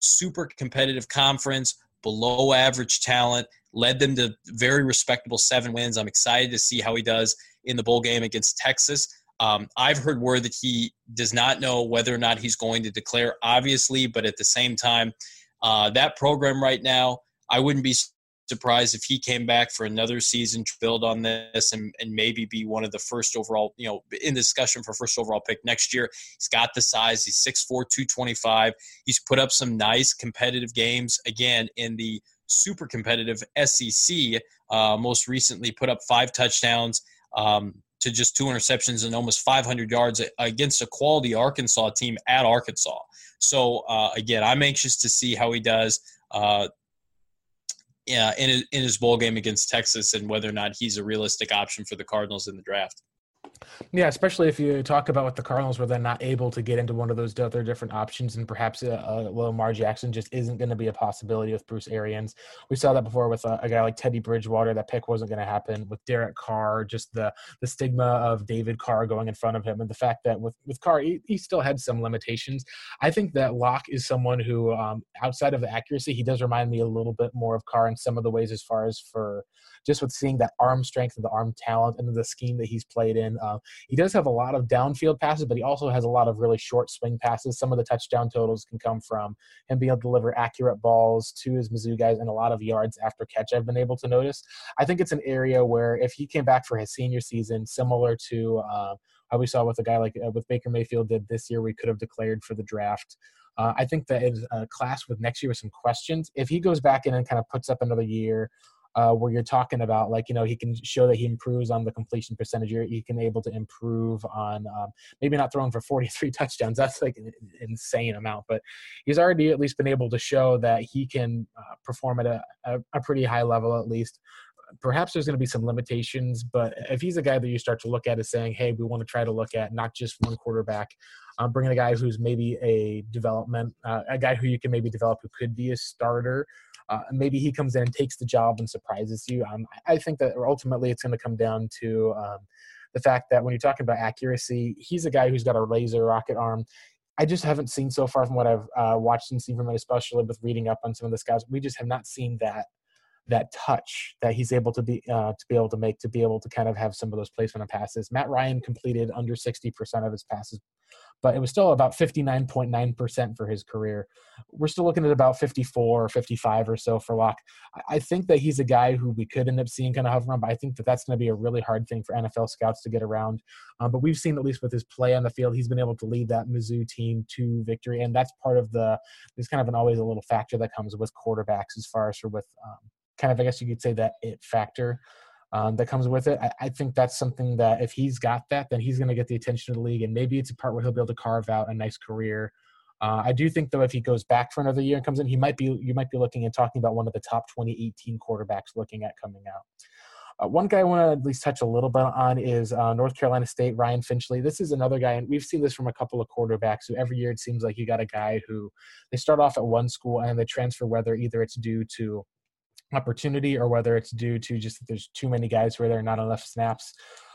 super competitive conference, below average talent, led them to very respectable seven wins. I'm excited to see how he does in the bowl game against Texas. Um, I've heard word that he does not know whether or not he's going to declare, obviously, but at the same time, uh, that program right now, I wouldn't be surprised if he came back for another season to build on this and, and maybe be one of the first overall, you know, in discussion for first overall pick next year. He's got the size. He's 6'4", 225. He's put up some nice competitive games, again, in the super competitive SEC. Uh, most recently put up five touchdowns um, to just two interceptions and almost 500 yards against a quality Arkansas team at Arkansas. So, uh, again, I'm anxious to see how he does. Uh, yeah, in his, in his bowl game against Texas and whether or not he's a realistic option for the Cardinals in the draft. Yeah, especially if you talk about with the Cardinals where they're not able to get into one of those other different options, and perhaps uh, uh, a, a Lamar Jackson just isn't going to be a possibility with Bruce Arians. We saw that before with a, a guy like Teddy Bridgewater. That pick wasn't going to happen with Derek Carr. Just the the stigma of David Carr going in front of him, and the fact that with with Carr he, he still had some limitations. I think that Lock is someone who, um, outside of the accuracy, he does remind me a little bit more of Carr in some of the ways as far as for just with seeing that arm strength and the arm talent and the scheme that he's played in. Um, Uh, he does have a lot of downfield passes, but he also has a lot of really short swing passes. Some of the touchdown totals can come from him being able to deliver accurate balls to his Mizzou guys and a lot of yards after catch. I've been able to notice. I think it's an area where if he came back for his senior season, similar to uh, how we saw with a guy like uh, with Baker Mayfield did this year, we could have declared for the draft. Uh, I think that is a class with next year with some questions. If he goes back in and kind of puts up another year uh, where you're talking about like you know he can show that he improves on the completion percentage. He can able to improve on um, maybe not throwing for 43 touchdowns. That's like an insane amount but he's already at least been able to show that he can uh, perform at a, a, a pretty high level at least. Perhaps there's going to be some limitations, but if he's a guy that you start to look at as saying, hey, we want to try to look at not just one quarterback, um, bringing a guy who's maybe a development, uh, a guy who you can maybe develop who could be a starter uh, maybe he comes in and takes the job and surprises you. Um, I think that ultimately it's going to come down to um, the fact that when you're talking about accuracy, he's a guy who's got a laser rocket arm. I just haven't seen so far from what I've uh, watched and seen from it, especially with reading up on some of the scouts. We just have not seen that that touch that he's able to be uh, to be able to make to be able to kind of have some of those placement of passes. Matt Ryan completed under 60% of his passes but it was still about 59.9% for his career. We're still looking at about 54 or 55 or so for Lock. I think that he's a guy who we could end up seeing kind of hover around, but I think that that's going to be a really hard thing for NFL scouts to get around. Um, but we've seen, at least with his play on the field, he's been able to lead that Mizzou team to victory. And that's part of the, there's kind of an always a little factor that comes with quarterbacks as far as for with um, kind of, I guess you could say that it factor um, that comes with it. I, I, think that's something that if he's got that, then he's going to get the attention of the league, and maybe it's a part where he'll be able to carve out a nice career. Uh, I do think though, if he goes back for another year and comes in, he might be you might be looking and talking about one of the top 2018 quarterbacks looking at coming out. Uh, one guy I want to at least touch a little bit on is uh, North Carolina State, Ryan Finley. This is another guy, and we've seen this from a couple of quarterbacks who every year it seems like you got a guy who they start off at one school and they transfer, whether either it's due to opportunity or whether it's due to just that there's too many guys where there are not enough snaps.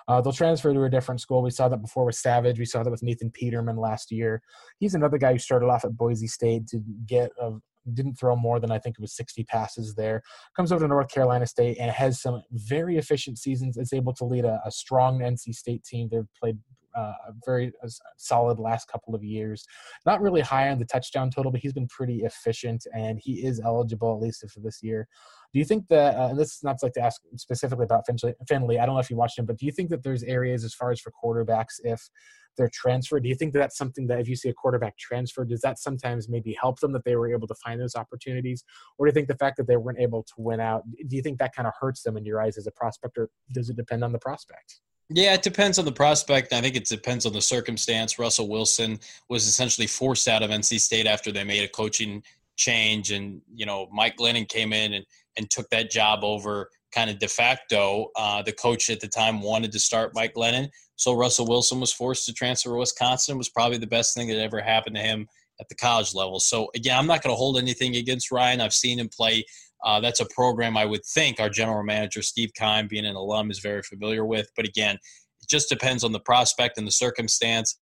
Uh, they'll transfer to a different school. We saw that before with Savage. We saw that with Nathan Peterman last year. He's another guy who started off at Boise State to get a didn't throw more than I think it was 60 passes there. Comes over to North Carolina State and has some very efficient seasons. Is able to lead a, a strong NC State team. They've played uh, a very solid last couple of years. Not really high on the touchdown total, but he's been pretty efficient and he is eligible at least for this year. Do you think that, uh, and this is not like to ask specifically about Finley, I don't know if you watched him, but do you think that there's areas as far as for quarterbacks, if they're transferred, do you think that that's something that if you see a quarterback transfer, does that sometimes maybe help them that they were able to find those opportunities? Or do you think the fact that they weren't able to win out, do you think that kind of hurts them in your eyes as a prospect, or does it depend on the prospect? Yeah, it depends on the prospect. I think it depends on the circumstance. Russell Wilson was essentially forced out of NC State after they made a coaching change, and you know Mike Glennon came in and and took that job over kind of de facto. Uh, the coach at the time wanted to start Mike Glennon, so Russell Wilson was forced to transfer to Wisconsin. It was probably the best thing that ever happened to him at the college level. So again, I'm not going to hold anything against Ryan. I've seen him play uh, that's a program I would think our general manager, Steve Keim, being an alum, is very familiar with. But again, it just depends on the prospect and the circumstance.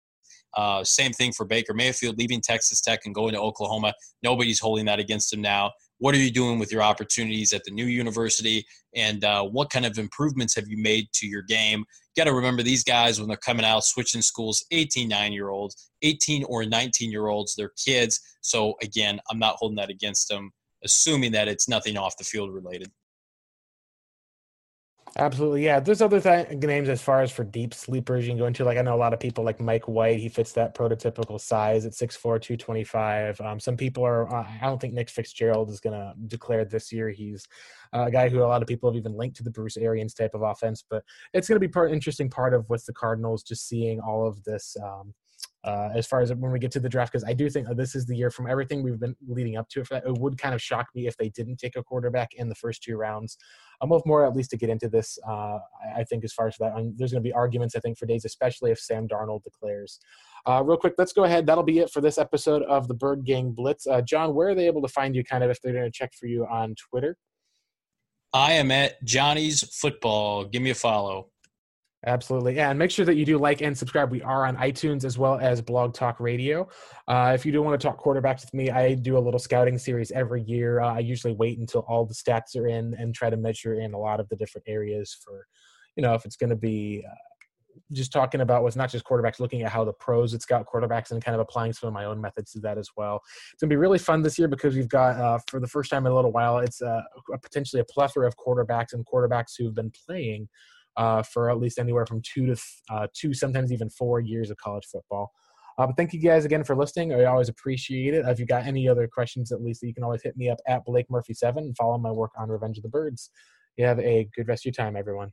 Uh, same thing for Baker Mayfield leaving Texas Tech and going to Oklahoma. Nobody's holding that against him now. What are you doing with your opportunities at the new university? And uh, what kind of improvements have you made to your game? You got to remember these guys when they're coming out, switching schools, 18, 9 year olds, 18 or 19 year olds, they're kids. So again, I'm not holding that against them assuming that it's nothing off the field related. Absolutely, yeah. There's other th- names as far as for deep sleepers you can go into. Like I know a lot of people like Mike White. He fits that prototypical size at 6'4", 225. Um, some people are. Uh, I don't think Nick Fitzgerald is going to declare this year. He's a guy who a lot of people have even linked to the Bruce Arians type of offense. But it's going to be part interesting part of with the Cardinals just seeing all of this. Um, uh, as far as when we get to the draft, because I do think this is the year from everything we've been leading up to. If that, it would kind of shock me if they didn't take a quarterback in the first two rounds. I'm with more at least to get into this. Uh, I think as far as that, um, there's going to be arguments I think for days, especially if Sam Darnold declares. Uh, real quick, let's go ahead. That'll be it for this episode of the Bird Gang Blitz. Uh, John, where are they able to find you? Kind of if they're going to check for you on Twitter. I am at Johnny's Football. Give me a follow. Absolutely. Yeah, and make sure that you do like and subscribe. We are on iTunes as well as Blog Talk Radio. Uh, if you do want to talk quarterbacks with me, I do a little scouting series every year. Uh, I usually wait until all the stats are in and try to measure in a lot of the different areas for, you know, if it's going to be uh, just talking about what's not just quarterbacks, looking at how the pros had scout quarterbacks and kind of applying some of my own methods to that as well. It's going to be really fun this year because we've got, uh, for the first time in a little while, it's uh, potentially a plethora of quarterbacks and quarterbacks who've been playing – uh, for at least anywhere from two to uh, two, sometimes even four years of college football. But thank you guys again for listening. I always appreciate it. If you got any other questions, at least you can always hit me up at Blake Murphy Seven and follow my work on Revenge of the Birds. You have a good rest of your time, everyone.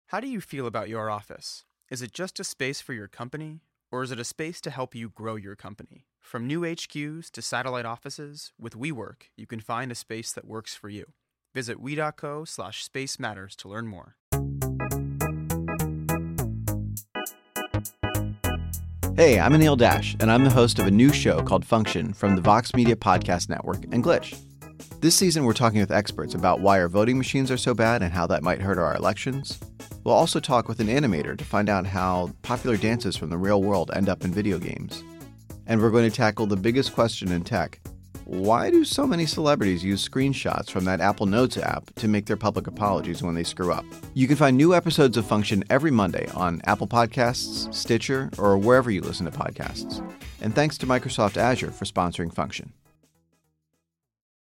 How do you feel about your office? Is it just a space for your company, or is it a space to help you grow your company? From new HQs to satellite offices, with WeWork, you can find a space that works for you. Visit we.co slash space matters to learn more. Hey, I'm Anil Dash, and I'm the host of a new show called Function from the Vox Media Podcast Network and Glitch. This season, we're talking with experts about why our voting machines are so bad and how that might hurt our elections. We'll also talk with an animator to find out how popular dances from the real world end up in video games. And we're going to tackle the biggest question in tech why do so many celebrities use screenshots from that Apple Notes app to make their public apologies when they screw up? You can find new episodes of Function every Monday on Apple Podcasts, Stitcher, or wherever you listen to podcasts. And thanks to Microsoft Azure for sponsoring Function.